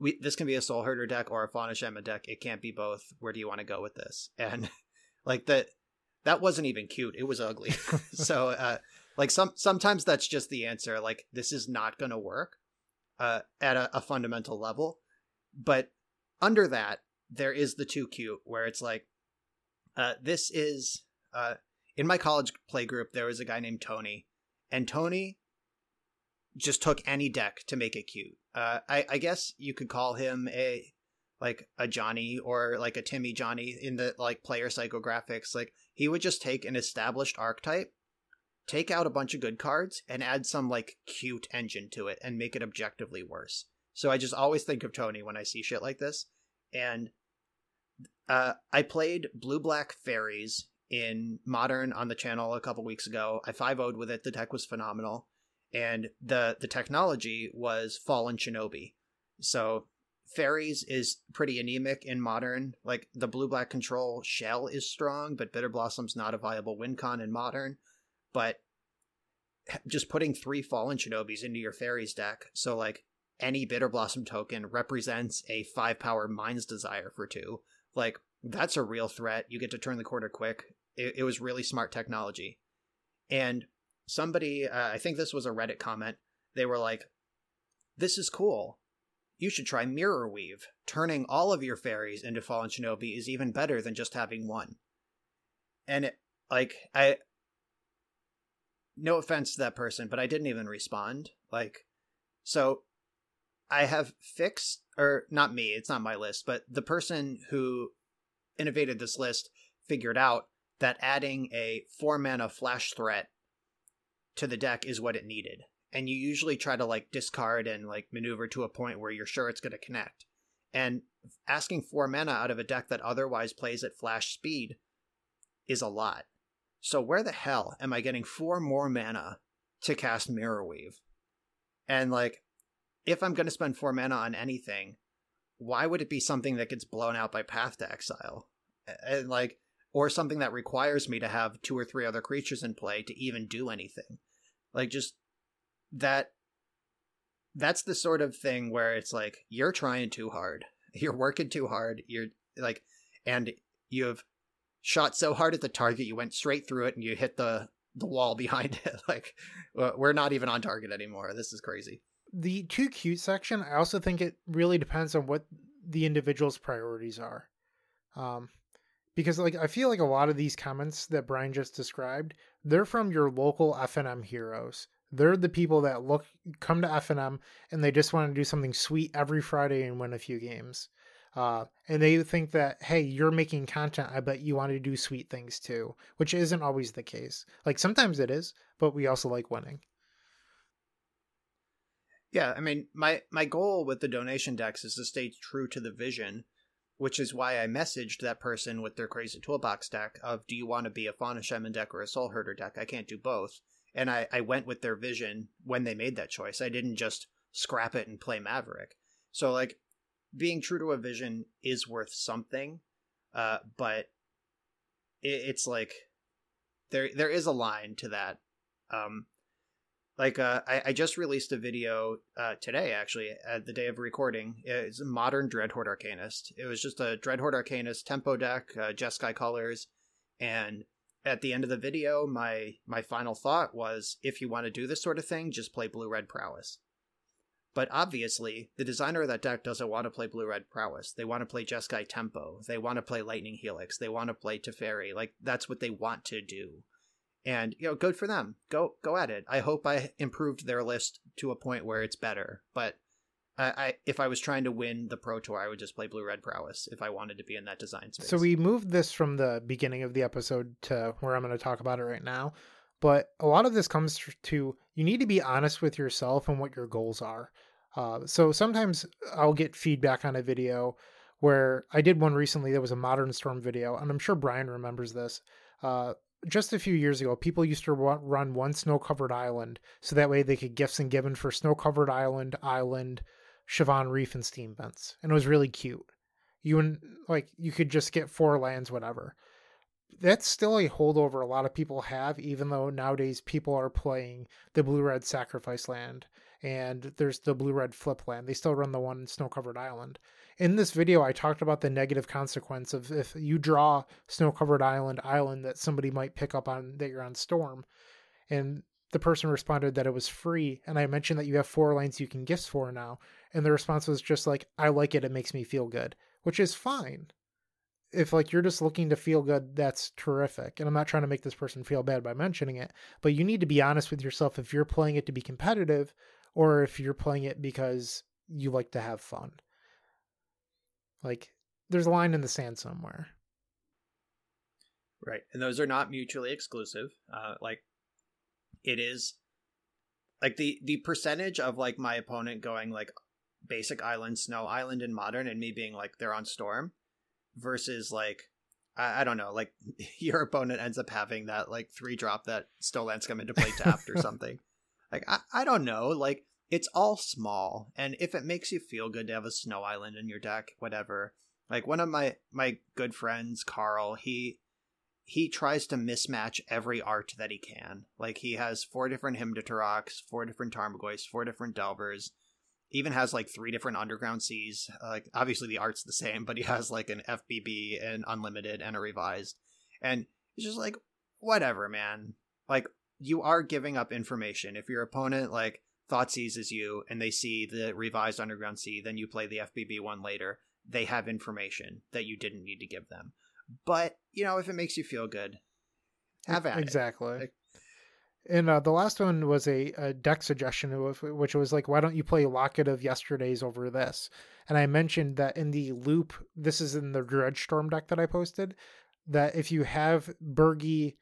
"We this can be a soul herder deck or a fauna shaman deck. It can't be both. Where do you want to go with this?" And [LAUGHS] like that that wasn't even cute. It was ugly. [LAUGHS] [LAUGHS] so uh, like some sometimes that's just the answer. Like this is not going to work uh, at a, a fundamental level. But under that, there is the too cute where it's like, uh, this is uh, in my college play group, there was a guy named Tony, and Tony just took any deck to make it cute. Uh, I, I guess you could call him a like a Johnny or like a Timmy Johnny in the like player psychographics. Like he would just take an established archetype, take out a bunch of good cards, and add some like cute engine to it and make it objectively worse. So I just always think of Tony when I see shit like this. And uh, I played Blue Black Fairies in Modern on the channel a couple weeks ago. I 5 0'd with it. The deck was phenomenal. And the, the technology was Fallen Shinobi. So Fairies is pretty anemic in Modern. Like the blue black control shell is strong, but Bitter Blossom's not a viable win con in Modern. But just putting three Fallen Shinobis into your Fairies deck, so like any Bitter Blossom token represents a five power Mind's Desire for two. Like that's a real threat. You get to turn the corner quick. It, it was really smart technology. And somebody, uh, I think this was a Reddit comment, they were like, This is cool. You should try Mirror Weave. Turning all of your fairies into Fallen Shinobi is even better than just having one. And it, like, I. No offense to that person, but I didn't even respond. Like, so I have fixed, or not me, it's not my list, but the person who innovated this list figured out that adding a four mana flash threat to the deck is what it needed. And you usually try to like discard and like maneuver to a point where you're sure it's going to connect. And asking four mana out of a deck that otherwise plays at flash speed is a lot. So where the hell am I getting four more mana to cast Mirror Weave? And like, if I'm going to spend four mana on anything, why would it be something that gets blown out by Path to Exile? And like, or something that requires me to have two or three other creatures in play to even do anything. Like, just that. That's the sort of thing where it's like, you're trying too hard. [LAUGHS] You're working too hard. You're like, and you've shot so hard at the target, you went straight through it and you hit the the wall [LAUGHS] behind it. like we're not even on target anymore. This is crazy. The too cute section, I also think it really depends on what the individual's priorities are. Um, because like I feel like a lot of these comments that Brian just described, they're from your local FNM heroes. They're the people that look come to FNM and they just want to do something sweet every Friday and win a few games. Uh, and they think that hey, you're making content. I bet you want to do sweet things too, which isn't always the case. Like sometimes it is, but we also like winning. Yeah, I mean, my my goal with the donation decks is to stay true to the vision, which is why I messaged that person with their crazy toolbox deck of do you want to be a Fauna Shaman deck or a Soul Herder deck? I can't do both. And I, I went with their vision when they made that choice. I didn't just scrap it and play Maverick. So like being true to a vision is worth something, uh, but it, it's like there there is a line to that. Um, like uh, I, I just released a video uh, today, actually, at the day of recording. It's a modern Dreadhorde Arcanist. It was just a Dreadhorde Arcanist tempo deck, uh, Jeskai colors, and at the end of the video, my my final thought was, if you want to do this sort of thing, just play Blue Red Prowess. But obviously, the designer of that deck doesn't want to play Blue Red Prowess. They want to play Jeskai Tempo. They want to play Lightning Helix. They want to play Teferi. Like that's what they want to do. And you know, good for them. Go go at it. I hope I improved their list to a point where it's better. But I, I if I was trying to win the Pro Tour, I would just play Blue Red Prowess if I wanted to be in that design space. So we moved this from the beginning of the episode to where I'm going to talk about it right now. But a lot of this comes to you need to be honest with yourself and what your goals are. Uh, so sometimes I'll get feedback on a video where I did one recently that was a Modern Storm video, and I'm sure Brian remembers this. Uh, just a few years ago, people used to run one snow covered island so that way they could Gifts Ungiven for snow covered island, island, Shivan Reef, and steam vents. And it was really cute. You and like you could just get four lands, whatever that's still a holdover a lot of people have, even though nowadays people are playing the blue red sacrifice land and there's the blue red flip land. They still run the one snow covered island. In this video, I talked about the negative consequence of if you draw snow covered island island that somebody might pick up on that you're on storm. And the person responded that it was free. And I mentioned that you have four lanes you can gift for now. And the response was just like, I like it. It makes me feel good, which is fine if like you're just looking to feel good that's terrific and i'm not trying to make this person feel bad by mentioning it but you need to be honest with yourself if you're playing it to be competitive or if you're playing it because you like to have fun like there's a line in the sand somewhere right and those are not mutually exclusive uh like it is like the the percentage of like my opponent going like basic island snow island and modern and me being like they're on storm versus like I, I, don't know, like [LAUGHS] your opponent ends up having that like three drop that still lands come into play tapped or [LAUGHS] something. Like I, I don't know, like it's all small, and if it makes you feel good to have a snow island in your deck, whatever. Like one of my my good friends, Carl, he he tries to mismatch every art that he can. Like he has four different Hymn to Tourach, four different Tarmogoyfs, four different Delvers, even has like three different underground seas. Like obviously the art's the same, [LAUGHS] but he has like an FBB, an unlimited, and a revised. And it's just like whatever, man. Like you are giving up information. If your opponent like thought seizes you and they see the revised underground sea, then you play the FBB one later. They have information that you didn't need to give them. But you know, if it makes you feel good, have at exactly. it. And uh, the last one was a, a deck suggestion, which was like, why don't you play Locket of Yesterday's over this? And I mentioned that in the loop, this is in the Dredge Storm deck that I posted, that if you have Bergie,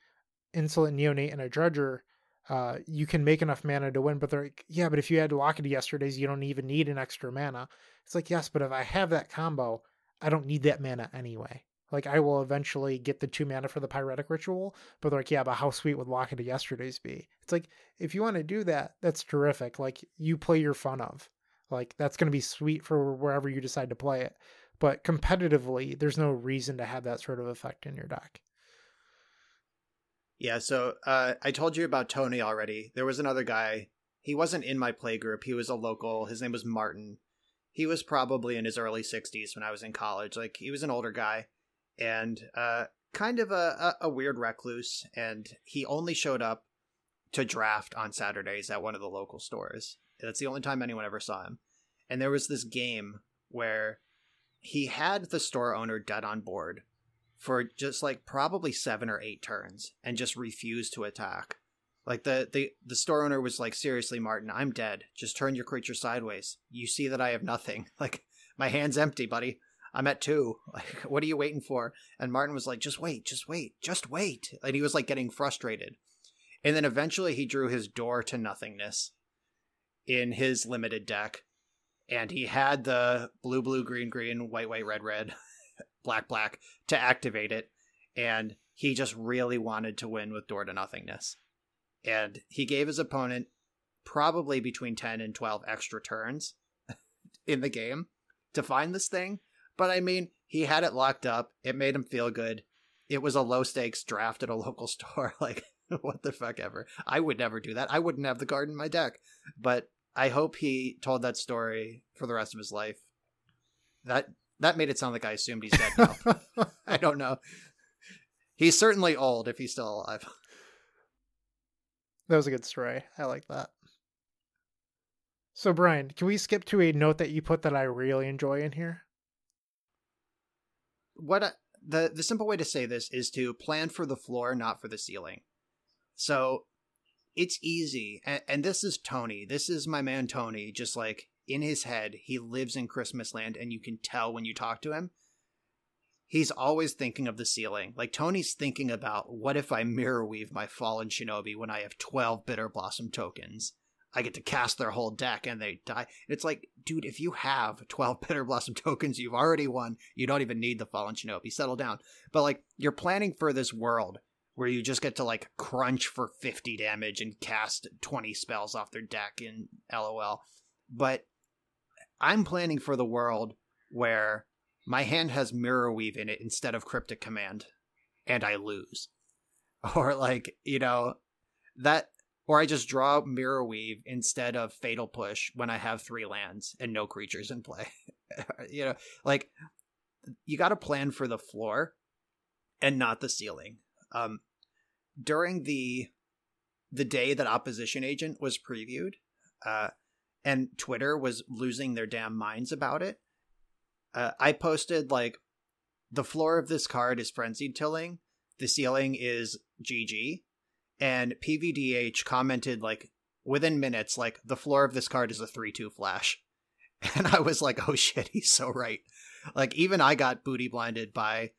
Insolent Neonate, and a Dredger, uh, you can make enough mana to win. But they're like, yeah, but if you had Locket Yesterday's, you don't even need an extra mana. It's like, yes, but if I have that combo, I don't need that mana anyway. Like I will eventually get the two mana for the pyretic ritual, but they're like, yeah, but how sweet would Locket Yesterday's be? It's like if you want to do that, that's terrific. Like you play your fun of. Like that's gonna be sweet for wherever you decide to play it. But competitively, there's no reason to have that sort of effect in your deck. Yeah, so uh, I told you about Tony already. There was another guy. He wasn't in my play group. He was a local. His name was Martin. He was probably in his early 60s when I was in college. Like he was an older guy and uh, kind of a, a, a weird recluse. And he only showed up to draft on Saturdays at one of the local stores. That's the only time anyone ever saw him. And there was this game where he had the store owner dead on board for just like probably seven or eight turns and just refused to attack. Like the, the the store owner was like, seriously, Martin, I'm dead. Just turn your creature sideways. You see that I have nothing. [LAUGHS] Like my hand's empty, buddy. I'm at two. [LAUGHS] Like, what are you waiting for? And Martin was like, just wait, just wait, just wait. And he was like getting frustrated. And then eventually he drew his door to nothingness in his limited deck. And he had the blue, blue, green, green, white, white, red, red, [LAUGHS] black, black to activate it. And he just really wanted to win with door to nothingness. And he gave his opponent probably between 10 and 12 extra turns [LAUGHS] in the game to find this thing. But I mean, he had it locked up. It made him feel good. It was a low stakes draft at a [LAUGHS] local store. [LAUGHS] Like, what the fuck ever. I would never do that. I wouldn't have the card in my deck. But I hope he told that story for the rest of his life. That that made it sound like I assumed he's dead now. [LAUGHS] I don't know. He's certainly old if he's still alive. [LAUGHS] That was a good story. I like that. So, Brian, can we skip to a note that you put that I really enjoy in here? What I, the the simple way to say this is to plan for the floor, not for the ceiling. So it's easy, and, and this is Tony. This is my man Tony. Just like in his head, he lives in Christmas land, and you can tell when you talk to him. He's always thinking of the ceiling. Like Tony's thinking about what if I mirror weave my fallen shinobi when I have 12 bitter blossom tokens? I get to cast their whole deck and they die. It's like, dude, if you have 12 [LAUGHS] Bitter Blossom tokens, you've already won. You don't even need the Fallen Shinobi. Settle down. But like, you're planning for this world where you just get to like crunch for 50 damage and cast 20 spells off their deck in LOL. But I'm planning for the world where my hand has Mirror Weave in it instead of Cryptic Command and I lose. [LAUGHS] Or like, you know, that or I just draw Mirror Weave instead of Fatal Push when I have three lands and no creatures in play. [LAUGHS] you know, like you got to plan for the floor and not the ceiling. Um, during the the day that Opposition Agent was previewed, uh, and Twitter was losing their damn minds about it, uh, I posted like the floor of this card is frenzied tilling, the ceiling is GG, and PVDH commented like within minutes, like the floor of this card is a three-two flash, [LAUGHS] and I was like, oh shit, [LAUGHS] he's so right. Like even I got booty blinded by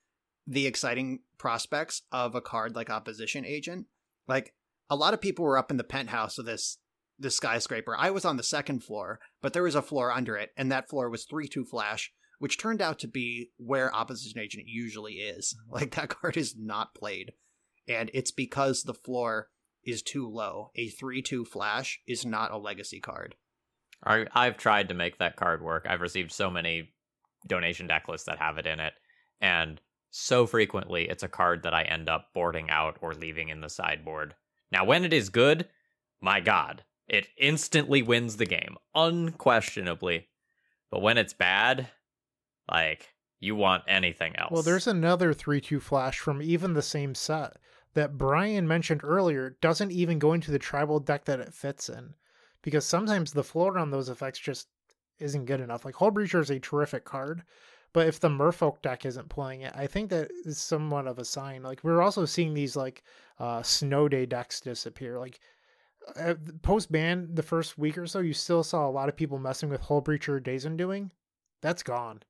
the exciting prospects of a card like Opposition Agent. Like a lot of people were up in the penthouse of this this skyscraper. I was on the second floor, but there was a floor under it, and that floor was three two flash, which turned out to be where Opposition Agent usually is. [LAUGHS] Like that card is not played and it's because the floor is too low. A 3 2 flash is not a legacy card. I've tried to make that card work. I've received so many donation deck lists that have it in it, and so frequently it's a card that I end up boarding out or leaving in the sideboard. Now, when it is good, my god, it instantly wins the game, unquestionably. But when it's bad, like, you want anything else. Well, there's another 3 2 flash from even the same set that Brian mentioned earlier doesn't even go into the tribal deck that it fits in. Because sometimes the floor on those effects just isn't good enough. Like Hullbreacher is a terrific card, But if the Merfolk deck isn't playing it, I think that is somewhat of a sign. Like we're also seeing these like uh, snow day decks disappear. Like uh, post ban the first week or so, you still saw a lot of people messing with Hullbreacher Days Undoing. That's gone.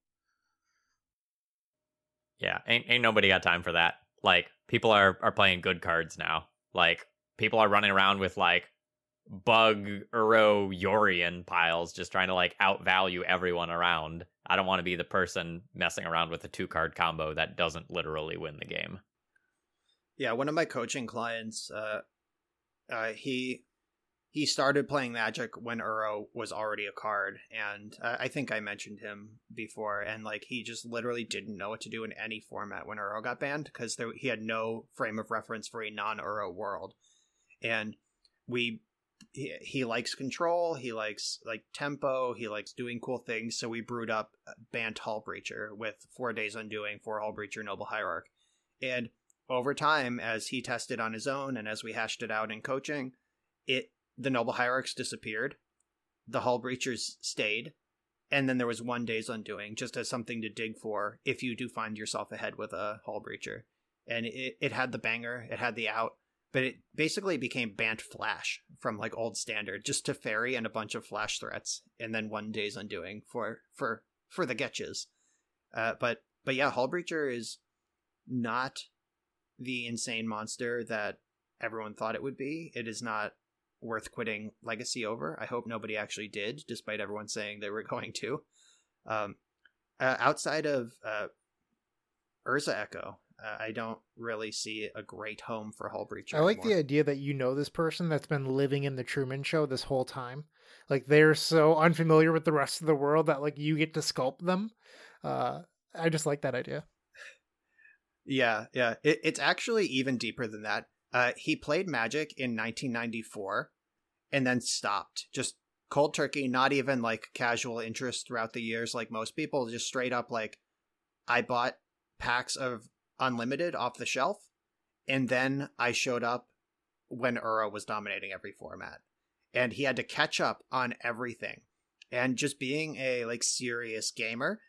Yeah, ain't ain't nobody got time for that. Like people are are playing good cards now. Like people are running around with like bug Uro Yorion piles just trying to like outvalue everyone around. I don't want to be the person messing around with a two card combo that doesn't literally win the game. Yeah, one of my coaching clients, uh, uh, he he started playing Magic when Uro was already a card, and uh, I think I mentioned him before. And like he just literally didn't know what to do in any format when Uro got banned because he had no frame of reference for a non Uro world. And we he, he likes control, he likes like tempo, he likes doing cool things. So we brewed up Bant Hullbreacher with four days undoing, four Hullbreacher, Noble Hierarch, and over time, as he tested on his own and as we hashed it out in coaching, it the Noble Hierarchs disappeared, the Hullbreachers stayed, and then there was one day's undoing, just as something to dig for if you do find yourself ahead with a Hullbreacher. And it, it had the banger, it had the out, but it basically became Bant Flash from like old standard, just Teferi and a bunch of flash threats, and then one day's undoing for for for the Getches. Uh, but but yeah, Hullbreacher is not the insane monster that everyone thought it would be. It is not worth quitting Legacy over. I hope nobody actually did, despite everyone saying they were [LAUGHS] going to. Um, uh, outside of uh, Urza Echo, uh, I don't really see a great home for Hullbreacher. I like anymore. the idea that you know this person that's been living in the Truman Show this whole time. Like they're so unfamiliar with the rest of the world that like you get to sculpt them. Uh, I just like that idea. [LAUGHS] Yeah, yeah. It, it's actually even deeper than that. Uh, he played Magic in 1994 and then stopped. Just cold turkey, not even like casual interest throughout the years like most people, just straight up like I bought packs of unlimited off the shelf and then I showed up when Uro was dominating every format. And he had to catch up on everything. And just being a like serious gamer,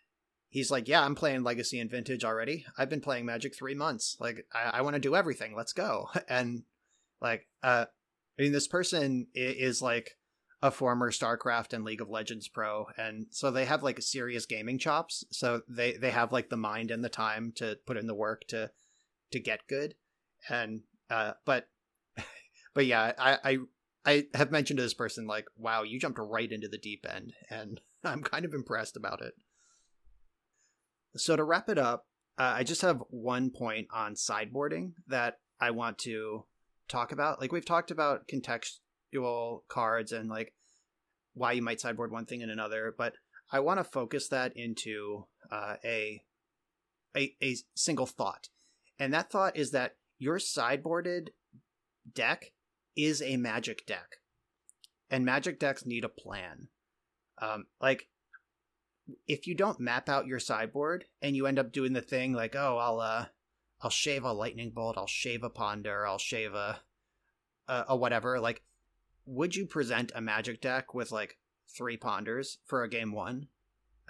he's like, Yeah, I'm playing Legacy and Vintage already. I've been playing Magic three months. Like, I, I want to do everything. Let's go. [LAUGHS] And like, uh, I mean, this person is like a former StarCraft and League of Legends pro, and so they have like serious gaming chops. So they they have like the mind and the time to put in the work to to get good. And uh, but [LAUGHS] but yeah, I I I have mentioned to this person like, wow, you jumped right into the deep end, and [LAUGHS] I'm kind of impressed about it. So to wrap it up, uh, I just have one point on sideboarding that I want to talk about. Like we've talked about contextual cards and like why you might sideboard one thing and another, but I want to focus that into uh, a, a a single thought, and that thought is that your sideboarded deck is a magic deck, and magic decks need a plan. Um, like if you don't map out your sideboard and you end up doing the thing like, oh, I'll uh, I'll shave a lightning bolt, I'll shave a ponder, I'll shave a a, a whatever. Like, would you present a magic deck with like three ponders for a game one?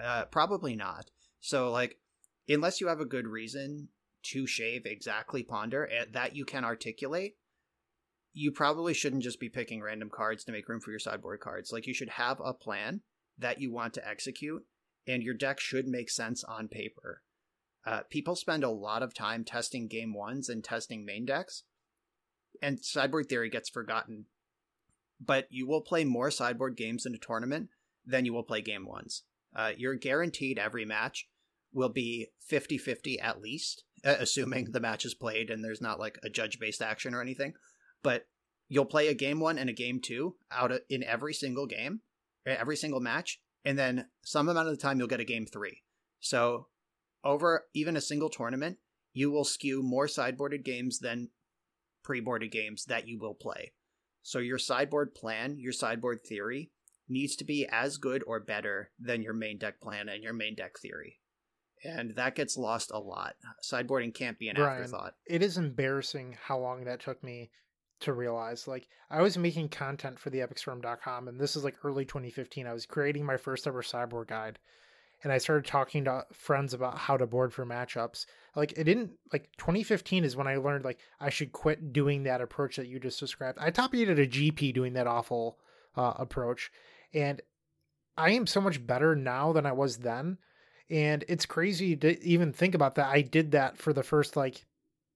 Uh, probably not. So like, unless you have a good reason to shave exactly ponder eh, that you can articulate, you probably shouldn't just be picking random cards to make room for your sideboard cards. Like, you should have a plan that you want to execute and your deck should make sense on paper. Uh, people spend a lot of time testing game ones and testing main decks, and sideboard theory gets forgotten. But you will play more sideboard games in a tournament than you will play game ones. Uh, you're guaranteed every match will be 50 50 at least, [LAUGHS] assuming the match is played and there's not like a judge based action or anything. But you'll play a game one and a game two out of, in every single game, every single match, and then some amount of the time you'll get a game three. So over even a single tournament, you will skew more sideboarded games than pre-boarded games that you will play. So your sideboard plan, your sideboard theory needs to be as good or better than your main deck plan and your main deck theory. And that gets lost a lot. Sideboarding can't be an Brian, afterthought. It is embarrassing how long that took me to realize. Like I was making content for the epicstorm.com and this is like early 2015. I was creating my first ever sideboard guide. and I started talking to friends about how to board for matchups. Like it didn't like 2015 is when I learned like I should quit doing that approach that you just described. I top at a GP doing that awful uh, approach, and I am so much better now than I was then. And it's crazy to even think about that. I did that for the first like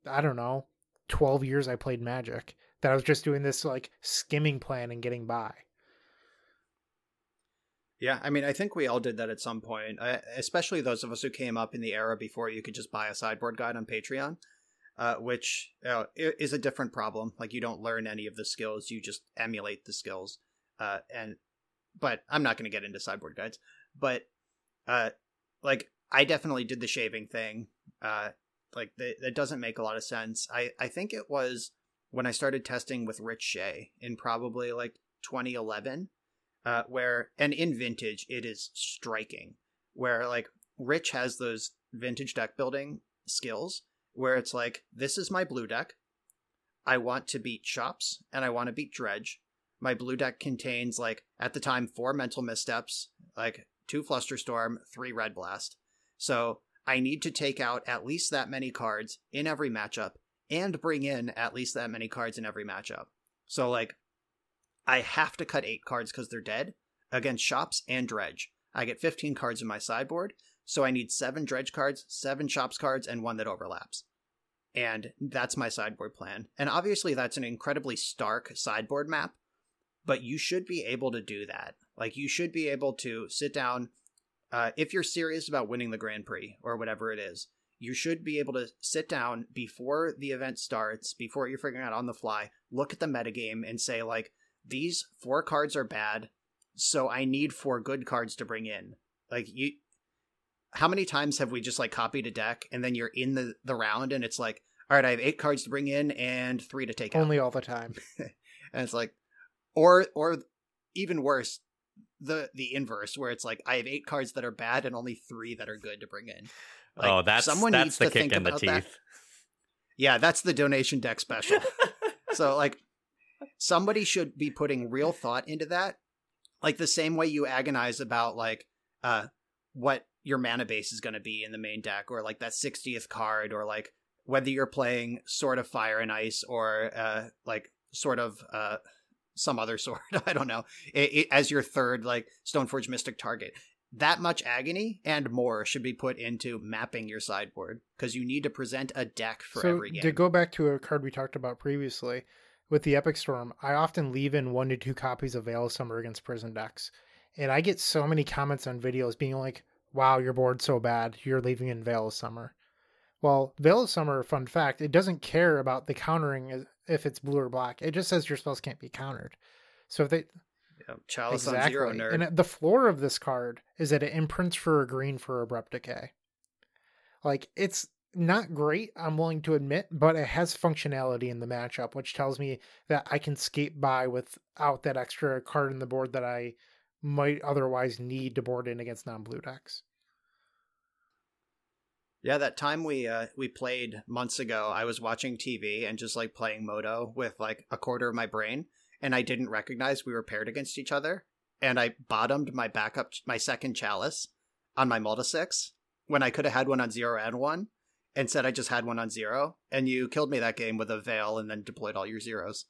I don't know 12 years I played Magic. That I was just doing this like skimming plan and getting by. Yeah, I mean, I think we all did that at some point, I, especially those of us who came up in the era before you could just buy a sideboard guide on Patreon, uh, which uh, is a different problem. Like, you don't learn any of the skills, you just emulate the skills. Uh, and, but I'm not going to get into sideboard guides. But, uh, like, I definitely did the shaving thing. Uh, like, that, that doesn't make a lot of sense. I, I think it was when I started testing with Rich Shay in probably like 2011 uh, where and in vintage it is striking where like rich has those vintage deck building skills where it's like this is my blue deck. I want to beat shops and i want to beat dredge. My blue deck contains like at the time four mental missteps like two flusterstorm three red blast. So i need to take out at least that many cards in every matchup and bring in at least that many cards in every matchup so like I have to cut eight cards because they're dead against shops and dredge. I get 15 cards in my sideboard, so I need seven dredge cards, seven shops cards, and one that overlaps. And that's my sideboard plan. And obviously, that's an incredibly stark sideboard map, but you should be able to do that. Like, you should be able to sit down, uh, if you're serious about winning the Grand Prix or whatever it is, you should be able to sit down before the event starts, before you're figuring out on the fly, look at the metagame and say, like, these four cards are bad, so I need four good cards to bring in. Like you how many times have we just like copied a deck and then you're in the, the round and it's like, all right, I have eight cards to bring in and three to take Only out. Only all the time. [LAUGHS] and it's like or or even worse, the the inverse where it's like I have eight cards that are bad and only three that are good to bring in. Like, oh, that's someone that's needs the to kick think in the teeth. that. [LAUGHS] Yeah, that's the donation deck special. [LAUGHS] so like somebody should be putting real thought into that like the same way you agonize about like uh what your mana base is going to be in the main deck or like that 60th card or like whether you're playing sort of fire and ice or uh like sort of uh some other [LAUGHS] sort i don't know it, it, as your third like stoneforge mystic target that much agony and more should be put into mapping your sideboard because you need to present a deck for so every game to go back to a card we talked about previously with the Epic Storm, I often leave in one to two copies of Veil of Summer against prison decks. And I get so many comments on videos being like, wow, your board's so bad, you're leaving in Veil of Summer. Well, Veil of Summer, fun fact, it doesn't care about the countering if it's blue or black. It just says your spells can't be countered. So if they yeah, Chalice on zero nerd. And the floor of this card is that it imprints for a green for abrupt decay. Like it's not great, I'm willing to admit, but it has functionality in the matchup, which tells me that I can skate by without that extra card in the board that I might otherwise need to board in against non-blue decks. Yeah, that time we uh, we played months ago, I was watching TV and just like playing Moto with like a quarter of my brain, and I didn't recognize we were paired against each other, and I bottomed my backup, my second chalice on my mull to six when I could have had one on zero and one, and said I just had one on zero, and you killed me that game with a veil and then deployed all your zeros.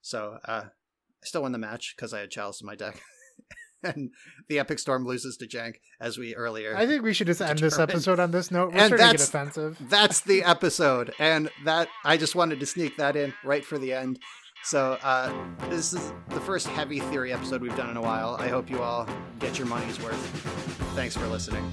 So uh, I still won the match because I had chalice in my deck. [LAUGHS] and the Epic Storm loses to Jank, as we earlier. I think we should just end this episode on this note. We're And starting to get that's- offensive. That's the episode, and that I just wanted to sneak that in right for the end. So uh, this is the first heavy theory episode we've done in a while. I hope you all get your money's worth. Thanks for listening.